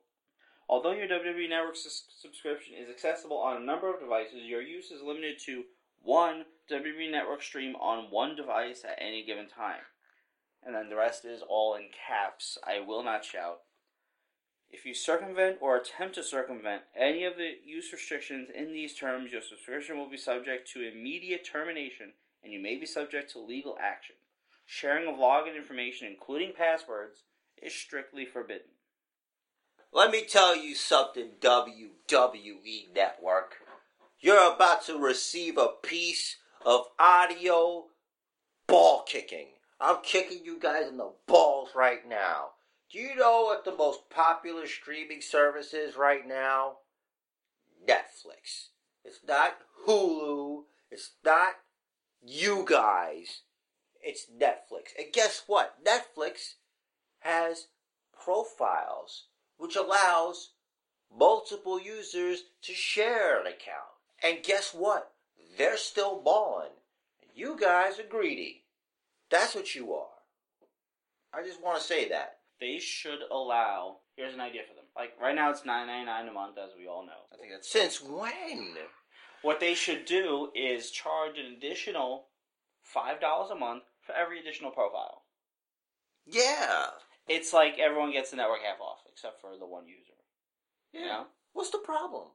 Although your WWE Network sus- subscription is accessible on a number of devices, your use is limited to one WWE Network stream on one device at any given time. And then the rest is all in caps. I will not shout. If you circumvent or attempt to circumvent any of the use restrictions in these terms, your subscription will be subject to immediate termination and you may be subject to legal action. Sharing of login information, including passwords, is strictly forbidden. Let me tell you something, WWE Network. You're about to receive a piece of audio ball kicking. I'm kicking you guys in the balls right now. Do you know what the most popular streaming service is right now? Netflix. It's not Hulu. It's not you guys. It's Netflix. And guess what? Netflix has profiles, which allows multiple users to share an account. And guess what? They're still balling. You guys are greedy. That's what you are. I just want to say that. They should allow. Here's an idea for them. Like right now, it's nine ninety nine a month, as we all know. I think that's Since when? What they should do is charge an additional five dollars a month for every additional profile. Yeah. It's like everyone gets the network half off, except for the one user. Yeah. You know? What's the problem?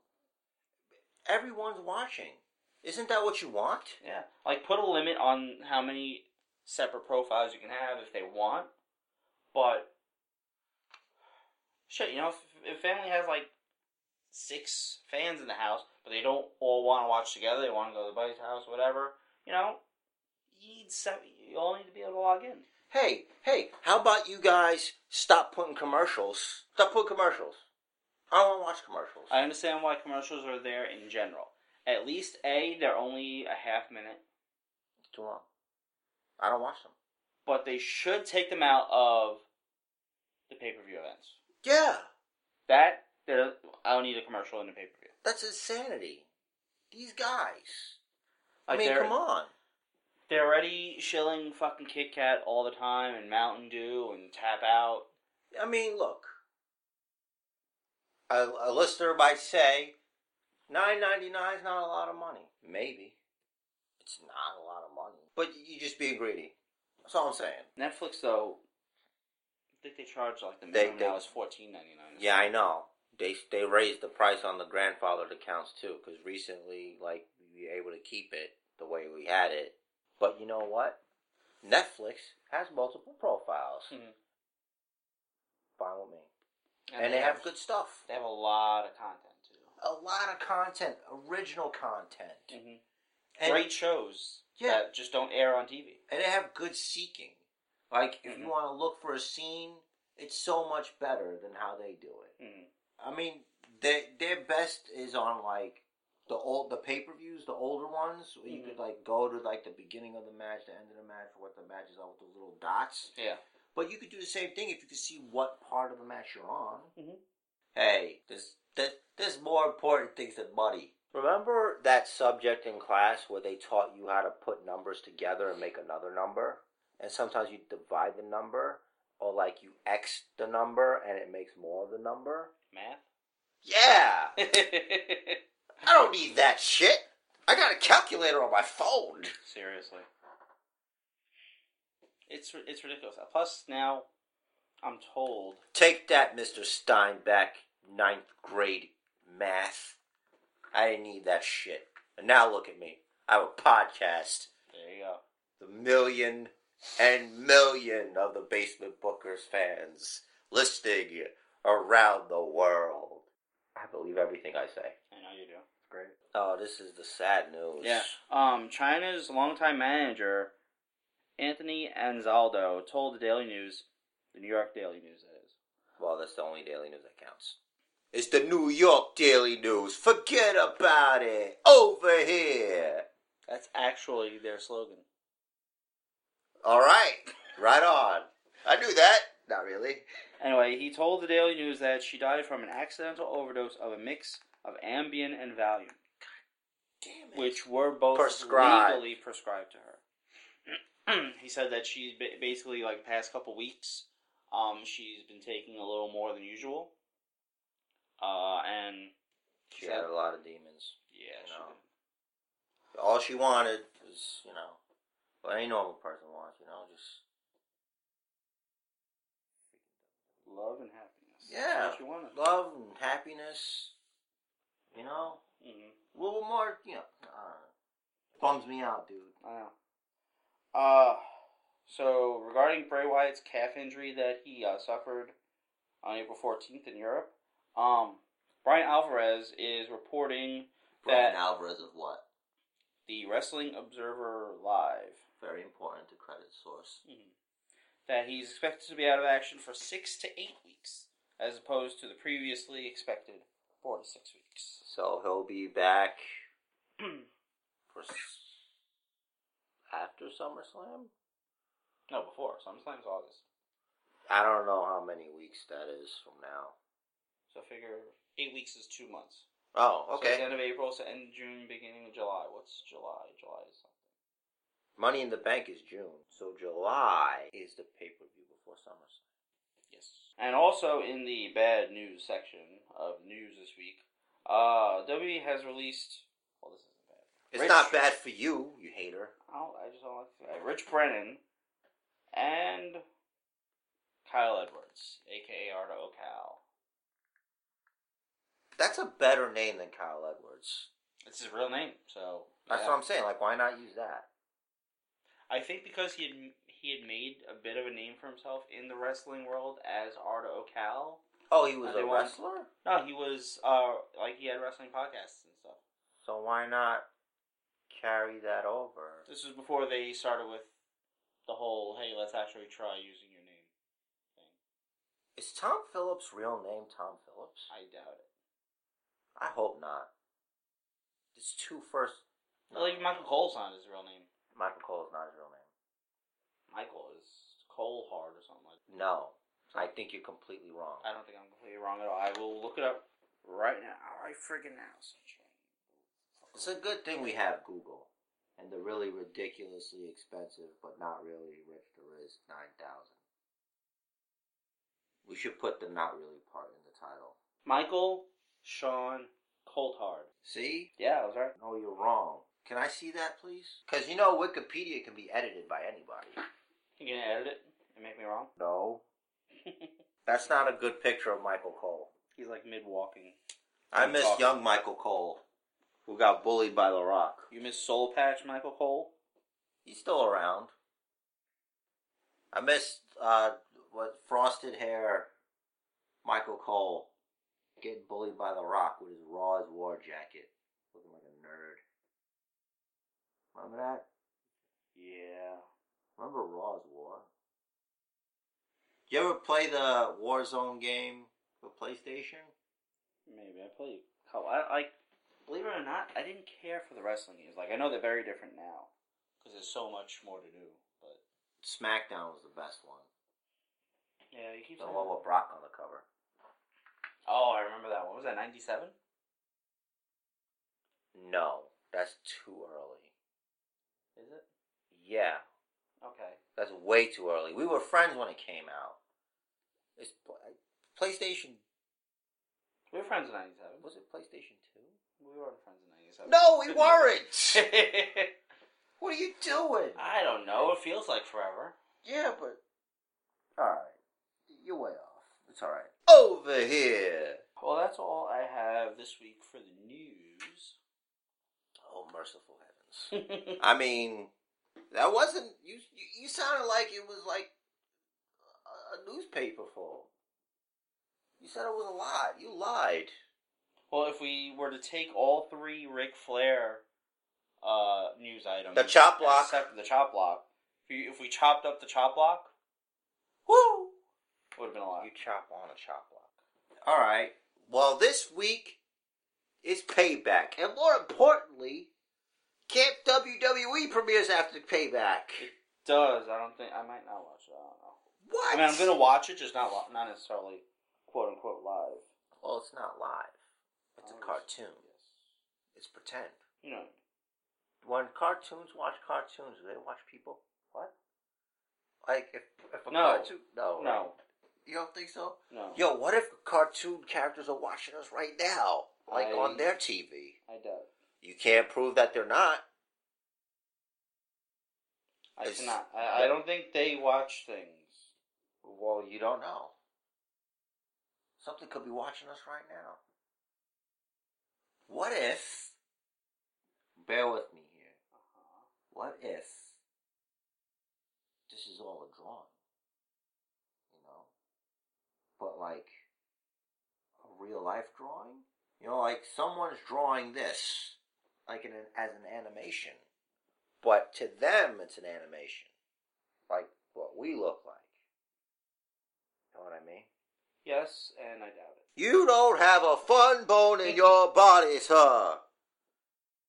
Everyone's watching. Isn't that what you want? Yeah. Like put a limit on how many separate profiles you can have if they want, but shit, you know, if, if family has like six fans in the house, but they don't all want to watch together, they want to go to the buddy's house, whatever, you know, you need seven, you all need to be able to log in. Hey, hey, how about you guys stop putting commercials? Stop putting commercials. I don't want to watch commercials. I understand why commercials are there in general. At least a, they're only a half minute, Too long. I don't watch them. but they should take them out of the pay per view events. Yeah. That there, I don't need a commercial in the pay per view. That's insanity. These guys. I mean, come on. They're already shilling fucking Kit Kat all the time and Mountain Dew and Tap Out. I mean, look. A, a listener might say, nine ninety nine is not a lot of money. Maybe. It's not a lot of money. But you're just being greedy. That's all I'm saying. Netflix though, I think they charge like the They- minimum they- now is fourteen ninety nine. Yeah, I know. They they raised the price on the grandfathered accounts too, because recently, like, we were able to keep it the way we had it. But you know what? Netflix has multiple profiles. Mhm. Fine with me. And, they, have, good stuff. They have a lot of content too. A lot of content, original content. hmm And, Great shows Yeah. that just don't air on TV. and they have good seeking. Like, if you Mhm. want to look for a scene, it's so much better than how they do it. hmm I mean, they, their best is on like the old the pay per views, the older ones, where you Mhm. could like go to like the beginning of the match, the end of the match, what the matches are with the little dots. Yeah. But you could do the same thing if you could see what part of the match you're on. Mhm. Hey, there's, there's there's more important things than money. Remember that subject in class where they taught you how to put numbers together and make another number, and sometimes you divide the number, or like you x the number and it makes more of the number. Math. Yeah, I don't need that shit. I got a calculator on my phone. Seriously. It's it's ridiculous. Plus now, I'm told Take that, Mr. Steinbeck, ninth grade math. I didn't need that shit. And now look at me. I have a podcast. there you go. The million and million of the Basement Bookers fans listening around the world. I believe everything I say. I know you do. Great. Oh, this is the sad news. Yeah. Um, Chyna's longtime manager, Anthony Anzaldo, told the Daily News, the New York Daily News, that is. Well, that's the only daily news that counts. It's the New York Daily News. Forget about it. Over here. That's actually their slogan. All right. Right on. I knew that. Not really. Anyway, he told the Daily News that she died from an accidental overdose of a mix of Ambien and Valium, Damn it. which were both Prescribed. legally prescribed to her. he said that she's ba- basically like the past couple weeks, um, she's been taking a little more than usual, uh, and she had a lot of demons. yeah, she No. did. All she wanted was, you know, what any normal person wants, you know, just love and happiness. Yeah. That's what she wanted. love and happiness. You know, hmm a little more, you know, uh, bums me out, dude. I know. Uh, so regarding Bray Wyatt's calf injury that he uh, suffered on April 14th in Europe, um, Bryan Alvarez is reporting Bryan that Alvarez of what? the Wrestling Observer Live Very important to credit source. mhm, that he's expected to be out of action for six to eight weeks, as opposed to the previously expected four to six weeks. So he'll be back for s- after SummerSlam. no, before SummerSlam's August, I don't know how many weeks that is from now. so figure eight weeks is two months. Oh, So it's okay. end of April, so end of June, beginning of July. What's July? July is. Money in the Bank is June, so July is the pay per view before SummerSlam. Yes. And also in the bad news section of news this week, uh, WWE has released. Well, this isn't bad. It's Rich- not bad for you, you hater. I, don't, I just don't like to. Rich Brennan and Kyle Edwards, aka Arda Ocal. That's a better name than Kyle Edwards. It's his real name, so That's yeah. what I'm saying. Like, why not use that? I think because he had he had made a bit of a name for himself in the wrestling world as Arda Ocal. Oh, he was Uh, a wrestler? No, he was uh like he had wrestling podcasts and stuff. So why not carry that over? This was before they started with the whole "Hey, let's actually try using your name" thing. Is Tom Phillips' real name Tom Phillips? I doubt it. I hope not. It's two first. Well, even Michael Cole's not his real name. Michael Cole is not his real name. Michael is Coulthard or something like. that. No, I think you're completely wrong. I don't think I'm completely wrong at all. I will look it up right now. Right friggin' now. It's a good thing we have Google. And the really ridiculously expensive, but not really rich there is 9000 We should put the not really part in the title. Michael Sean Coulthard. See? Yeah, I was right. No, you're wrong. Can I see that, please? Because you know Wikipedia can be edited by anybody. You gonna edit it and make me wrong? No. That's not a good picture of Michael Cole. He's like mid walking. I miss talking. young Michael Cole, who got bullied by The Rock. You miss Soul Patch Michael Cole? He's still around. I miss uh, what frosted hair Michael Cole getting bullied by The Rock with his Raw is War jacket, looking like. Remember that? Yeah. Remember Raw's War? You ever play the Warzone game for PlayStation? Maybe I played. How I like. Believe it or not, I didn't care for the wrestling games. Like I know they're very different now because there's so much more to do. But SmackDown was the best one. yeah, you keep The saying. one with Brock on the cover. Oh, I remember that one. Was that '97? No, that's too early. Is it? Yeah, Okay. that's way too early. We were friends when it came out. It's PlayStation. We were friends in '97. Was it PlayStation Two? We weren't friends in '97. No, we weren't. what are you doing? I don't know. It feels like forever. Yeah, but all right, you're way off. It's all right. Over here. Well, that's all I have this week for the news. Oh, merciful! I mean, that wasn't you. You, you sounded like it was like a, newspaper full. You said it was a lie. You lied. well, if we were to take all three Ric Flair uh, news items, The chop block. except the chop block, if, you, if we chopped up the chop block, Woo! would have been a lot. You chop on a chop block. All right. Well, this week is payback, and more importantly, Camp WWE premieres after payback. It does. I don't think I might not watch it. I don't know. What? I mean, I'm gonna watch it, just not not necessarily quote unquote live. Well, it's not live. It's Oh, a cartoon. Yes. It's pretend. You know. When cartoons watch cartoons, do they watch people? What? Like if if a No. cartoon no right? No. you don't think so? No. Yo, what if cartoon characters are watching us right now, like I- on their TV? I doubt. You can't prove that they're not. I It's- cannot. I, I don't think they watch things. Well, you don't know. Something could be watching us right now. What if? Bear with me here. Uh-huh. What if this is all a drawing? You know? But like a real life drawing? You know, like someone's drawing this, like an, as an animation. But to them, it's an animation. Like what we look like. Know what I mean? Yes, and I doubt it. You don't have a fun bone in your body, sir.